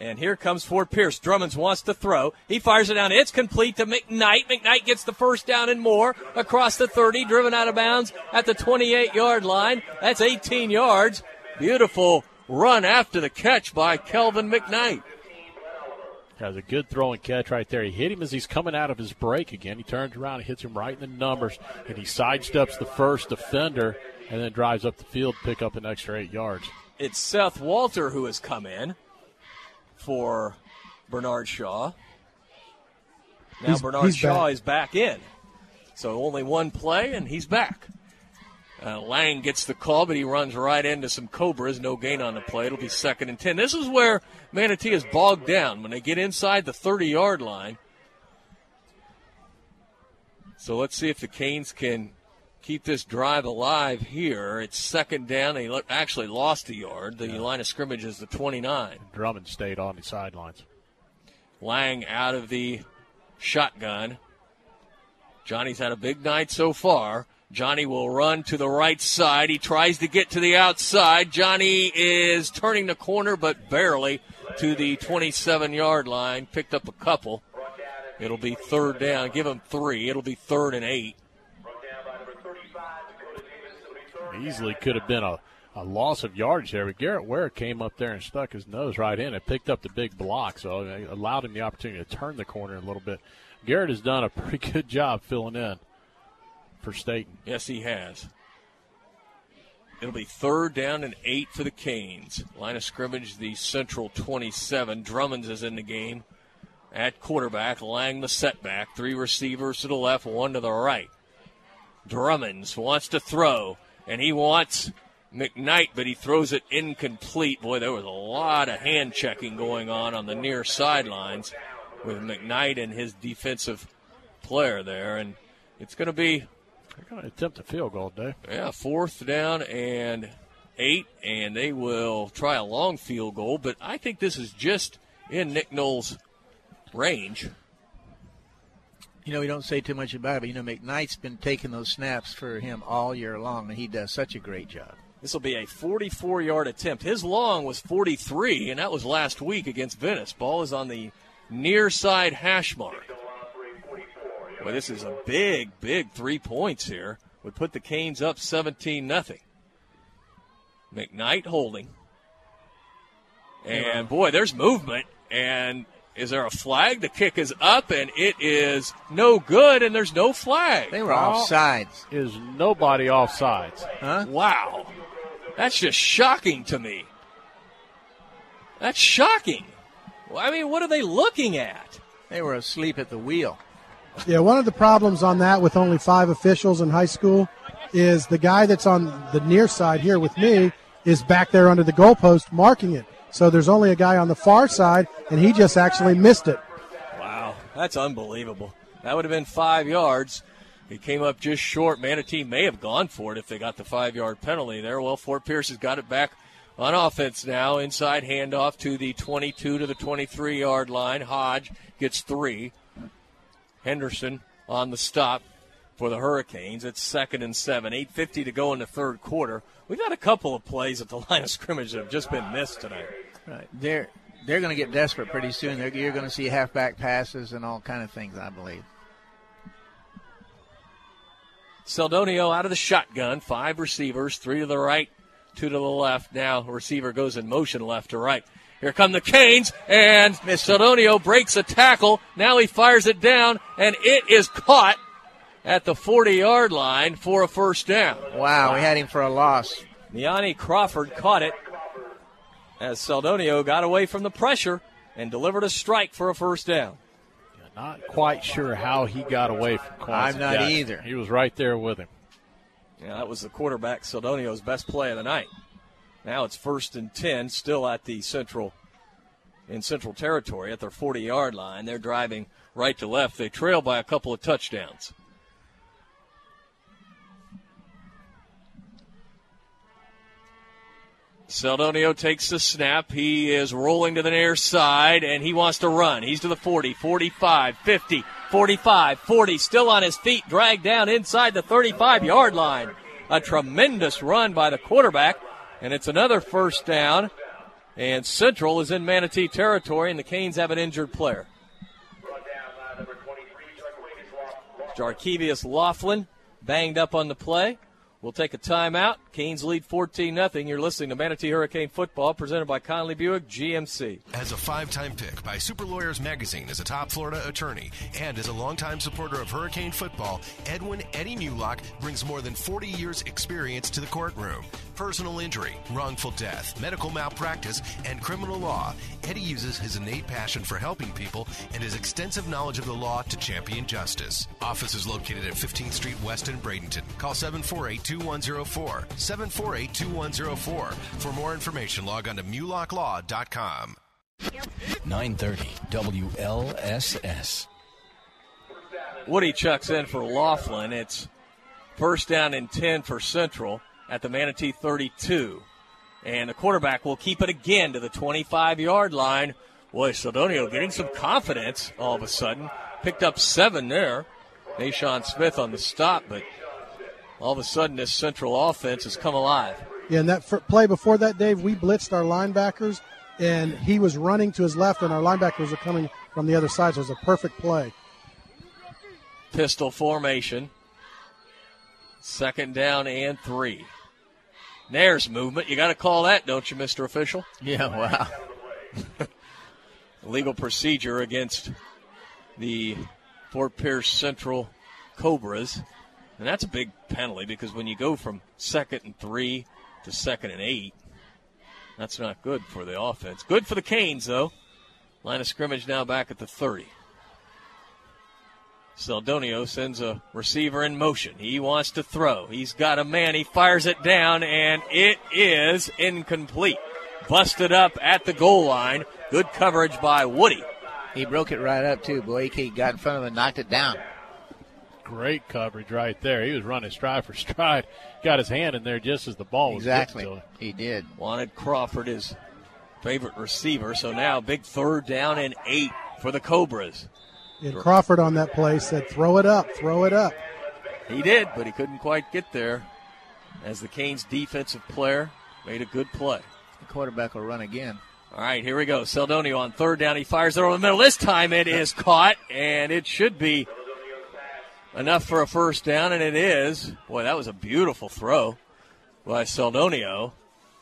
And here comes Fort Pierce. Drummonds wants to throw. He fires it down. It's complete to McKnight. McKnight gets the first down and more across the 30, driven out of bounds at the 28 yard line. That's 18 yards. Beautiful run after the catch by Kelvin McKnight. Has a good throw and catch right there. He hit him as he's coming out of his break again. He turns around and hits him right in the numbers, and he sidesteps the first defender and then drives up the field, pick up an extra eight yards. It's Seth Walter who has come in for Bernard Shaw. Now He's- Bernard he's Shaw back. is back in. So only one play, and he's back. Uh, Lang gets the call, but he runs right into some Cobras. No gain on the play. It'll be second and 10. This is where Manatee is bogged down when they get inside the 30 yard line. So let's see if the Canes can keep this drive alive here. It's second down. They actually lost a yard. The line of scrimmage is the 29. Drummond stayed on the sidelines. Lang out of the shotgun. Johnny's had a big night so far. Johnny will run to the right side. He tries to get to the outside. Johnny is turning the corner, but barely to the 27 yard line. Picked up a couple. It'll be third down. Give him three. It'll be third and eight. Easily could have been a, a loss of yards there, but Garrett Ware came up there and stuck his nose right in and picked up the big block, so it allowed him the opportunity to turn the corner a little bit. Garrett has done a pretty (laughs) good job filling in for Staten. Yes, he has. It'll be third down and eight for the Canes. Line of scrimmage, the Central 27. Drummonds is in the game at quarterback. Lang the setback. Three receivers to the left, one to the right. Drummonds wants to throw, and he wants McKnight, but he throws it incomplete. Boy, there was a lot of hand checking going on on the near sidelines with McKnight and his defensive player there, and it's going to be They're going to attempt a field goal, today. yeah, fourth down and eight, and they will try a long field goal. But I think this is just in Nick Knowles' range. You know, we don't say too much about it, but you know, McKnight's been taking those snaps for him all year long, and he does such a great job. This will be a 44 yard attempt. His long was 43, and that was last week against Venice. Ball is on the near side hash mark. Well, this is a big, big three points here. Would put the Canes up 17 nothing. McKnight holding. And boy, there's movement. And is there a flag? The kick is up, and it is no good, and there's no flag. They were offsides. Is nobody offsides? Huh? Wow. That's just shocking to me. That's shocking. Well, I mean, what are they looking at? They were asleep at the wheel. Yeah, one of the problems on that with only five officials in high school is the guy that's on the near side here with me is back there under the goalpost marking it. So there's only a guy on the far side, and he just actually missed it. Wow, that's unbelievable. That would have been five yards. He came up just short. Manatee may have gone for it if they got the five yard penalty there. Well, Fort Pierce has got it back on offense now. Inside handoff to the 22 to the 23 yard line. Hodge gets three. Henderson on the stop for the Hurricanes. It's second and seven. 8.50 to go in the third quarter. We've had a couple of plays at the (laughs) line of scrimmage that have just been missed tonight. Right. They're they're going to get desperate pretty soon. They're, you're going to see halfback passes and all kind of things, I believe. Seldonio out of the shotgun, five receivers, three to the right, two to the left. Now receiver goes in motion left to right. Here come the Canes, and Seldonio breaks a tackle. Now he fires it down, and it is caught at the 40 yard line for a first down. Wow, we had him for a loss. Yanni Crawford caught it as Seldonio got away from the pressure and delivered a strike for a first down. Not quite sure how he got away from Quincy I'm not Jackson. either. He was right there with him. Yeah, that was the quarterback Seldonio's best play of the night. Now it's first and ten, still at the central in central territory at their 40 yard line. They're driving right to left. They trail by a couple of touchdowns. Seldonio takes the snap. He is rolling to the near side and he wants to run. He's to the 40, 45, 50, 45, 40. Still on his feet, dragged down inside the 35 yard line. A tremendous run by the quarterback. And it's another first down. And Central is in Manatee territory, and the Canes have an injured player. Jarkevius Laughlin banged up on the play. We'll take a timeout. Canes lead 14 0. You're listening to Manatee Hurricane Football, presented by Conley Buick GMC. As a five time pick by Super Lawyers Magazine as a top Florida attorney and as a longtime supporter of Hurricane football, Edwin Eddie Mulock brings more than 40 years' experience to the courtroom. Personal injury, wrongful death, medical malpractice, and criminal law. Eddie uses his innate passion for helping people and his extensive knowledge of the law to champion justice. Office is located at 15th Street West in Bradenton. Call 748 2104. 748 2104. For more information, log on to mulocklaw.com. 930 WLSS. Woody chucks in for Laughlin. It's first down and 10 for Central at the Manatee 32. And the quarterback will keep it again to the 25 yard line. Boy, Seldonio getting some confidence all of a sudden. Picked up seven there. Nashawn Smith on the stop, but all of a sudden this Central offense has come alive. Yeah, and that f- play before that, Dave, we blitzed our linebackers, and he was running to his left, and our linebackers were coming from the other side. So it was a perfect play. Pistol formation. Second down and three. Nair's movement. You got to call that, don't you, Mr. Official? Yeah, wow. (laughs) Legal procedure against the Fort Pierce Central Cobras. And that's a big penalty because when you go from second and three to second and eight, that's not good for the offense. Good for the Canes, though. Line of scrimmage now back at the 30. Seldonio sends a receiver in motion. He wants to throw. He's got a man. He fires it down, and it is incomplete. Busted up at the goal line. Good coverage by Woody. He broke it right up, too. Boy, he got in front of him and knocked it down. Great coverage right there. He was running stride for (laughs) stride. Got his hand in there just as the ball was Exactly. getting to him. He did. Wanted Crawford his favorite receiver. So now big third down and eight for the Cobras. And Crawford on that play said, "Throw it up, throw it up." He did, but he couldn't quite get there. As the Canes defensive player made a good play. The quarterback will run again. All right, here we go. Seldonio on third down. He fires it over the middle. This time it is caught, and it should be enough for a first down, and it is. Boy, that was a beautiful throw by Seldonio.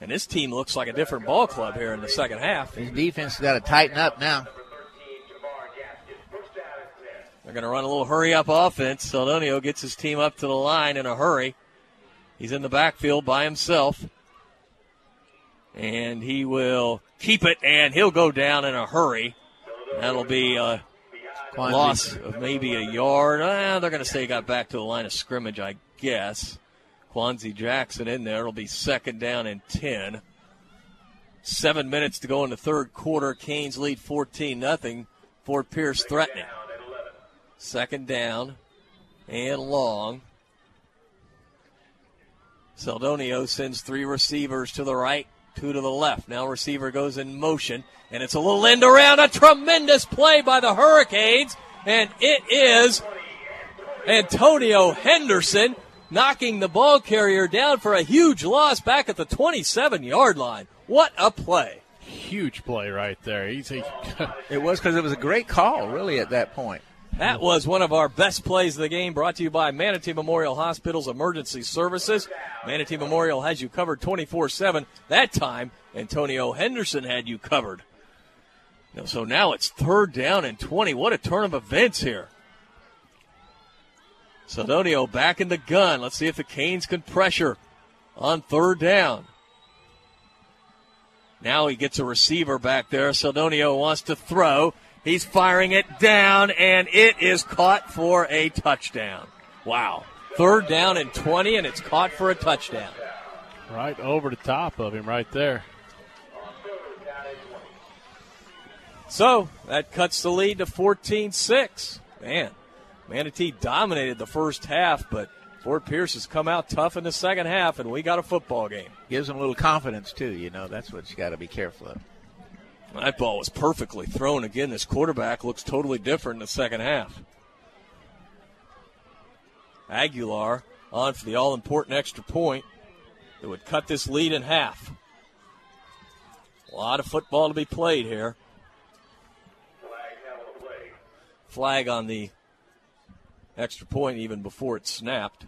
And this team looks like a different ball club here in the second half. His defense got to tighten up now. They're going to run a little hurry up offense. Seldonio gets his team up to the line in a hurry. He's in the backfield by himself. And he will keep it, and he'll go down in a hurry. That'll be a Quanzi. loss of maybe a yard. Ah, they're going to say he got back to the line of scrimmage, I guess. Quanzi Jackson in there. It'll be second down and 10. Seven minutes to go in the third quarter. Canes lead 14 nothing. Fort Pierce threatening. Second down and long. Seldonio sends three receivers to the right, two to the left. Now receiver goes in motion, and it's a little end around. A tremendous play by the Hurricanes, and it is Antonio Henderson knocking the ball carrier down for a huge loss back at the 27 yard line. What a play! Huge play right there. He's he, (laughs) It was because it was a great call, really, at that point. That was one of our best plays of the game, brought to you by Manatee Memorial Hospital's Emergency Services. Manatee Memorial has you covered 24 7. That time, Antonio Henderson had you covered. So now it's third down and 20. What a turn of events here. Seldonio back in the gun. Let's see if the Canes can pressure on third down. Now he gets a receiver back there. Seldonio wants to throw. He's firing it down, and it is caught for a touchdown. Wow. Third down and 20, and it's caught for a touchdown. Right over the top of him, right there. So that cuts the lead to 14 6. Man, Manatee dominated the first half, but Fort Pierce has come out tough in the second half, and we got a football game. Gives them a little confidence, too. You know, that's what you got to be careful of. That ball was perfectly thrown. Again, this quarterback looks totally different in the second half. Aguilar on for the all important extra point that would cut this lead in half. A lot of football to be played here. Flag on the extra point even before it snapped.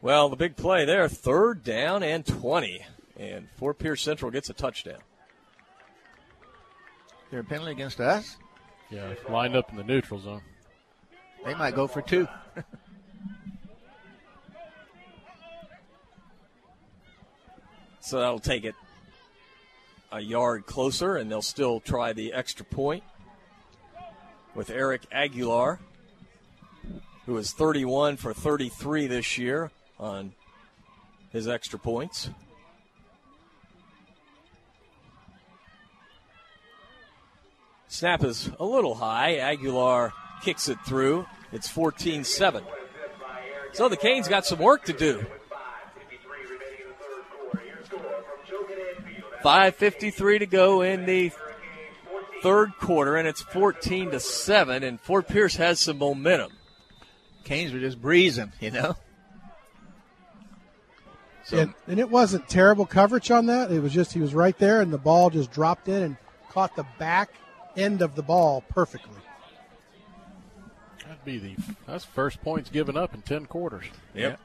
Well, the big play there, third down and 20. And Fort Pierce Central gets a touchdown. There a penalty against us? Yeah, lined up in the neutral zone. They might go for two. (laughs) so that'll take it a yard closer, and they'll still try the extra point with Eric Aguilar, who is 31 for 33 this year on his extra points. Snap is a little high. Aguilar kicks it through. It's 14 7. So the Canes got some work to do. 5.53 to go in the third quarter, and it's 14 to 7, and Fort Pierce has some momentum. Canes were just breezing, you know? So. And, and it wasn't terrible coverage on that. It was just he was right there, and the ball just dropped in and caught the back end of the ball perfectly. That'd be the that's first points given up in ten quarters. Yep.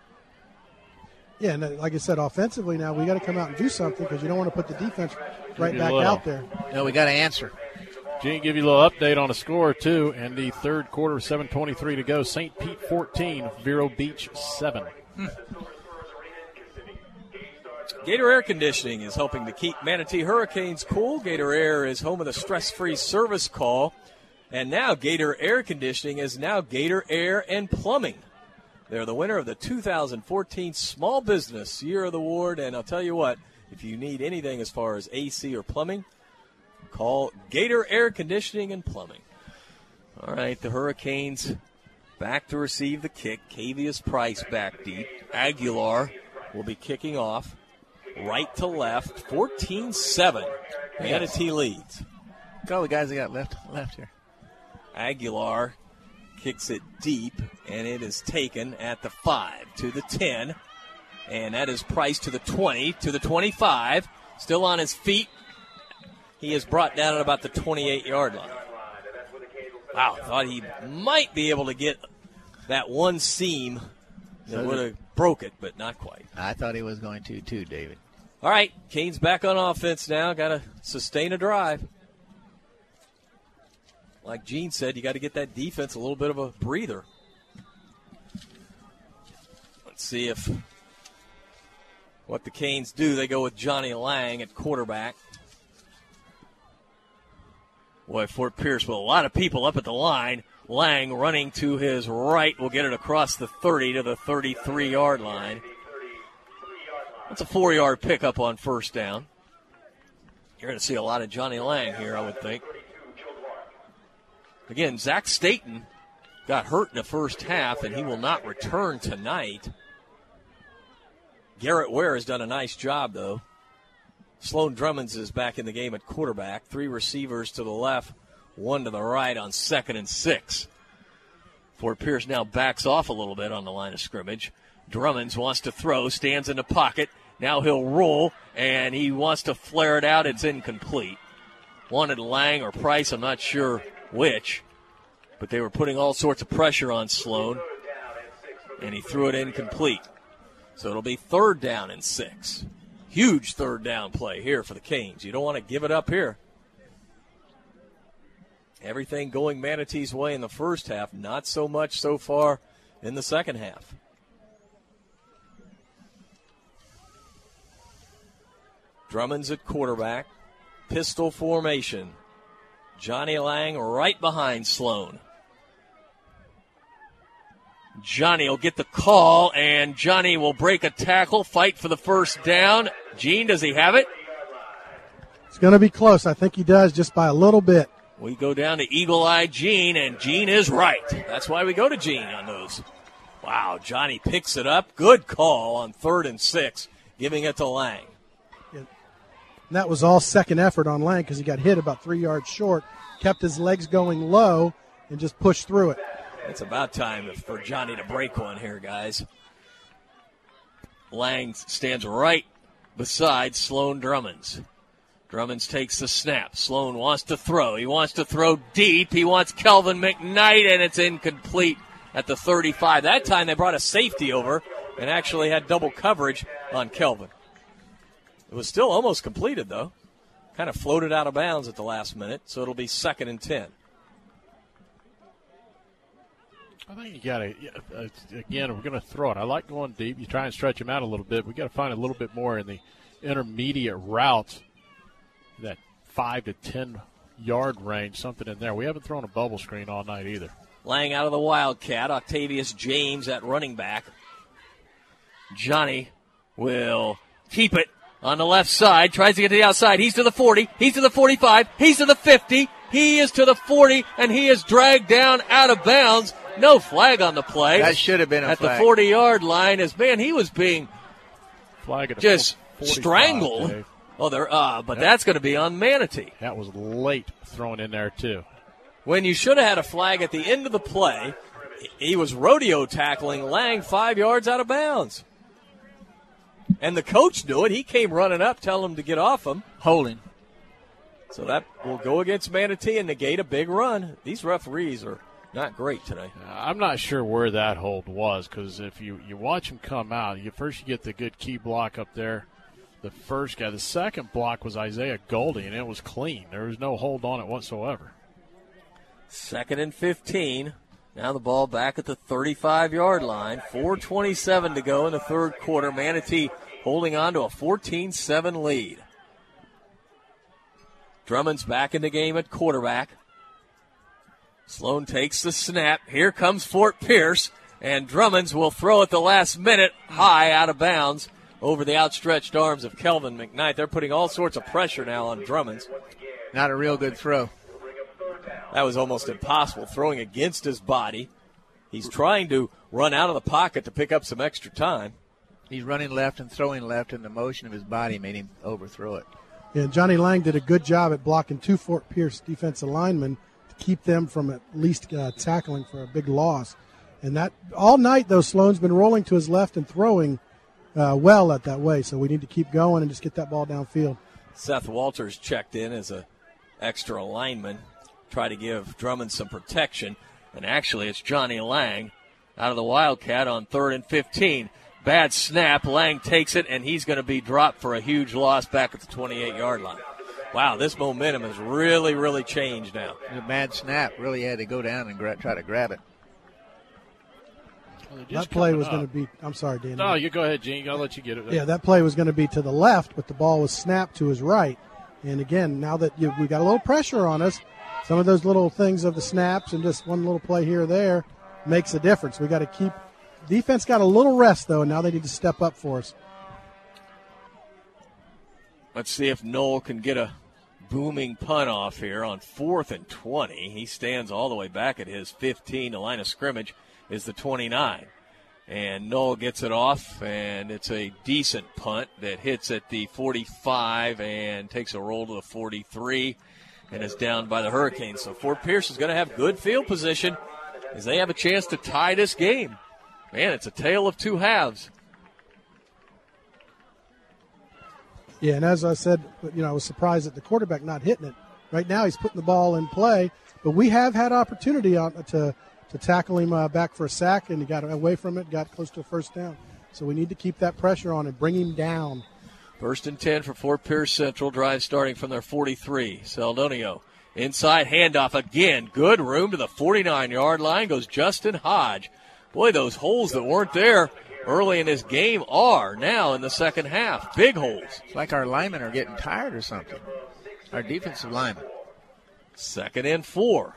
Yeah, and uh, like I said, offensively now we got to come out and do something because you don't want to put the defense right back out there. No, we got to answer. Gene, give you a little update on the score too. And the third quarter, seven twenty-three to go. St. Pete fourteen, Vero Beach seven. Hmm. Gator Air Conditioning is helping to keep Manatee Hurricanes cool. Gator Air is home of the stress free service call. And now Gator Air Conditioning is now Gator Air and Plumbing. They're the winner of the 2014 Small Business Year of the Award. And I'll tell you what, if you need anything as far as AC or plumbing, call Gator Air Conditioning and Plumbing. All right, the Hurricanes back to receive the kick. Cavius Price back deep. Aguilar will be kicking off right to left, 14 7. Manatee leads. Look all the guys they got left left here. Aguilar kicks it deep, and it is taken at the 5 to the 10. And that is Price to the 20, to the 25. Still on his feet. He is brought down at about the 28 yard line. Wow, thought he might be able to get that one seam that so would have broke it, but not quite. I thought he was going to too, David. All right, Canes back on offense now. Got to sustain a drive. Like Gene said, you got to get that defense a little bit of a breather. Let's see if what the Canes do. They go with Johnny Lang at quarterback. Boy, Fort Pierce with a lot of people up at the line. Lang running to his right will get it across the 30 to the 33 yard line. That's a four yard pickup on first down. You're going to see a lot of Johnny Lang here, I would think. Again, Zach Staten got hurt in the first half, and he will not return tonight. Garrett Ware has done a nice job, though. Sloan Drummonds is back in the game at quarterback. Three receivers to the left, one to the right on second and six. Fort Pierce now backs off a little bit on the line of scrimmage. Drummonds wants to throw, stands in the pocket, now he'll roll, and he wants to flare it out. It's incomplete. Wanted Lang or Price, I'm not sure which. but they were putting all sorts of pressure on Sloan, and he threw it incomplete. So it'll be third down and six. Huge third down play here for the Canes. You don't want to give it up here. Everything going Manatee's way in the first half, not so much so far in the second half. Drummonds at quarterback. Pistol formation. Johnny Lang right behind Sloan. Johnny will get the call, and Johnny will break a tackle, fight for the first down. Gene, does he have it? It's going to be close. I think he does just by a little bit. We go down to Eagle Eye Gene, and Gene is right. That's why we go to Gene on those. Wow, Johnny picks it up. Good call on third and six, giving it to Lang. And that was all second effort on Lang because he got hit about three yards short, kept his legs going low, and just pushed through it. It's about time for Johnny to break one here, guys. Lang stands right beside Sloan Drummonds. Drummonds takes the snap. Sloan wants to throw. He wants to throw deep. He wants Kelvin McKnight, and it's incomplete at the 35. That time they brought a safety over and actually had double coverage on Kelvin. It was still almost completed, though. Kind of floated out of bounds at the last minute, so it'll be second and 10. I think you got to, uh, again, we're going to throw it. I like going deep. You try and stretch them out a little bit. we got to find a little bit more in the intermediate routes, that 5 to 10 yard range, something in there. We haven't thrown a bubble screen all night either. Lang out of the Wildcat. Octavius James at running back. Johnny will keep it on the left side, tries to get to the outside. He's to the 40, he's to the 45, he's to the 50, he is to the 40, and he is dragged down out of bounds. No flag on the play. That should have been at flag. the 40 yard line. As man, he was being flag at just 45, strangled. Dave. Oh, there. Uh, but that's going to be on Manatee. That was late thrown in there too. When you should have had a flag at the end of the play, he was rodeo tackling Lang five yards out of bounds. And the coach knew it. He came running up, telling him to get off him. Holding. So that will go against Manatee and negate a big run. These referees are not great today. I'm not sure where that hold was because if you, you watch him come out, you first you get the good key block up there. The first guy, the second block was Isaiah Goldie, and it was clean. There was no hold on it whatsoever. Second and 15. Now the ball back at the 35 yard line. 4.27 to go in the third quarter. Manatee holding on to a 14 7 lead. Drummonds back in the game at quarterback. Sloan takes the snap. Here comes Fort Pierce, and Drummonds will throw at the last minute high out of bounds over the outstretched arms of Kelvin McKnight. They're putting all sorts of pressure now on Drummonds. Not a real good throw. That was almost impossible, throwing against his body. He's trying to run out of the pocket to pick up some extra time. He's running left and throwing left, and the motion of his body made him overthrow it. Yeah, Johnny Lang did a good job at blocking two Fort Pierce defensive linemen to keep them from at least uh, tackling for a big loss. And that all night, though, Sloan's been rolling to his left and throwing uh, well at that way. So we need to keep going and just get that ball downfield. Seth Walters checked in as a extra lineman, try to give Drummond some protection. And actually, it's Johnny Lang out of the Wildcat on third and 15. Bad snap. Lang takes it, and he's going to be dropped for a huge loss back at the 28 yard line. Wow, this momentum has really, really changed now. A bad snap. Really had to go down and gra- try to grab it. Well, That play was going to be. I'm sorry, Dan. No, you go ahead, Gene. I'll let you get it. Yeah, that play was going to be to the left, but the ball was snapped to his right. And again, now that you, we got a little pressure on us, some of those little things of the snaps and just one little play here or there makes a difference. We got to keep defense got a little rest though, and now they need to step up for us. Let's see if Noel can get a booming punt off here on fourth and 20. He stands all the way back at his 15. The line of scrimmage is the 29. And Noel gets it off, and it's a decent punt that hits at the 45 and takes a roll to the 43 and is down by the Hurricanes. So Fort Pierce is going to have good field position as they have a chance to tie this game. Man, it's a tale of two halves. Yeah, and as I said, you know, I was surprised at the quarterback not hitting it. right now he's putting the ball in play. But we have had opportunity on, to to tackle him uh, back for a sack, and he got away from it, got close to a first down. So we need to keep that pressure on and bring him down. First and 10 for Fort Pierce Central. Drive starting from their 43. Seldonio inside handoff again. Good room to the 49 yard line goes Justin Hodge. Boy, those holes that weren't there early in this game are now in the second half. Big holes. It's like our linemen are getting tired or something. Our defensive linemen. Second and four.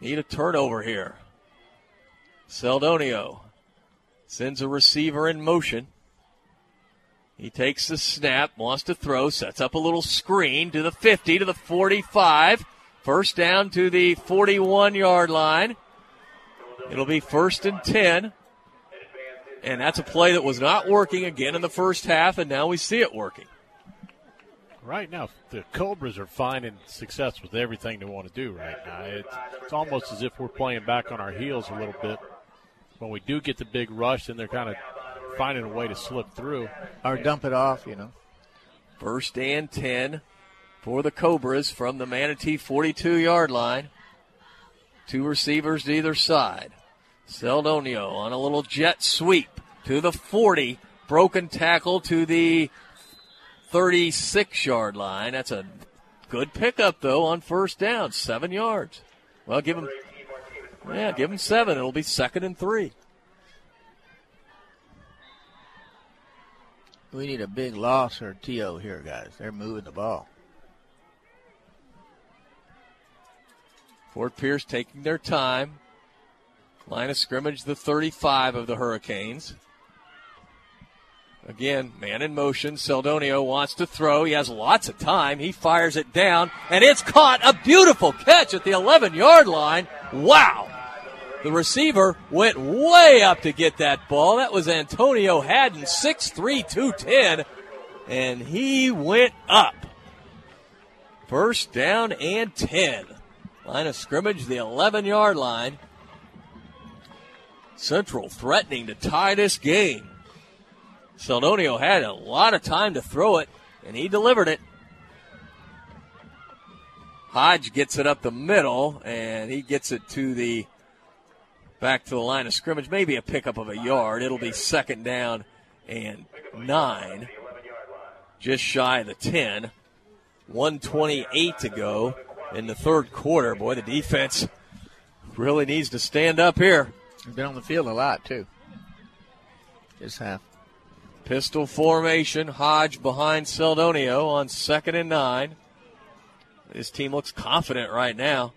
Need a turnover here. Seldonio sends a receiver in motion. He takes the snap, wants to throw, sets up a little screen to the 50, to the 45. First down to the 41 yard line. It'll be first and 10. And that's a play that was not working again in the first half, and now we see it working. Right now, the Cobras are finding success with everything they want to do right now. It's, it's almost as if we're playing back on our heels a little bit. When we do get the big rush, then they're kind of finding a way to slip through. Or dump it off, you know. First and 10 for the Cobras from the Manatee 42 yard line. Two receivers to either side. Seldonio on a little jet sweep to the 40. Broken tackle to the 36 yard line. That's a good pickup, though, on first down. Seven yards. Well, give him, yeah, give him seven. It'll be second and three. We need a big loss or TO here, guys. They're moving the ball. Fort Pierce taking their time. Line of scrimmage, the 35 of the Hurricanes. Again, man in motion. Seldonio wants to throw. He has lots of time. He fires it down, and it's caught. A beautiful catch at the 11 yard line. Wow. The receiver went way up to get that ball. That was Antonio Haddon, 6'3, 210, and he went up. First down and 10. Line of scrimmage, the 11 yard line. Central threatening to tie this game. Seldonio had a lot of time to throw it, and he delivered it. Hodge gets it up the middle, and he gets it to the back to the line of scrimmage. Maybe a pickup of a yard. It'll be second down and nine, just shy of the 10. 128 to go in the third quarter. Boy, the defense really needs to stand up here. Been on the field a lot, too. Just half. Pistol formation. Hodge behind Seldonio on second and nine. His team looks confident right now.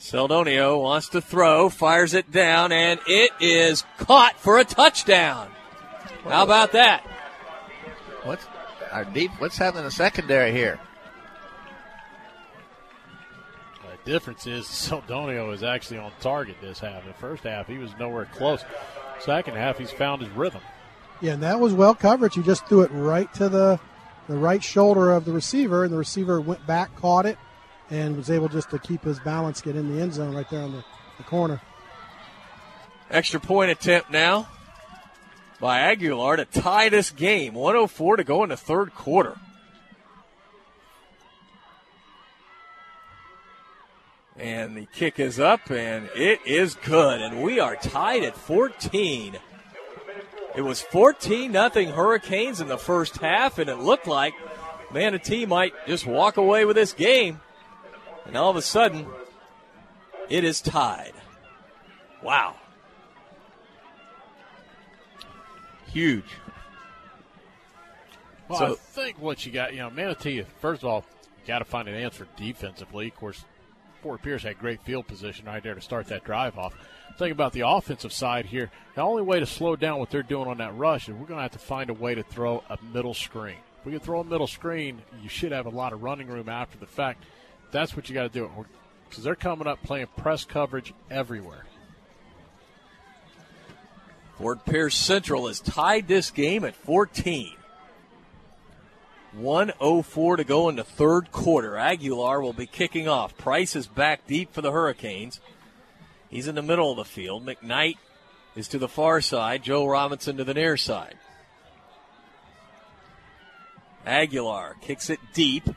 Seldonio wants to throw, fires it down, and it is caught for a touchdown. How about that? What's our deep? What's happening in the secondary here? The difference is Seldonio is actually on target this half. In the first half, he was nowhere close. Second half, he's found his rhythm. Yeah, and that was well coverage. He just threw it right to the the right shoulder of the receiver, and the receiver went back, caught it, and was able just to keep his balance, get in the end zone right there on the, the corner. Extra point attempt now by Aguilar to tie this game. 104 to go in the third quarter. And the kick is up, and it is good. And we are tied at 14. It was 14 nothing Hurricanes in the first half, and it looked like Manatee might just walk away with this game. And all of a sudden, it is tied. Wow. Huge. Well, So- I think what you got, you know, Manatee, first of all, got to find an answer defensively. Of course, Fort Pierce had great field position right there to start that drive off. Think about the offensive side here. The only way to slow down what they're doing on that rush is we're going to have to find a way to throw a middle screen. If we can throw a middle screen, you should have a lot of running room after the fact. That's what you got to do because they're coming up playing press coverage everywhere. Fort Pierce Central has tied this game at 14. 104 to go in the third quarter. Aguilar will be kicking off. Price is back deep for the Hurricanes. He's in the middle of the field. McKnight is to the far side. Joe Robinson to the near side. Aguilar kicks it deep.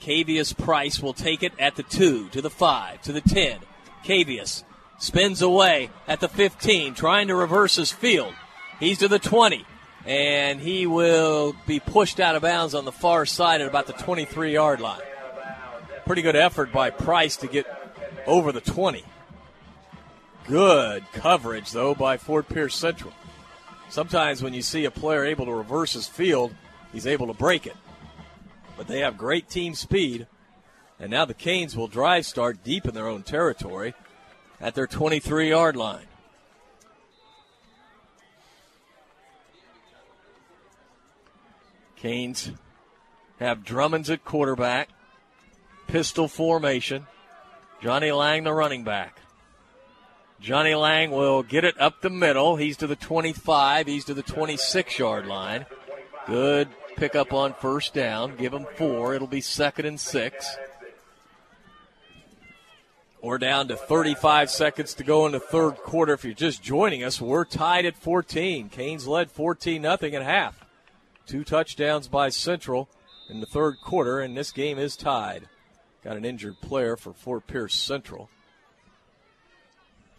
Cavius Price will take it at the 2, to the 5, to the 10. Cavius spins away at the 15, trying to reverse his field. He's to the 20, and he will be pushed out of bounds on the far side at about the 23 yard line. Pretty good effort by Price to get over the 20. Good coverage, though, by Fort Pierce Central. Sometimes when you see a player able to reverse his field, he's able to break it. But they have great team speed. And now the Canes will drive start deep in their own territory at their 23 yard line. Canes have Drummonds at quarterback, pistol formation. Johnny Lang, the running back. Johnny Lang will get it up the middle. He's to the 25. He's to the 26 yard line. Good pickup on first down. Give him four. It'll be second and six. We're down to 35 seconds to go in the third quarter. If you're just joining us, we're tied at 14. Canes led 14 nothing at half. Two touchdowns by Central in the third quarter, and this game is tied. Got an injured player for Fort Pierce Central.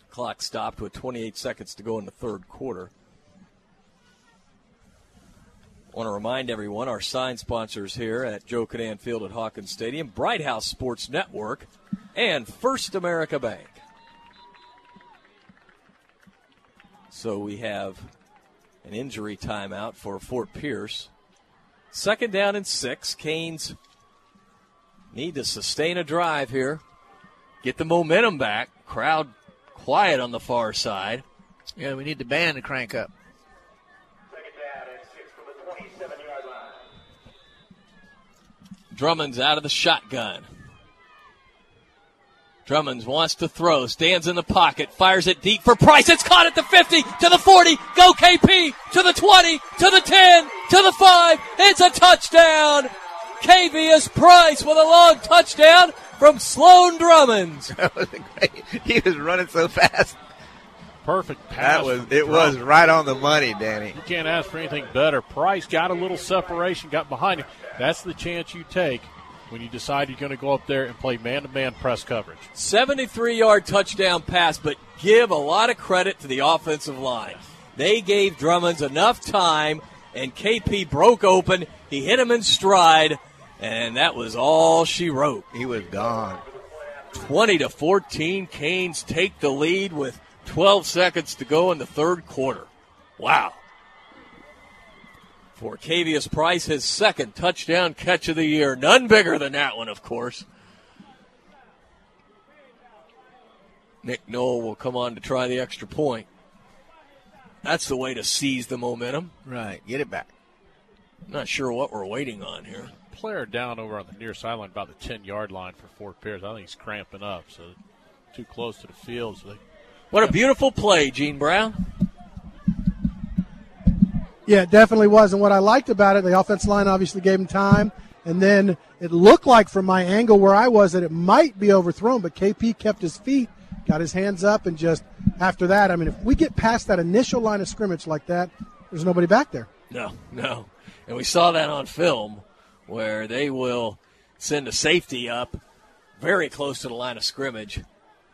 Clock stopped with 28 seconds to go in the third quarter. Want to remind everyone our sign sponsors here at Joe Kinnan Field at Hawkins Stadium, Bright House Sports Network, and First America Bank. So we have an injury timeout for Fort Pierce. Second down and six. Canes need to sustain a drive here, get the momentum back. Crowd quiet on the far side. Yeah, we need the band to crank up. Drummonds out of the shotgun. Drummonds wants to throw, stands in the pocket, fires it deep for Price. It's caught at the 50, to the 40, go KP, to the 20, to the 10, to the 5. It's a touchdown. Cavius Price with a long touchdown from Sloan Drummonds. (laughs) that was great. He was running so fast. Perfect pass. That was it was right on the money, Danny. You can't ask for anything better. Price got a little separation, got behind him. That's the chance you take when you decide you're going to go up there and play man-to-man press coverage. 73-yard touchdown pass, but give a lot of credit to the offensive line. They gave Drummonds enough time, and KP broke open. He hit him in stride, and that was all she wrote. He was gone. 20 to 14. Canes take the lead with 12 seconds to go in the third quarter. Wow. For Cavius Price, his second touchdown catch of the year. None bigger than that one, of course. Nick Noel will come on to try the extra point. That's the way to seize the momentum. Right. Get it back. Not sure what we're waiting on here. Player down over on the near sideline, about the 10 yard line for Fort Pierce. I think he's cramping up, so too close to the field. So they, what a beautiful play, Gene Brown. Yeah, it definitely was. And what I liked about it, the offense line obviously gave him time. And then it looked like from my angle where I was that it might be overthrown, but KP kept his feet, got his hands up, and just after that, I mean, if we get past that initial line of scrimmage like that, there's nobody back there. No, no. And we saw that on film where they will send a safety up very close to the line of scrimmage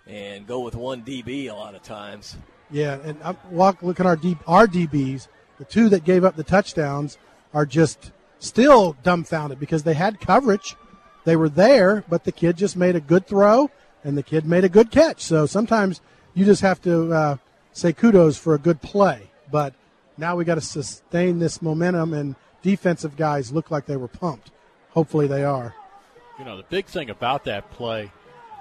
and go with one DB a lot of times. Yeah, and I'm walk look at our D, our DBs. The two that gave up the touchdowns are just still dumbfounded because they had coverage. They were there, but the kid just made a good throw and the kid made a good catch. So sometimes you just have to uh, say kudos for a good play. But now we got to sustain this momentum, and defensive guys look like they were pumped. Hopefully they are. You know, the big thing about that play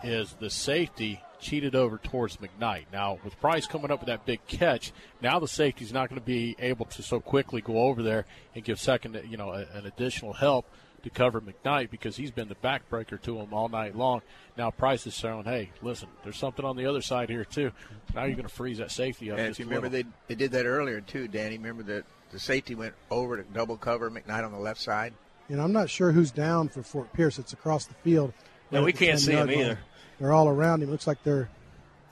is the safety cheated over towards McKnight. Now, with Price coming up with that big catch, now the safety's not going to be able to so quickly go over there and give second, you know, an additional help to cover McKnight because he's been the backbreaker to him all night long. Now Price is saying, "Hey, listen, there's something on the other side here too." Now you're going to freeze that safety up. And if you remember, they they did that earlier too, Danny. Remember that the safety went over to double cover McKnight on the left side. You know, I'm not sure who's down for Fort Pierce. It's across the field. No, we can't see him either. They're all around him. Looks like they're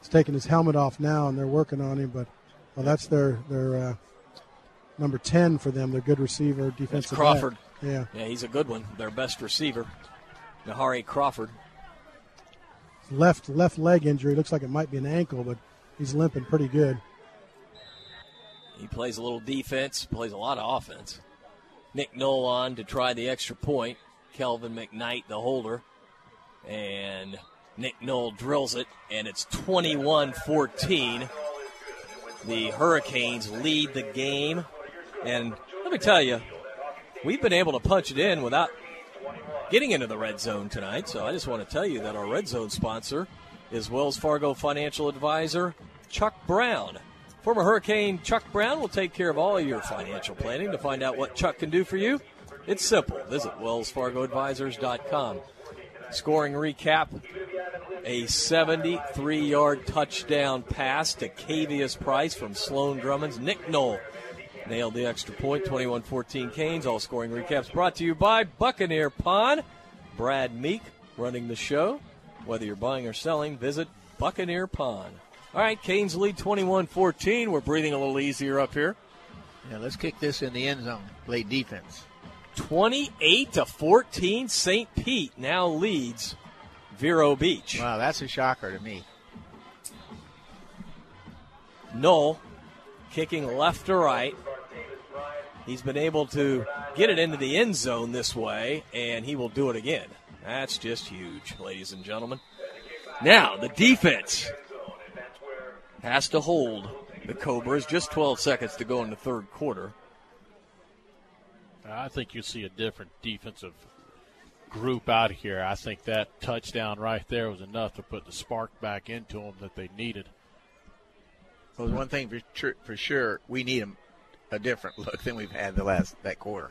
he's taking his helmet off now, and they're working on him. But well, that's their their uh, number ten for them. Their good receiver, defensive that's Crawford. Back. Yeah. Yeah, he's a good one. Their best receiver, Nahari Crawford. Left left leg injury. Looks like it might be an ankle, but he's limping pretty good. He plays a little defense, plays a lot of offense. Nick Nolan to try the extra point. Kelvin McKnight, the holder. And Nick Knoll drills it, and it's 21 14. The Hurricanes lead the game. And let me tell you, we've been able to punch it in without getting into the red zone tonight. So I just want to tell you that our red zone sponsor is Wells Fargo financial advisor Chuck Brown. Former Hurricane Chuck Brown will take care of all your financial planning. To find out what Chuck can do for you, it's simple. Visit wellsfargoadvisors.com. Scoring recap a 73 yard touchdown pass to Cavius Price from Sloan Drummonds Nick Knoll. Nailed the extra point, 21 14 Canes. All scoring recaps brought to you by Buccaneer Pawn. Brad Meek running the show. Whether you're buying or selling, visit Buccaneer Pawn. All right, Canes lead 21 14. We're breathing a little easier up here. Yeah, let's kick this in the end zone. Play defense. 28 to 14. St. Pete now leads Vero Beach. Wow, that's a shocker to me. Knoll kicking left to right. He's been able to get it into the end zone this way, and he will do it again. That's just huge, ladies and gentlemen. Now, the defense has to hold the Cobras. Just 12 seconds to go in the third quarter. I think you see a different defensive group out here. I think that touchdown right there was enough to put the spark back into them that they needed. Well, one thing for sure, for sure, we need them a different (laughs) look than we've had the last that quarter.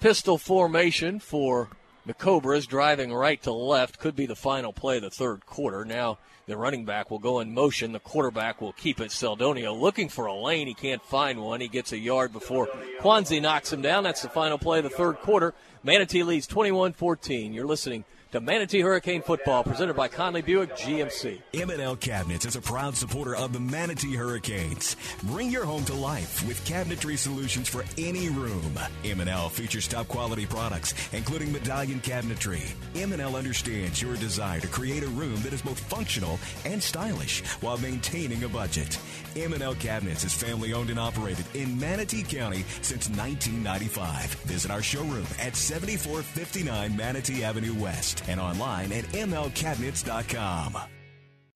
Pistol formation for the Cobras driving right to left could be the final play of the third quarter. Now the running back will go in motion. The quarterback will keep it. Seldonio looking for a lane. He can't find one. He gets a yard before Quanzi knocks him down. That's the final play of the third quarter. Manatee leads 21 14. You're listening to Manatee Hurricane Football, presented by Conley Buick GMC. M&L Cabinets is a proud supporter of the Manatee Hurricanes. Bring your home to life with cabinetry solutions for any room. M&L features top quality products, including medallion cabinetry. M&L understands your desire to create a room that is both functional and stylish while maintaining a budget. M&L Cabinets is family owned and operated in Manatee County since 1995. Visit our showroom at 7459 Manatee Avenue West and online at mlcabinets.com.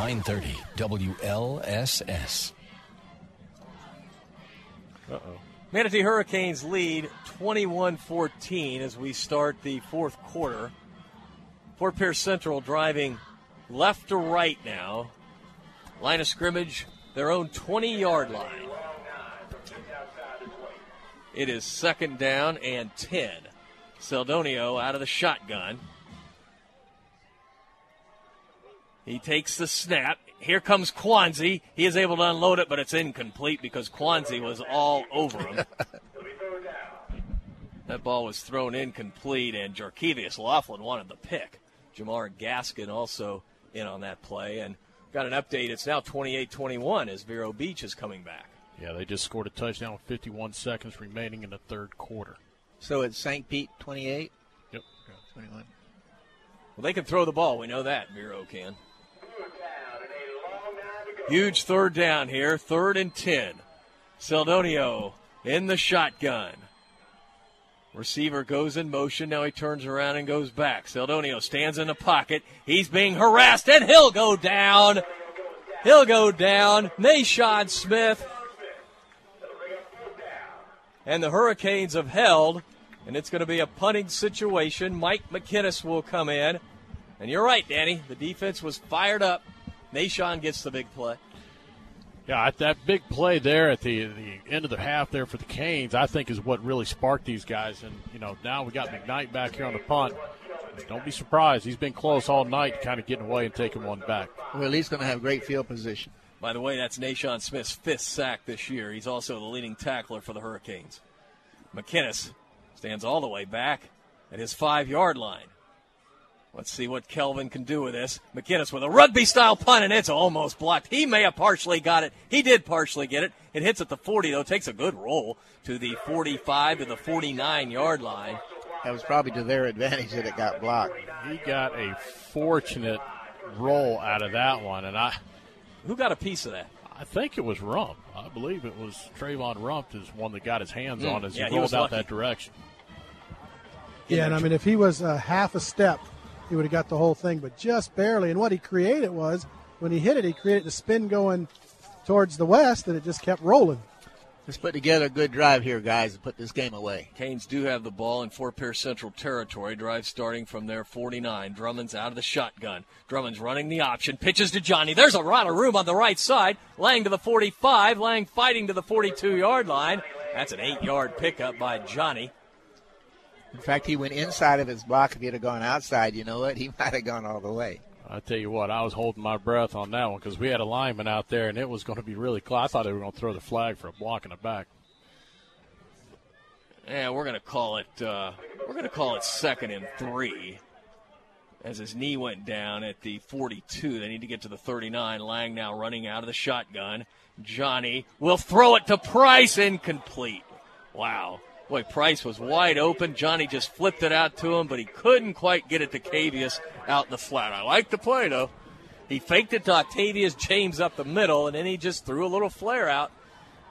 930 WLSS. Uh oh. Manatee Hurricanes lead 21 14 as we start the fourth quarter. Fort Pierce Central driving left to right now. Line of scrimmage, their own 20 yard line. It is second down and 10. Seldonio out of the shotgun. He takes the snap. Here comes Quanzi. He is able to unload it, but it's incomplete because Quanzi was all over him. that ball was thrown incomplete, and Jarkevius Laughlin wanted the pick. Jamar Gaskin also in on that play. And got an update. It's now 28 21 as Vero Beach is coming back. Yeah, they just scored a touchdown with 51 seconds remaining in the third quarter. So it's St. Pete 28? Yep. 21. Well, they can throw the ball. We know that. Vero can. Huge third down here. Third and 10. Seldonio in the shotgun. Receiver goes in motion. Now he turns around and goes back. Seldonio stands in the pocket. He's being harassed, and he'll go down. He'll go down. Nashon Smith. And the Hurricanes have held, and it's going to be a punting situation. Mike McKinnis will come in. And you're right, Danny. The defense was fired up. Nashon gets the big play. Yeah, that big play there at the the end of the half there for the Canes, I think, is what really sparked these guys. And you know, now we got McKnight back here on the punt. Don't be surprised; he's been close all night, kind of getting away and taking one back. Well, he's going to have great field position. By the way, that's Nashawn Smith's fifth sack this year. He's also the leading tackler for the Hurricanes. McKinnis stands all the way back at his five yard line. Let's see what Kelvin can do with this. McKinnis with a rugby style punt, and it's almost blocked. He may have partially got it. He did partially get it. It hits at the 40, though, takes a good roll to the 45 to the 49 yard line. That was probably to their advantage that it got blocked. He got a fortunate roll out of that one, and I. Who got a piece of that? I think it was Rumph. I believe it was Trayvon Rumph is one that got his hands Mm, on as yeah, he he rolled out lucky. that direction. Yeah, and I mean, if he was a half a step, he would have got the whole thing, but just barely. And what he created was when he hit it, he created the spin going towards the west, and it just kept rolling. Let's put together a good drive here, guys, and put this game away. Canes do have the ball in Fort Pierce Central territory. Drive starting from their 49. Drummonds out of the shotgun. Drummonds running the option. Pitches to Johnny. There's a lot of room on the right side. Lang to the 45. Lang fighting to the 42 yard line. That's an eight yard pickup by Johnny. In fact, he went inside of his block. If he'd have gone outside, you know what? He (laughs) might have gone all the way. I tell you what, I was holding my breath on that one because we had a lineman out there, and it was going to be really close. I thought they were going to throw the flag for a block in the back. Yeah, we're gonna call it. Uh, we're gonna call it second and three. As his knee went down at the 42, they need to get to the 39. Lang now running out of the shotgun. Johnny will throw it to Price, incomplete. Wow. Boy, Price was wide open. Johnny just flipped it out to him, but he couldn't quite get it to Cavius out in the flat. I like the play, though. He faked it to Octavius James up the middle, and then he just threw a little flare out,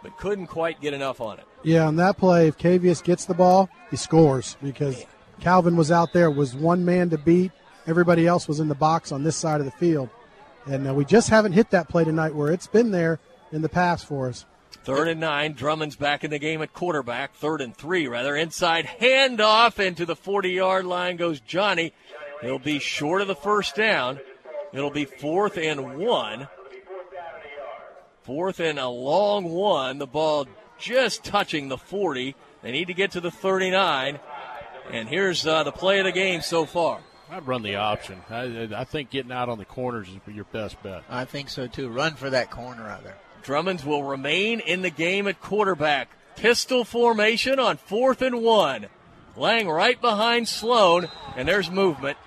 but couldn't quite get enough on it. Yeah, on that play, if Cavius gets the ball, he scores because Calvin was out there, was one man to beat. Everybody else was in the box on this side of the field. And uh, we just haven't hit that play tonight where it's been there in the past for us. Third and nine. Drummonds back in the game at quarterback. Third and three, rather. Inside handoff into the 40 yard line goes Johnny. He'll be short of the first down. It'll be fourth and one. Fourth and a long one. The ball just touching the 40. They need to get to the 39. And here's uh, the play of the game so far. I'd run the option. I, I think getting out on the corners is your best bet. I think so too. Run for that corner out there. Drummonds will remain in the game at quarterback. Pistol formation on fourth and one. Lang right behind Sloan, and there's movement.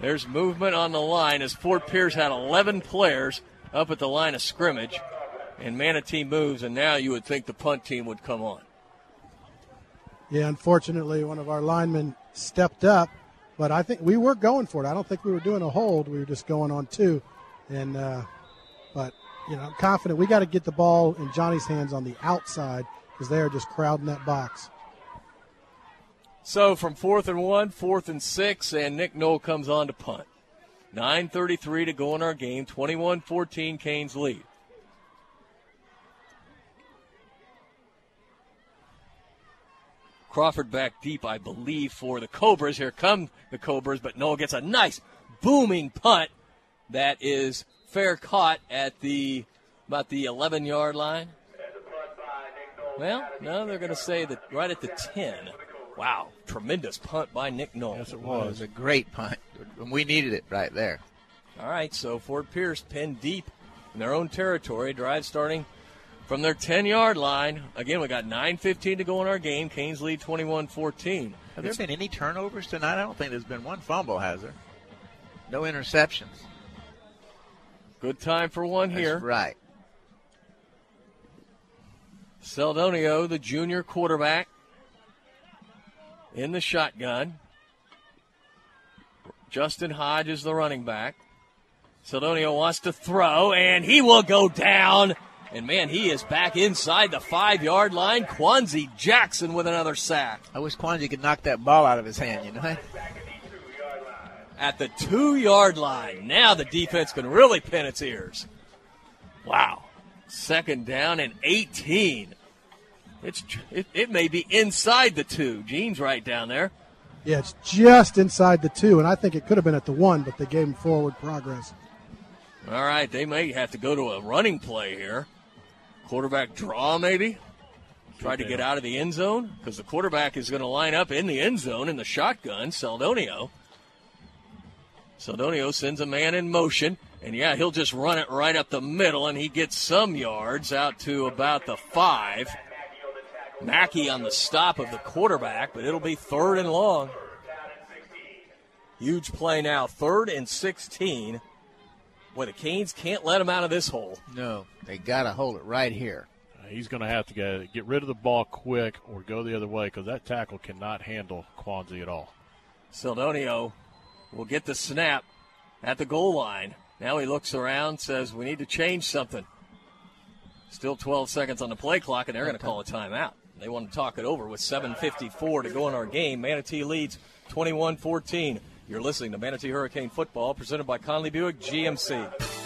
There's movement on the line as Fort Pierce had 11 players up at the line of scrimmage. And Manatee moves, and now you would think the punt team would come on. Yeah, unfortunately, one of our linemen stepped up, but I think we were going for it. I don't think we were doing a hold. We were just going on two. And, uh, you know, I'm confident we got to get the ball in Johnny's hands on the outside because they are just crowding that box. So from fourth and one, fourth and six, and Nick Knoll comes on to punt. 9.33 to go in our game. 21 14, Canes lead. Crawford back deep, I believe, for the Cobras. Here come the Cobras, but Noel gets a nice booming punt that is fair caught at the about the 11 yard line. Well, no, they're going to say that right at the 10. Wow, tremendous punt by Nick Knoll. Yes, it It was a great punt. And we needed it right there. All right, so Fort Pierce pinned deep in their own territory. Drive starting from their 10 yard line. Again, we got 9.15 to go in our game. Canes lead 21 14. Have there been any turnovers tonight? I don't think there's been one fumble, has there? No interceptions. Good time for one here. That's right. Seldonio, the junior quarterback, in the shotgun. Justin Hodge is the running back. Seldonio wants to throw, and he will go down. And man, he is back inside the five yard line. Quanzi Jackson with another sack. I wish Quanzi could knock that ball out of his hand, you know? At the two yard line. Now the defense can really pin its ears. Wow. Second down and 18. It's it, it may be inside the two. Gene's right down there. Yeah, it's just inside the two, and I think it could have been at the one, but they gave him forward progress. All right, they may have to go to a running play here. Quarterback draw, maybe? Try to get out of the end zone because the quarterback is going to line up in the end zone in the shotgun, Seldonio. Seldonio sends a man in motion, and yeah, he'll just run it right up the middle, and he gets some yards out to about the five. Mackey on the stop of the quarterback, but it'll be third and long. Huge play now, third and 16. Boy, the Canes can't let him out of this hole. No, they got to hold it right here. Uh, he's going to have to get, get rid of the ball quick or go the other way because that tackle cannot handle Quanzi at all. Seldonio will get the snap at the goal line. Now he looks around, says, We need to change something. Still 12 seconds on the play clock, and they're going to call a timeout. They want to talk it over with 7.54 to go in our game. Manatee leads 21 14. You're listening to Manatee Hurricane Football, presented by Conley Buick GMC.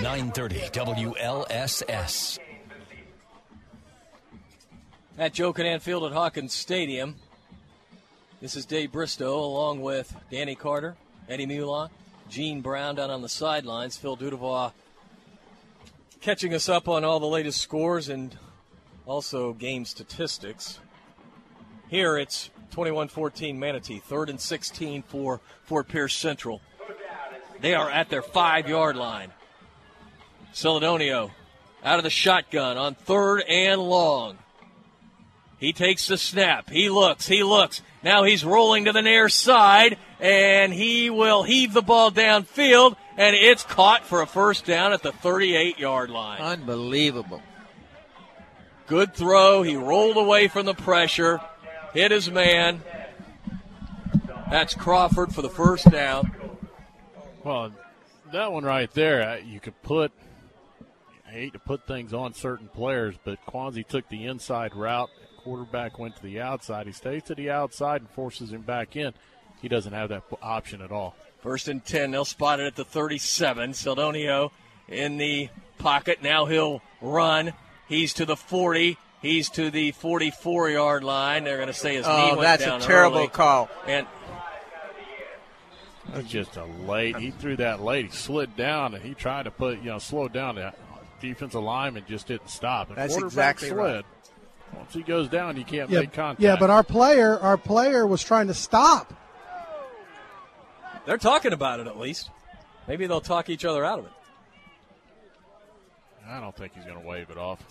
930 WLSS. At Joe Kinnan Field at Hawkins Stadium. This is Dave Bristow along with Danny Carter, Eddie Mulock, Gene Brown down on the sidelines, Phil Dudavois catching us up on all the latest scores and also game statistics. Here it's 21-14 Manatee, third and 16 for Fort Pierce Central. They are at their five-yard line. Seldonio out of the shotgun on third and long. He takes the snap. He looks. He looks. Now he's rolling to the near side, and he will heave the ball downfield, and it's caught for a first down at the 38 yard line. Unbelievable. Good throw. He rolled away from the pressure, hit his man. That's Crawford for the first down. Well, that one right there, uh, you could put. I hate to put things on certain players, but Quanzi took the inside route. Quarterback went to the outside. He stays to the outside and forces him back in. He doesn't have that option at all. First and 10. They'll spot it at the 37. Seldonio in the pocket. Now he'll run. He's to the 40. He's to the 44 yard line. They're going to say his knee Oh, went that's down a terrible early. call. And That's just a late. He threw that late. He slid down and he tried to put, you know, slow down. The defensive lineman just didn't stop. The That's exactly slid. right. Once he goes down, you can't Yeah, make contact. yeah, but our player, our player was trying to stop. they're talking about it at least. Maybe they'll talk each other out of it. I don't think he's going to wave it off.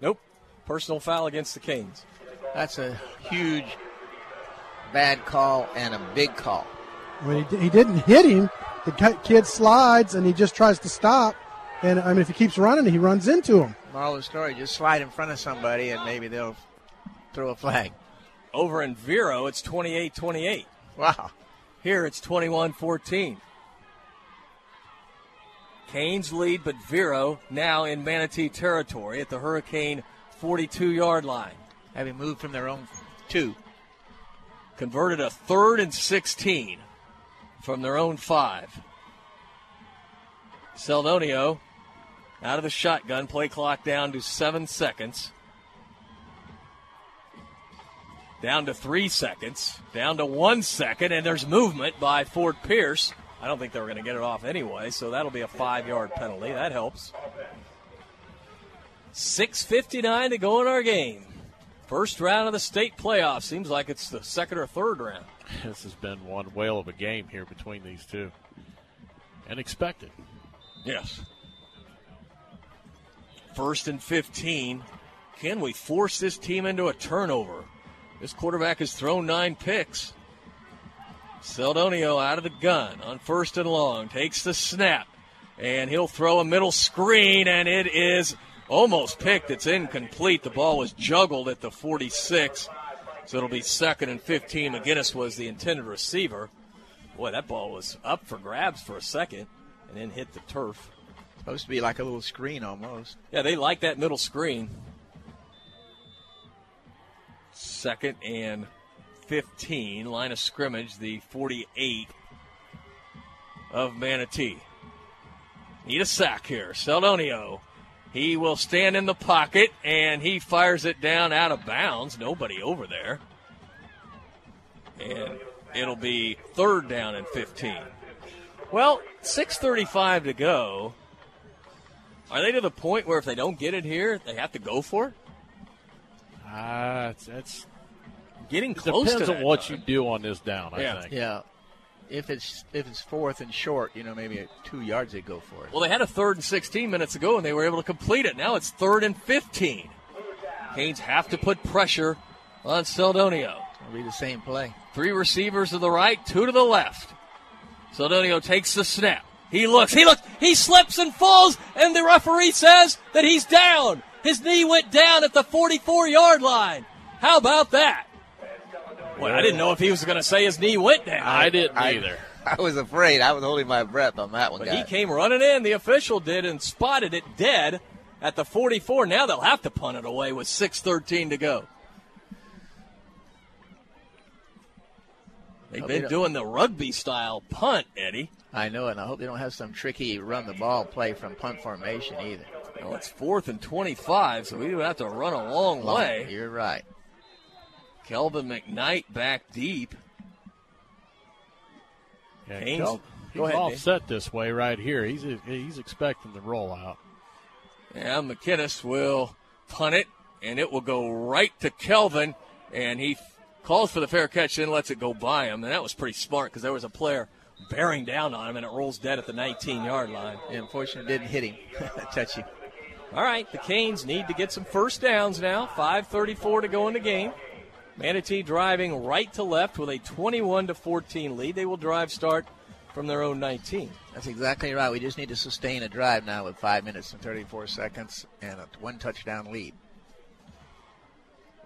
Nope. Personal foul against the Canes. That's a huge bad call and a big call. I mean, he, he didn't hit him. The kid slides and he just tries to stop. And I mean, if he keeps running, he runs into him. Moral story: just slide in front of somebody, and maybe they'll throw a flag. Over in Vero, it's 28 28. Wow. Here it's 21 14. Canes lead, but Vero now in Manatee territory at the Hurricane 42 yard line. Having moved from their own two. Converted a third and 16 from their own five. Seldonio out of the shotgun, play clock down to seven seconds. Down to three seconds, down to one second, and there's movement by Fort Pierce. I don't think they were going to get it off anyway, so that'll be a five yard penalty. That helps. 6.59 to go in our game. First round of the state playoff. Seems like it's the second or third round. (laughs) This has been one whale of a game here between these two. And expected. Yes. First and 15. Can we force this team into a turnover? This quarterback has thrown nine picks. Seldonio out of the gun on first and long. Takes the snap. And he'll throw a middle screen, and it is almost picked. It's incomplete. The ball was juggled at the 46. So it'll be second and 15. McGinnis was the intended receiver. Boy, that ball was up for grabs for a second and then hit the turf. Supposed to be like a little screen almost. Yeah, they like that middle screen. Second and 15, line of scrimmage, the 48 of Manatee. Need a sack here. Seldonio. He will stand in the pocket and he fires it down out of bounds. Nobody over there. And it'll be third down and 15. Well, 6.35 to go. Are they to the point where if they don't get it here, they have to go for it? Uh, that's it's getting close depends to on what time. you do on this down. I Yeah. think. Yeah. If it's if it's fourth and short, you know, maybe at two yards they go for it. Well, they had a third and 16 minutes ago, and they were able to complete it. Now it's third and 15. Canes have to put pressure on Seldonio. It'll be the same play. Three receivers to the right, two to the left. Seldonio takes the snap. He looks, he looks, he slips and falls, and the referee says that he's down. His knee went down at the 44 yard line. How about that? Well, I didn't know if he was going to say his knee went down. I didn't I- either. I was afraid. I was holding my breath on that one, But guy. he came running in, the official did, and spotted it dead at the 44. Now they'll have to punt it away with 6.13 to go. They've been doing the rugby style punt, Eddie. I know and I hope they don't have some tricky run the ball play from punt formation either. Well, it's fourth and 25, so we would have to run a long, Long- way. You're right. Kelvin McKnight back deep. Yeah, Haynes, Kel- go he's ahead, all Dave. set this way right here. He's he's expecting the rollout. Yeah, McKinnis will punt it, and it will go right to Kelvin, and he f- calls for the fair catch, then lets it go by him, and that was pretty smart because there was a player bearing down on him, and it rolls dead at the 19-yard line. Yeah, unfortunately, it didn't hit him. (laughs) Touch him. All right, the Canes need to get some first downs now. 5:34 to go in the game. Manatee driving right to left with a 21 to 14 lead. They will drive start from their own 19. That's exactly right. We just need to sustain a drive now with five minutes and 34 seconds and a one touchdown lead.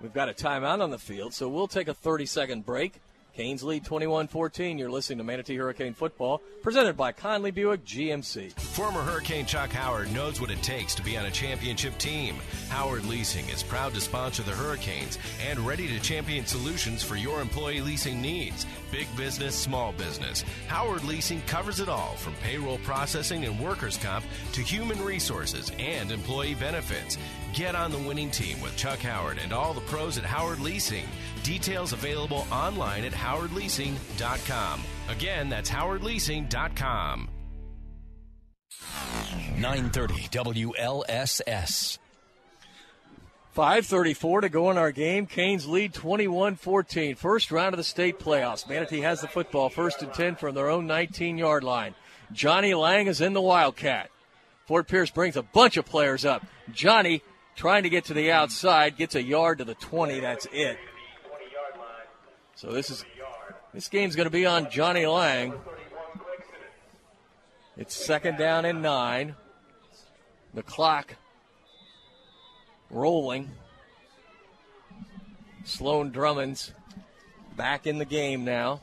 We've got a timeout on the field, so we'll take a 30 second break. Canes lead 21 14. You're listening to Manatee Hurricane Football, presented by Conley Buick GMC. Former Hurricane Chuck Howard knows what it takes to be on a championship team. Howard Leasing is proud to sponsor the Hurricanes and ready to champion solutions for your employee leasing needs. Big business, small business. Howard Leasing covers it all from payroll processing and workers' comp to human resources and employee benefits. Get on the winning team with Chuck Howard and all the pros at Howard Leasing. Details available online at howardleasing.com. Again, that's howardleasing.com. 930 WLSS. 5.34 to go in our game. Canes lead 21 14. First round of the state playoffs. Manatee has the football first and 10 from their own 19 yard line. Johnny Lang is in the Wildcat. Fort Pierce brings a bunch of players up. Johnny trying to get to the outside, gets a yard to the 20. That's it. So this is this game's going to be on Johnny Lang. It's second down and nine. The clock rolling. Sloan Drummonds back in the game now.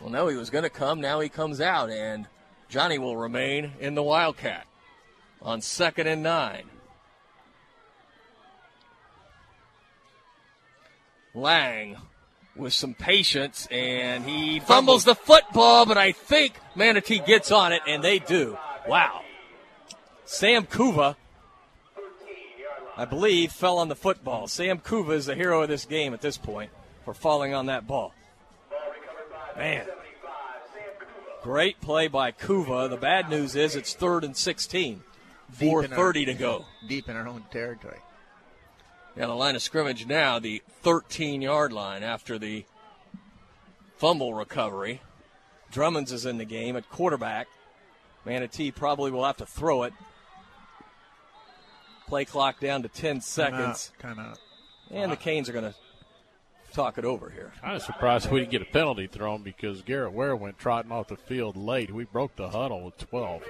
Well, no, he was going to come. Now he comes out, and Johnny will remain in the Wildcat on second and nine. Lang with some patience, and he fumbles the football, but I think Manatee gets on it, and they do. Wow. Sam Kuva, I believe, fell on the football. Sam Kuva is the hero of this game at this point for falling on that ball. Man. Great play by Kuva. The bad news is it's third and 16. Deep in our- 4.30 to go. Deep in our own territory. Yeah, the line of scrimmage now, the 13 yard line after the fumble recovery. Drummonds is in the game at quarterback. Manatee probably will have to throw it. Play clock down to 10 seconds. Time out. And the Canes are going to talk it over here. Kind of surprised we didn't get a penalty thrown because Garrett Ware went trotting off the field late. We broke the huddle with 12.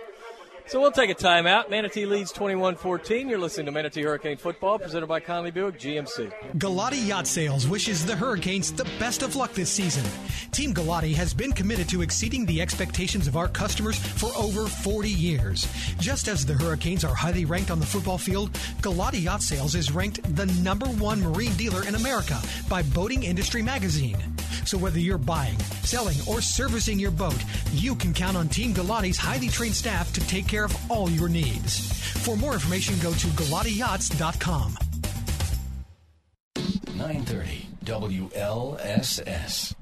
So we'll take a timeout. Manatee leads 21-14. You're listening to Manatee Hurricane Football, presented by Conley Buick GMC. Galati Yacht Sales wishes the Hurricanes the best of luck this season. Team Galati has been committed to exceeding the expectations of our customers for over 40 years. Just as the Hurricanes are highly ranked on the football field, Galati Yacht Sales is ranked the number one marine dealer in America by Boating Industry Magazine. So whether you're buying, selling, or servicing your boat, you can count on Team Galati's highly trained staff to take care of all your needs. For more information, go to galatiyachts.com. 930 WLSS.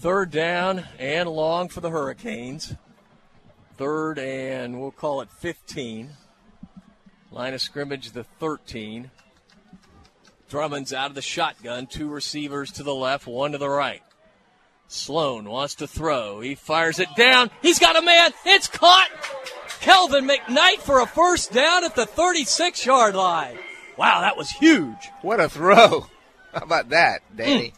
Third down and long for the Hurricanes. Third and we'll call it 15. Line of scrimmage the 13. Drummonds out of the shotgun. Two receivers to the left, one to the right. Sloan wants to throw. He fires it down. He's got a man. It's caught. Kelvin McKnight for a first down at the 36 yard line. Wow, that was huge. What a throw. (laughs) How about that, Danny?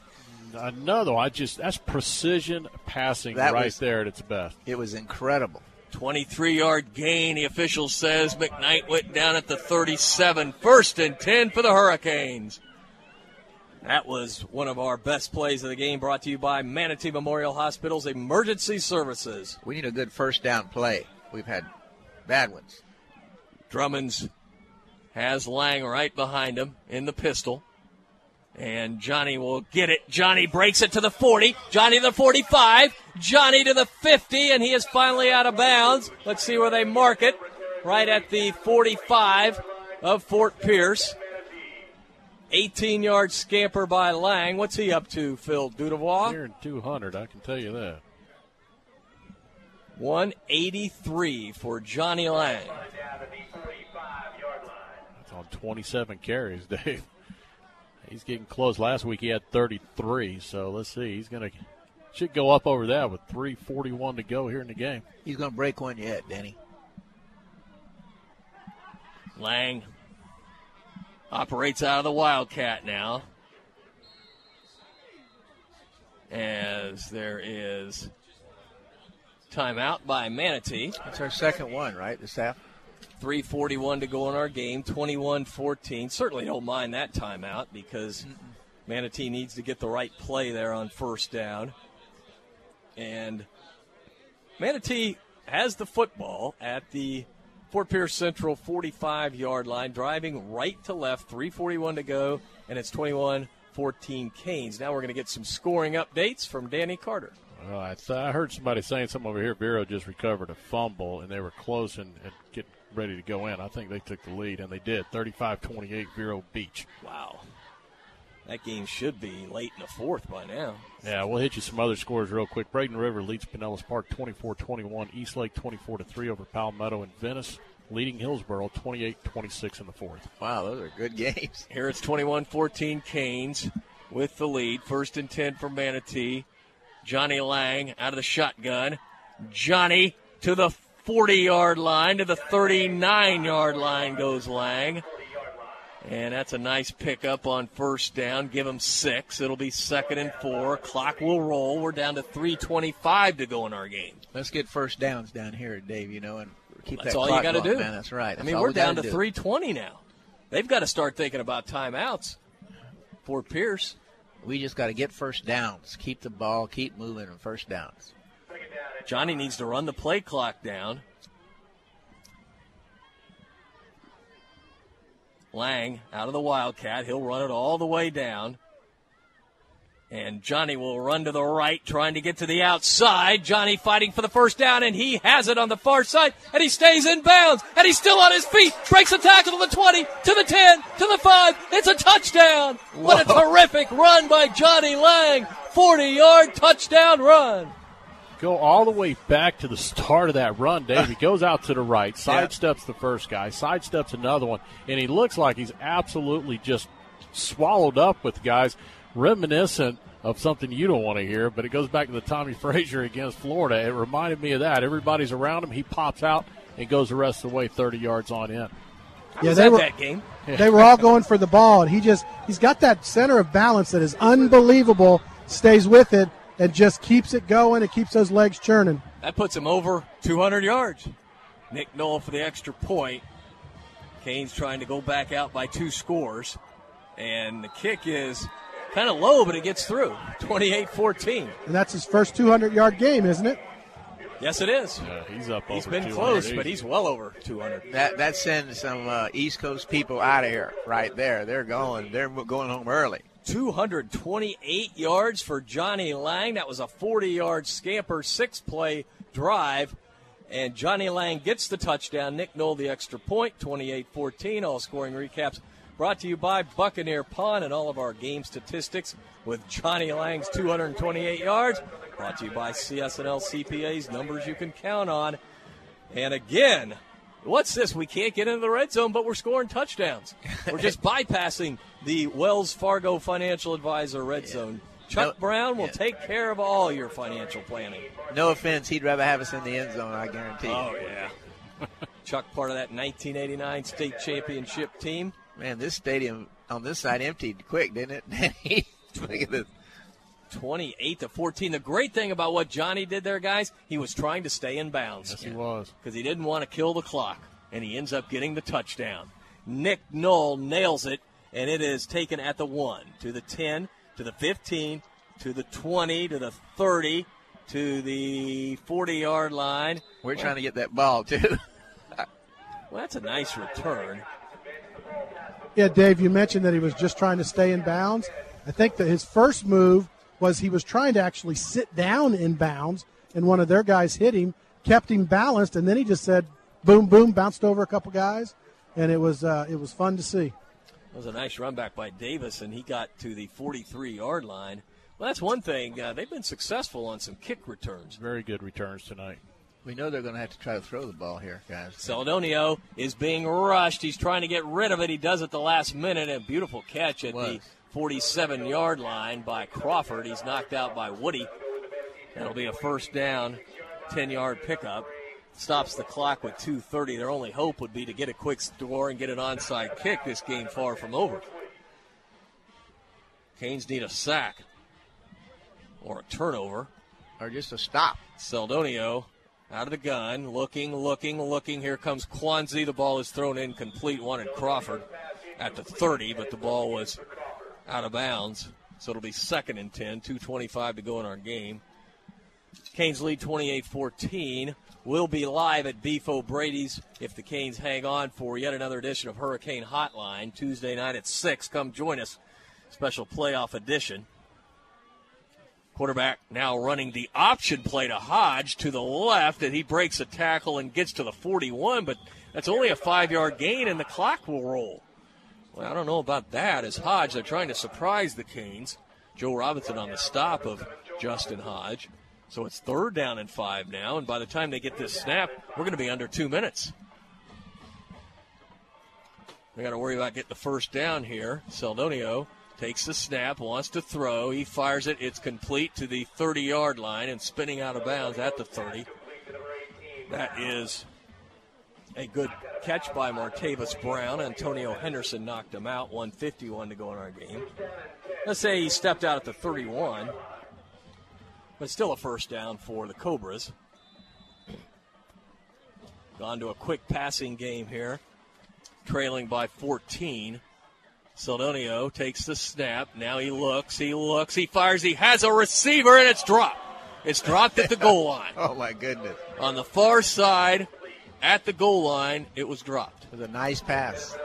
Hmm. Another. one. I just that's precision passing That right was- there at its best. It was incredible. 23 yard gain, the official says. McKnight went down at the 37. First and 10 for the Hurricanes. That was one of our best plays of the game, brought to you by Manatee Memorial Hospital's Emergency Services. We need a good first down play. We've had bad ones. Drummonds has Lang right behind him in the pistol. And Johnny will get it. Johnny breaks it to the 40. Johnny to the 45. Johnny to the 50, and he is finally out of bounds. Let's see where they mark it. Right at the 45 of Fort Pierce. 18 yard scamper by Lang. What's he up to, Phil Dudevois? Nearing 200, I can tell you that. 183 for Johnny Lang. That's on 27 carries, (laughs) Dave. He's getting close. Last week he had 33, so let's see. He's going to should go up over that with 3:41 to go here in the game. He's going to break one yet, Danny. Lang operates out of the Wildcat now. As there is timeout by Manatee. That's our second one, right? The staff. 341 to go in our game, 21-14. Certainly don't mind that timeout because Manatee needs to get the right play there on first down. And Manatee has the football at the Fort Pierce Central 45 yard line, driving right to left, 341 to go, and it's 21 14 Canes. Now we're going to get some scoring updates from Danny Carter. Well, I, th- I heard somebody saying something over here. Vero just recovered a fumble, and they were close and, and getting ready to go in. I think they took the lead, and they did. 35-28, Vero Beach. Wow. That game should be late in the fourth by now. Yeah, we'll hit you some other scores real quick. Braden River leads Pinellas Park 24-21. East Lake 24-3 over Palmetto and Venice, leading Hillsborough 28-26 in the fourth. Wow, those are good games. (laughs) Here it's 21 14 Canes with the lead. First and 10 for Manatee. Johnny Lang out of the shotgun. Johnny to the 40 yard line, to the 39 yard line goes Lang. And that's a nice pickup on first down. Give him six. It'll be second and four. Clock will roll. We're down to 3.25 to go in our game. Let's get first downs down here, Dave. You know, and keep That's that all clock you got to do. Man, that's right. I mean, we're we down to do. 320 now. They've got to start thinking about timeouts. for Pierce. We just got to get first downs. Keep the ball, keep moving, and first downs. Johnny needs to run the play clock down. Lang out of the Wildcat. He'll run it all the way down. And Johnny will run to the right, trying to get to the outside. Johnny fighting for the first down, and he has it on the far side, and he stays in bounds, and he's still on his feet. Breaks the tackle to the 20, to the 10, to the 5. It's a touchdown. What a terrific run by Johnny Lang. 40 yard touchdown run. Go all the way back to the start of that run, Dave. He (laughs) goes out to the right, sidesteps the first guy, sidesteps another one, and he looks like he's absolutely just swallowed up with guys, reminiscent of something you don't want to hear, but it goes back to the Tommie (laughs) Frazier against Florida. It reminded me of that. Everybody's around him, he pops out and goes the rest of the way 30 yards on in. I Yeah, was they at were- that game. (laughs) They were all going for the ball, and he just he's got that center of balance that is unbelievable. Stays with it, and just keeps it going. It keeps those legs churning. That puts him over 200 yards. Nick Knoll for the extra point. Canes trying to go back out by two scores. And the kick is kind of low, but it gets through. 28 14. And that's his first 200 yard game, isn't it? Yes, it is. Yeah, he's up He's over been close, but he's well over 200. That that sends some uh, East Coast people out of here right there. They're going. They're going home early. 228 yards for Johnny Lang. That was a 40 yard scamper, six play drive. And Johnny Lang gets the touchdown. Nick Knoll the extra point, 28 14. All scoring recaps brought to you by Buccaneer Pawn and all of our game statistics with Johnny Lang's 228 yards. Brought to you by CSNL CPA's numbers you can count on. And again, what's this? We can't get into the red zone, but we're scoring touchdowns. We're just (laughs) bypassing the Wells Fargo Financial Advisor red zone. Chuck Brown will take care of all your financial planning. No offense, he'd rather have us in the end zone. I guarantee. you. Oh yeah. (laughs) Chuck, part of that 1989 state championship team. Man, this stadium on this side emptied quick, didn't it? (laughs) Look at this. 28 to 14. The great thing about what Johnny did there, guys, he was trying to stay in bounds. Yes, he was. Because he didn't want to kill the clock, and he ends up getting the touchdown. Nick Knoll nails it, and it is taken at the 1, to the 10, to the 15, to the 20, to the 30, to the 40 yard line. We're trying to get that ball too. (laughs) Well, that's a nice return. Yeah, Dave, you mentioned that he was just trying to stay in bounds. I think that his first move was he was trying to actually sit down in bounds, and one of their guys hit him, kept him balanced, and then he just said, "Boom, boom," bounced over a couple guys, and it was uh, it was fun to see. It was a nice run back by Davis, and he got to the 43 yard line. Well, that's one thing. Uh, they've been successful on some kick returns. Very good returns tonight. We know they're going to have to try to throw the ball here, guys. Seldonio is being rushed. He's trying to get rid of it. He does at the last minute. A beautiful catch at the 47 yard line by Crawford. He's knocked out by Woody. That'll be a first down, 10 yard pickup. Stops the clock with 2.30. Their only hope would be to get a quick score and get an onside kick. This game far from over. Canes need a sack or a turnover. Or just a stop. Seldonio out of the gun, looking, looking, looking. Here comes Quanzi. The ball is thrown incomplete. Wanted Crawford at the 30, but the ball was out of bounds. So it'll be second and 10, 2.25 to go in our game. Canes lead 28 14. We'll be live at Beef O'Brady's if the Canes hang on for yet another edition of Hurricane Hotline Tuesday night at 6. Come join us. Special playoff edition. Quarterback now running the option play to Hodge to the left, and he breaks a tackle and gets to the 41, but that's only a five yard gain, and the clock will roll. Well, I don't know about that. As Hodge, they're trying to surprise the Canes. Joe Robinson on the stop of Justin Hodge. So it's third down and five now, and by the time they get this snap, we're going to be under two minutes. They got to worry about getting the first down here. Seldonio takes the snap, wants to throw. He fires it. It's complete to the 30 yard line and spinning out of bounds at the 30. That is a good catch by Martavis Brown. Antonio Henderson knocked him out. 151 to go in our game. Let's say he stepped out at the 31, but still a first down for the Cobras. Gone to a quick passing game here, trailing by 14. Seldonio takes the snap. Now he looks, he looks, he fires, he has a receiver, and it's dropped. It's dropped at the goal line. (laughs) Oh, my goodness. On the far side, at the goal line, it was dropped. It was a nice pass.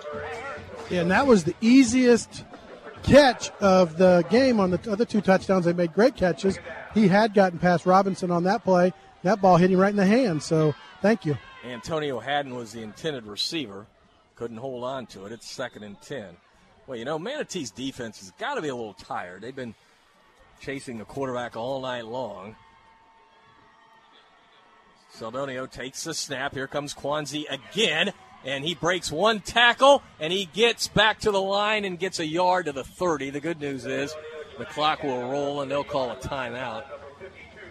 Yeah, and that was the easiest catch of the game on the other two touchdowns. They made great catches. He had gotten past Robinson on that play. That ball hit him right in the hand. So thank you. Antonio Haddon was the intended receiver. Couldn't hold on to it. It's second and 10. Well, you know, Manatee's defense has got to be a little tired. They've been chasing the quarterback all night long. Seldonio takes the snap. Here comes Quanzi again, and he breaks one tackle, and he gets back to the line and gets a yard to the 30. The good news is the clock will roll, and they'll call a timeout.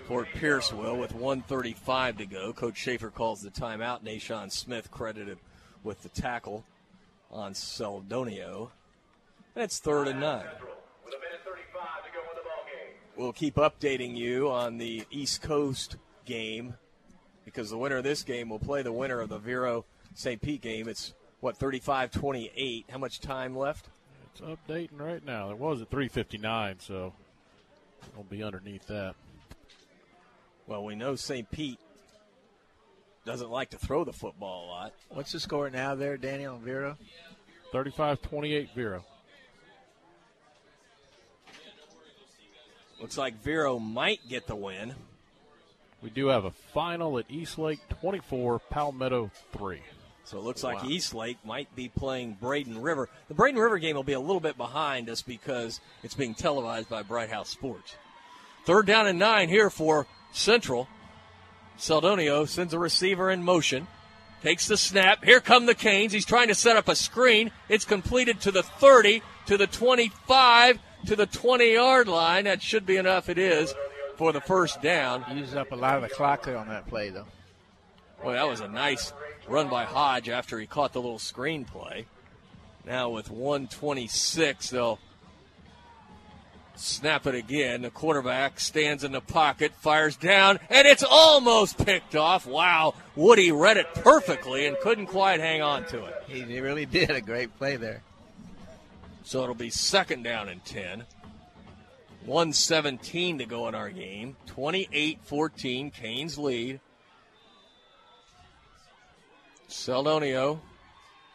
Fort Pierce will with 135 to go. Coach Schaefer calls the timeout. Nashawn Smith credited with the tackle on Seldonio. And it's third and nine. we'll keep updating you on the East Coast game because the winner of this game will play the winner of the Vero St. Pete game. It's what 35-28. How much time left? It's updating right now. It was at 3:59, so it'll be underneath that. Well, we know St. Pete doesn't like to throw the football a lot. What's the score now there, Daniel and Vero? 35-28 Vero. Looks like Vero might get the win. We do have a final at East Lake 24, Palmetto 3. So it looks like Wow. East Lake might be playing Braden River. The Braden River game will be a little bit behind us because it's being televised by Bright House Sports. Third down and nine here for Central. Seldonio sends a receiver in motion. Takes the snap. Here come the Canes. He's trying to set up a screen. It's completed to the 30, to the 25, to the 20 yard line. That should be enough. It is for the first down. Uses up a lot of the clock there on that play, though. Boy, that was a nice run by Hodge after he caught the little screen play. Now with 126, they'll snap it again. The quarterback stands in the pocket, fires down, and it's almost picked off. Wow, Woody read it perfectly and couldn't quite hang on to it. He he really did a great play there. So it'll be second down and 10. 117 to go in our game. 28 14, Canes lead. Seldonio,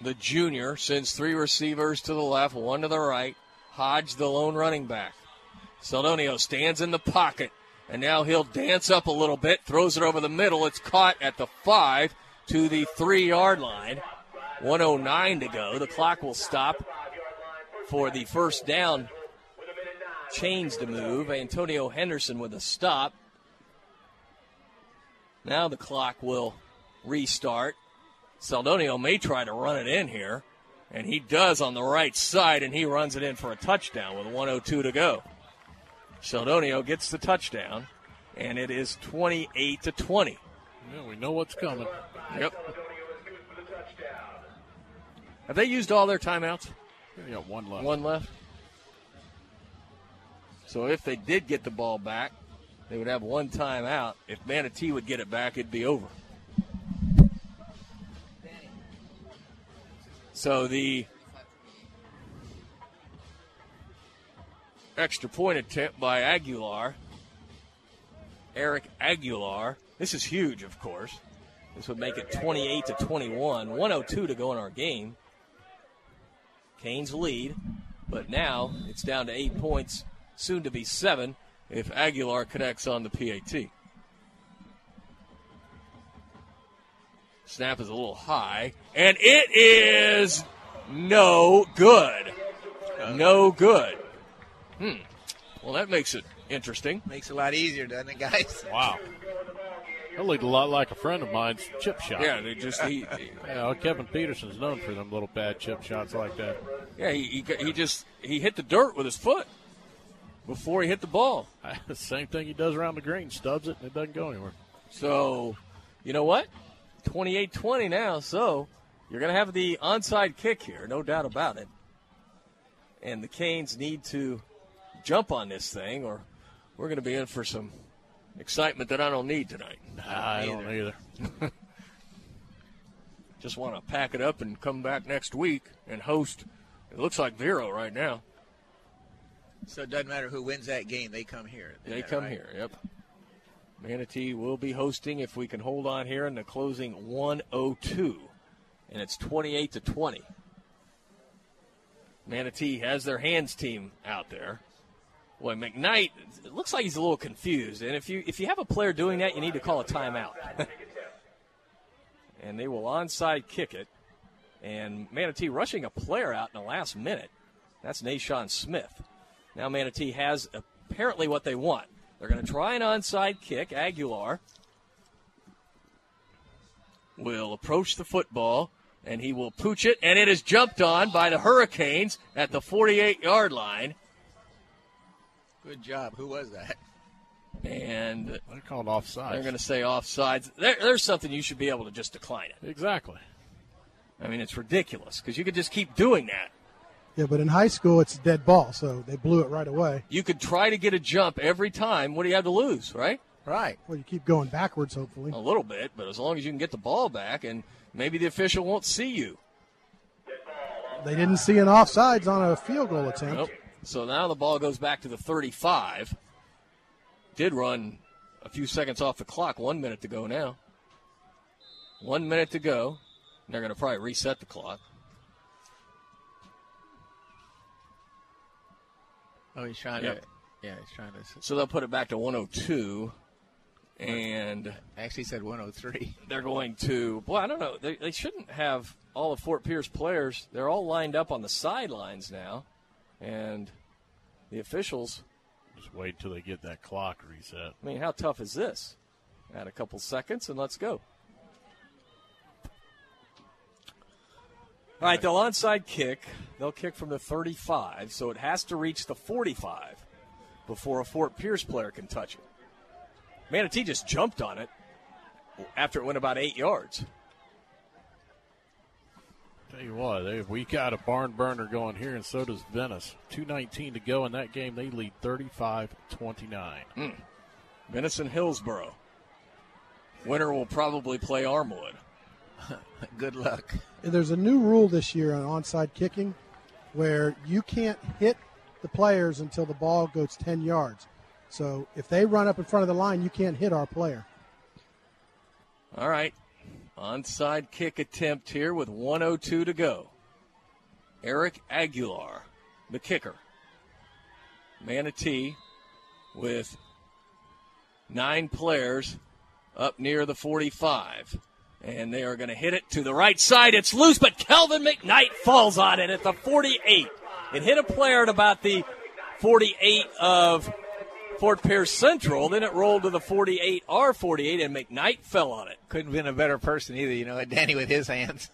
the junior, sends three receivers to the left, one to the right. Hodge, the lone running back. Seldonio stands in the pocket, and now he'll dance up a little bit, throws it over the middle. It's caught at the five to the three yard line. 109 to go. The clock will stop for the first down. Chains to move. Antonio Henderson with a stop. Now the clock will restart. Seldonio may try to run it in here, and he does on the right side, and he runs it in for a touchdown with 102 to go. Seldonio gets the touchdown, and it is 28 to 20. Yeah, we know what's coming. Yep. Have they used all their timeouts? They got one left. One left. So if they did get the ball back, they would have one timeout. If Manatee would get it back, it'd be over. So the extra point attempt by Aguilar, Eric Aguilar. This is huge, of course. This would make it 28 to 21. 102 to go in our game. Canes lead, but now it's down to eight points, soon to be seven if Aguilar connects on the PAT. Snap is a little high, and it is no good. No good. Hmm. Well, that makes it interesting. Makes it a lot easier, doesn't it, guys? (laughs) Wow. That looked a lot like a friend of mine's chip shot. Yeah, they just he, (laughs) yeah, well, Kevin Peterson's known for them little bad chip shots like that. yeah he, he he just he hit the dirt with his foot before he hit the ball. (laughs) Same thing he does around the green, stubs it, and it doesn't go anywhere. So, you know what? 28-20 now. So you're going to have the onside kick here, no doubt about it. And the Canes need to jump on this thing, or we're going to be in for some excitement that I don't need tonight. I don't either. (laughs) Just want to pack it up and come back next week and host. It looks like Vero right now. So it doesn't matter who wins that game, they come here. They come right? here. Yep. Manatee will be hosting if we can hold on here in the closing 102, and it's 28 to 20. Manatee has their hands team out there. Boy, McKnight, it looks like he's a little confused. And if you if you have a player doing that, you need to call a timeout. (laughs) and they will onside kick it. And Manatee rushing a player out in the last minute. That's Nashawn Smith. Now Manatee has apparently what they want. They're going to try an onside kick. Aguilar will approach the football, and he will pooch it, and it is jumped on by the Hurricanes at the 48 yard line. Good job. Who was that? And They're called offside. they're going to say offsides. There, there's something you should be able to just decline it. Exactly. I mean, it's ridiculous because you could just keep doing that. Yeah, but in high school it's a dead ball, so they blew it right away. You could try to get a jump every time. What do you have to lose, right? Right. Well, you keep going backwards, hopefully. A little bit, but as long as you can get the ball back, and maybe the official won't see you. They didn't see an offsides on a field goal attempt. Nope. So now the ball goes back to the 35. Did run a few seconds off the clock. One minute to go now. One minute to go. They're going to probably reset the clock. Oh, he's trying Yep. to. Yeah, he's trying to. So they'll put it back to 102. And Actually, said 103. (laughs) they're going to. Well, I don't know. They, they shouldn't have all of Fort Pierce players. They're all lined up on the sidelines now. And the officials. Just wait until they get that clock reset. I mean, how tough is this? Add a couple seconds and let's go. All right, they'll onside kick. They'll kick from the 35, so it has to reach the 45 before a Fort Pierce player can touch it. Manatee just jumped on it after it went about eight yards. Tell you what, they, we got a barn burner going here, and so does Venice. 2.19 to go in that game. They lead 35 29. Mm. Venice and Hillsborough. Winner will probably play Armwood. (laughs) Good luck. There's a new rule this year on onside kicking where you can't hit the players until the ball goes 10 yards. So if they run up in front of the line, you can't hit our player. All right. Onside kick attempt here with 102 to go. Eric Aguilar, the kicker. Manatee with nine players up near the 45. And they are going to hit it to the right side. It's loose, but Kelvin McKnight falls on it at the 48. It hit a player at about the 48 of Fort Pierce Central. Then it rolled to the 48 R48, and McKnight fell on it. Couldn't have been a better person either, you know, Danny with his hands.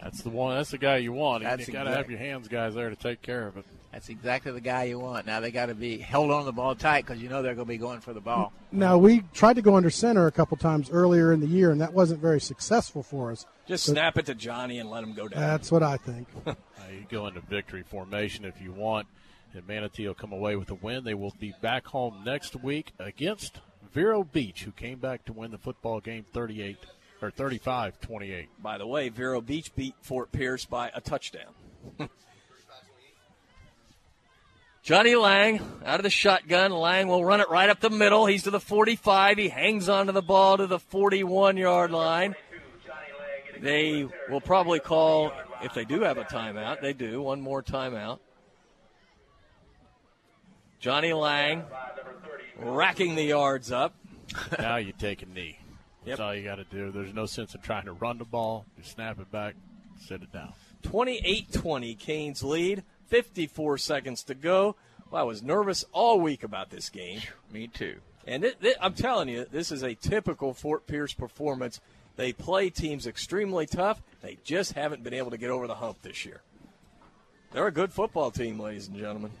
That's the one. That's the guy you want. That's you got to have your hands guys there to take care of it. That's exactly the guy you want. Now they got to be held on the ball tight because you know they're going to be going for the ball. Now, we tried to go under center a couple times earlier in the year, and that wasn't very successful for us. Just So snap it to Johnny and let him go down. That's what I think. (laughs) Uh, you go into victory formation if you want, and Manatee will come away with a win. They will be back home next week against Vero Beach, who came back to win the football game 38 or 35-28. By the way, Vero Beach beat Fort Pierce by a touchdown. (laughs) Johnny Lang out of the shotgun. Lang will run it right up the middle. He's to the 45. He hangs onto the ball to the 41 yard line. They will probably call, if they do have a timeout, they do, one more timeout. Johnny Lang racking the yards up. (laughs) now you take a knee. That's Yep. all you got to do. There's no sense in trying to run the ball. You snap it back, sit it down. 28 20, Canes lead. 54 seconds to go. Well, I was nervous all week about this game. Me too. And it, it- I'm telling you, this is a typical Fort Pierce performance. They play teams extremely tough. They just haven't been able to get over the hump this year. They're a good football team, ladies and gentlemen.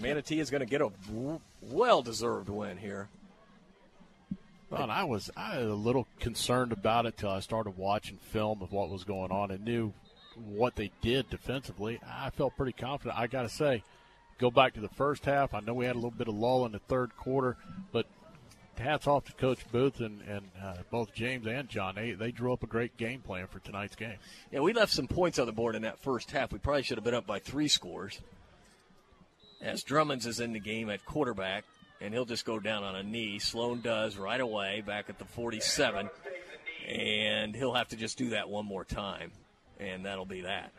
Manatee is going to get a well deserved win here. Well, and I was I was a little concerned about it till I started watching film of what was going on and knew what they did defensively. I felt pretty confident. I got to say, go back to the first half. I know we had a little bit of lull in the third quarter, but hats off to Coach Booth and, and uh, both James and John. They they drew up a great game plan for tonight's game. Yeah, we left some points on the board in that first half. We probably should have been up by three scores. As Drummonds is in the game at quarterback, and he'll just go down on a knee. Sloan does right away back at the 47, and he'll have to just do that one more time, and that'll be that.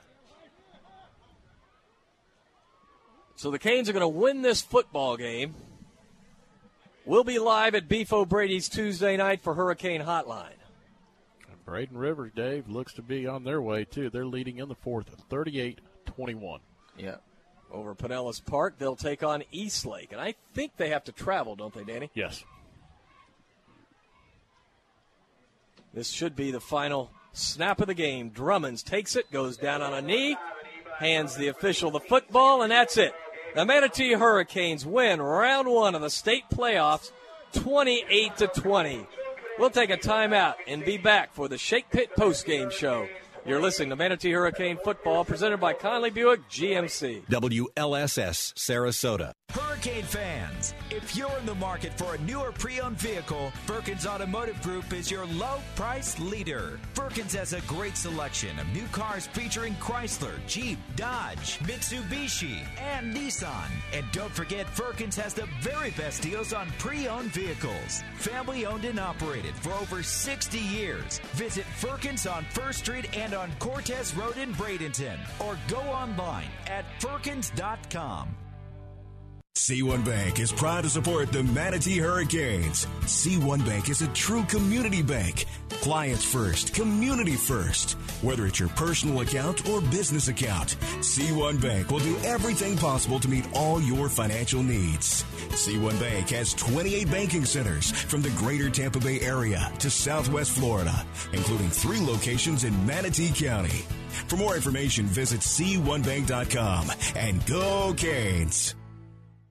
So the Canes are going to win this football game. We'll be live at Beef O'Brady's Tuesday night for Hurricane Hotline. Braden Rivers, Dave, looks to be on their way too. They're leading in the fourth, 38-21. Yeah. over Pinellas Park. They'll take on Eastlake, and I think they have to travel, don't they, Danny? Yes. This should be the final snap of the game. Drummonds takes it, goes down on a knee, hands the official the football, and that's it. The Manatee Hurricanes win round one of the state playoffs, 28 to 20. We'll take a timeout and be back for the Shake Pit postgame show You're listening to Manatee Hurricane Football presented by Conley Buick GMC. WLSS Sarasota. Hurricane fans, if you're in the market for a newer pre-owned vehicle, Firkins Automotive Group is your low price leader. Firkins has a great selection of new cars featuring Chrysler, Jeep, Dodge, Mitsubishi, and Nissan. And don't forget, Firkins has the very best deals on pre-owned vehicles. Family owned and operated for over 60 years. Visit Firkins on First Street and on Cortez Road in Bradenton, or go online at firkins.com. C1 Bank is proud to support the Manatee Hurricanes. C1 Bank is a true community bank. Clients first, community first. Whether it's your personal account or business account, C1 Bank will do everything possible to meet all your financial needs. C1 Bank has 28 banking centers from the greater Tampa Bay area to southwest Florida, including three locations in Manatee County. For more information, visit C1Bank.com and go Canes!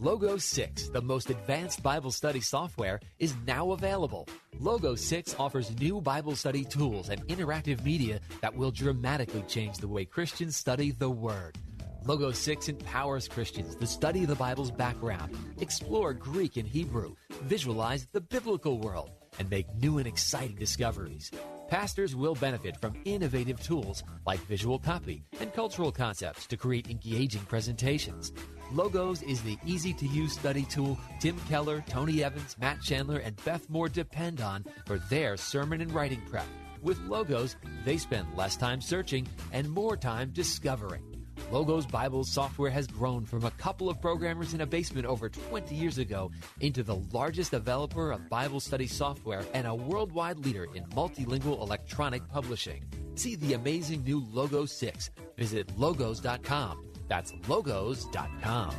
Logos 6, the most advanced Bible study software, is now available. Logos 6 offers new Bible study tools and interactive media that will dramatically change the way Christians study the Word. Logos 6 empowers Christians to study the Bible's background, explore Greek and Hebrew, visualize the biblical world, and make new and exciting discoveries. Pastors will benefit from innovative tools like visual copy and cultural concepts to create engaging presentations. Logos is the easy to use study tool Tim Keller, Tony Evans, Matt Chandler, and Beth Moore depend on for their sermon and writing prep. With Logos, they spend less time searching and more time discovering. Logos Bible software has grown from a couple of programmers in a basement over 20 years ago into the largest developer of Bible study software and a worldwide leader in multilingual electronic publishing. See the amazing new Logos 6. Visit logos.com. That's logos.com.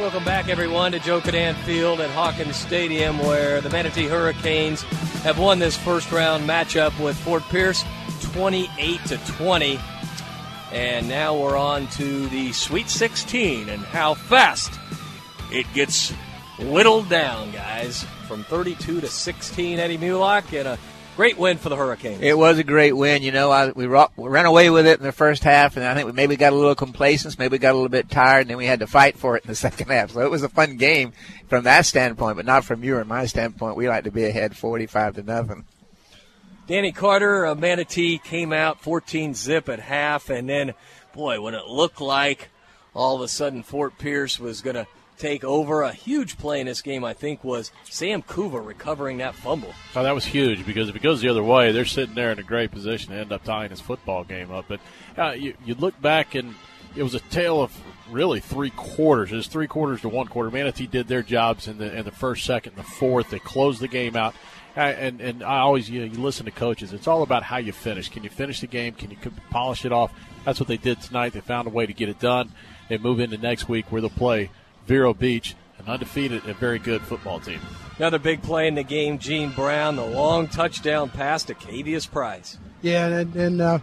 Welcome back, everyone, to Joe Kinnan Field at Hawkins Stadium, where the Manatee Hurricanes have won this first round matchup with Fort Pierce 28 to 20. And now we're on to the Sweet 16 and how fast it gets whittled down, guys, from 32 to 16. Eddie Mulock and a great win for the Hurricanes. It was a great win. You know, I, we, ro- we ran away with it in the first half, and I think we maybe got a little complacent, maybe got a little bit tired, and then we had to fight for it in the (laughs) second half. So it was a fun game from that standpoint, but not from your and my standpoint. We like to be ahead 45 to nothing. Danny Carter of Manatee came out 14 zip at half, and then, boy, when it looked like all of a sudden Fort Pierce was going to take over, a huge play in this game, I think, was Sam Kuva recovering that fumble. Oh, that was huge because if it goes the other way, they're sitting there in a great position to end up tying this football game up. But uh, you, you look back and it was a tale of really three quarters. It was three quarters to one quarter. Manatee did their jobs in the in the first, second, and the fourth. They closed the game out. And and I always you, know, you listen to coaches. It's all about how you finish. Can you finish the game? Can you polish it off? That's what they did tonight. They found a way to get it done. They move into next week where they'll play Vero Beach, an undefeated and very good football team. Another big play in the game, Gene Brown, the long touchdown pass to Cavius Price. Yeah, and, and uh,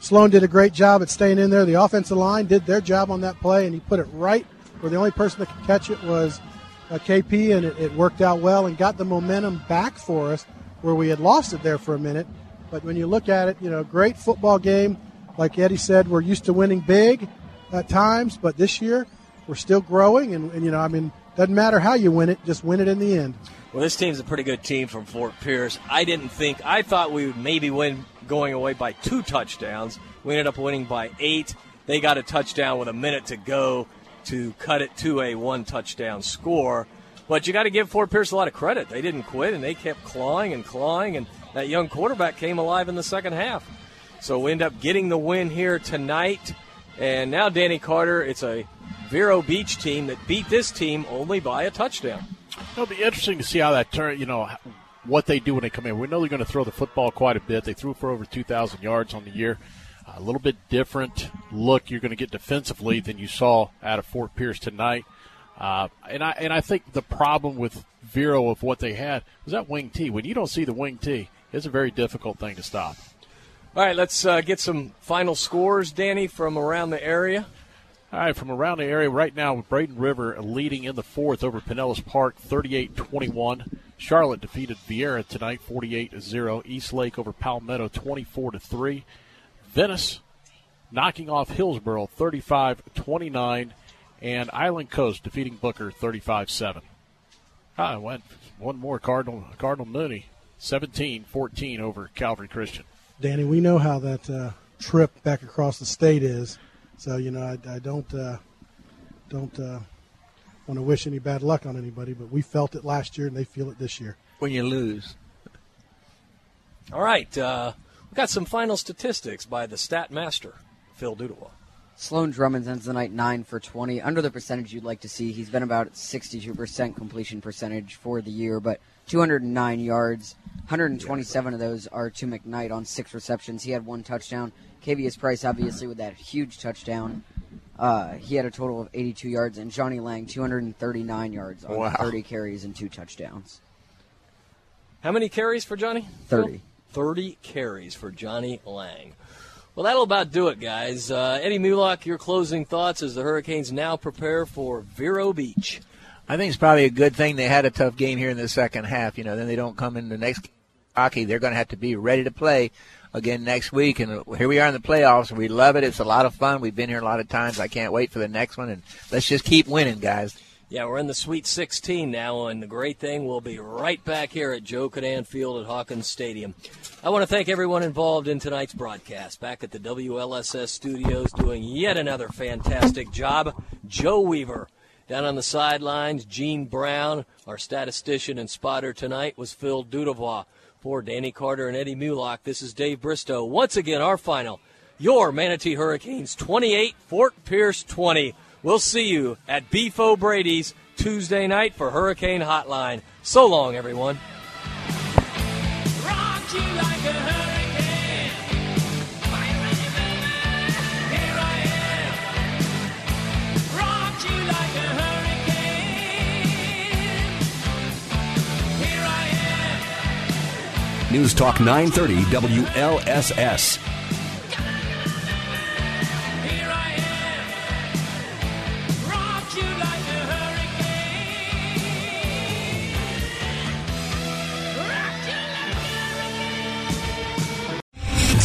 Sloan did a great job at staying in there. The offensive line did their job on that play, and he put it right where the only person that could catch it was uh, KP, and it, it worked out well and got the momentum back for us where we had lost it there for a minute. But when you look at it, you know, great football game. Like Eddie said, we're used to winning big at times, but this year we're still growing, and, and you know, I mean, doesn't matter how you win it, just win it in the end. Well, this team's a pretty good team from Fort Pierce. I didn't think, I thought we would maybe win going away by two touchdowns. We ended up winning by eight. They got a touchdown with a minute to go to cut it to a one touchdown score. But you got to give Fort Pierce a lot of credit. They didn't quit and they kept clawing and clawing, and that young quarterback came alive in the second half. So we end up getting the win here tonight. And now Danny Carter, it's a Vero Beach team that beat this team only by a touchdown. It'll be interesting to see how that turn. You know what they do when they come in. We know they're going to throw the football quite a bit. They threw for over 2,000 yards on the year. A little bit different look you're going to get defensively than you saw out of Fort Pierce tonight. Uh, and I and I think the problem with Vero of what they had was that wing T. When you don't see the wing T, it's a very difficult thing to stop. All right, let's uh, get some final scores, Danny, from around the area. All right, from around the area right now, Braden River leading in the fourth over Pinellas Park, 38 21. Charlotte defeated Viera tonight, 48 0. East Lake over Palmetto, 24 3. Venice knocking off Hillsborough, 35 29. And Island Coast defeating Booker, 35 7. I went one more Cardinal Cardinal Mooney, 17 14 over Calvary Christian. Danny, we know how that uh, trip back across the state is. So you know, I, I don't uh, don't uh, want to wish any bad luck on anybody, but we felt it last year, and they feel it this year. When you lose. All right, uh, we got some final statistics by the stat master, Phil Dudawa. Sloan Drummond ends the night 9 for 20, under the percentage you'd like to see. He's been about 62% completion percentage for the year, but 209 yards, 127 of those are to McKnight on six receptions. He had one touchdown. Cavius Price, obviously, with that huge touchdown. Uh, he had a total of 82 yards, and Johnny Lang, 239 yards on Wow. 30 carries and two touchdowns. How many carries for Johnny? 30. 30 carries for Johnny Lang. Well, that'll about do it, guys. Uh, Eddie Mulock, your closing thoughts as the Hurricanes now prepare for Vero Beach. I think it's probably a good thing they had a tough game here in the second half. You know, then they don't come in the next hockey. They're going to have to be ready to play again next week. And here we are in the playoffs. We love it. It's a lot of fun. We've been here a lot of times. I can't wait for the next one. And let's just keep winning, guys. Yeah, we're in the Sweet 16 now, and the great thing, we'll be right back here at Joe Kinnan Field at Hawkins Stadium. I want to thank everyone involved in tonight's broadcast. Back at the WLSS studios, doing yet another fantastic job. Joe Weaver. Down on the sidelines, Gene Brown, our statistician and spotter tonight, was Phil Dudavois. For Danny Carter and Eddie Mulock, this is Dave Bristow. Once again, our final. Your Manatee Hurricanes 28, Fort Pierce 20. We'll see you at Beef O'Brady's Tuesday night for Hurricane Hotline. So long, everyone. News Talk 930 WLSS.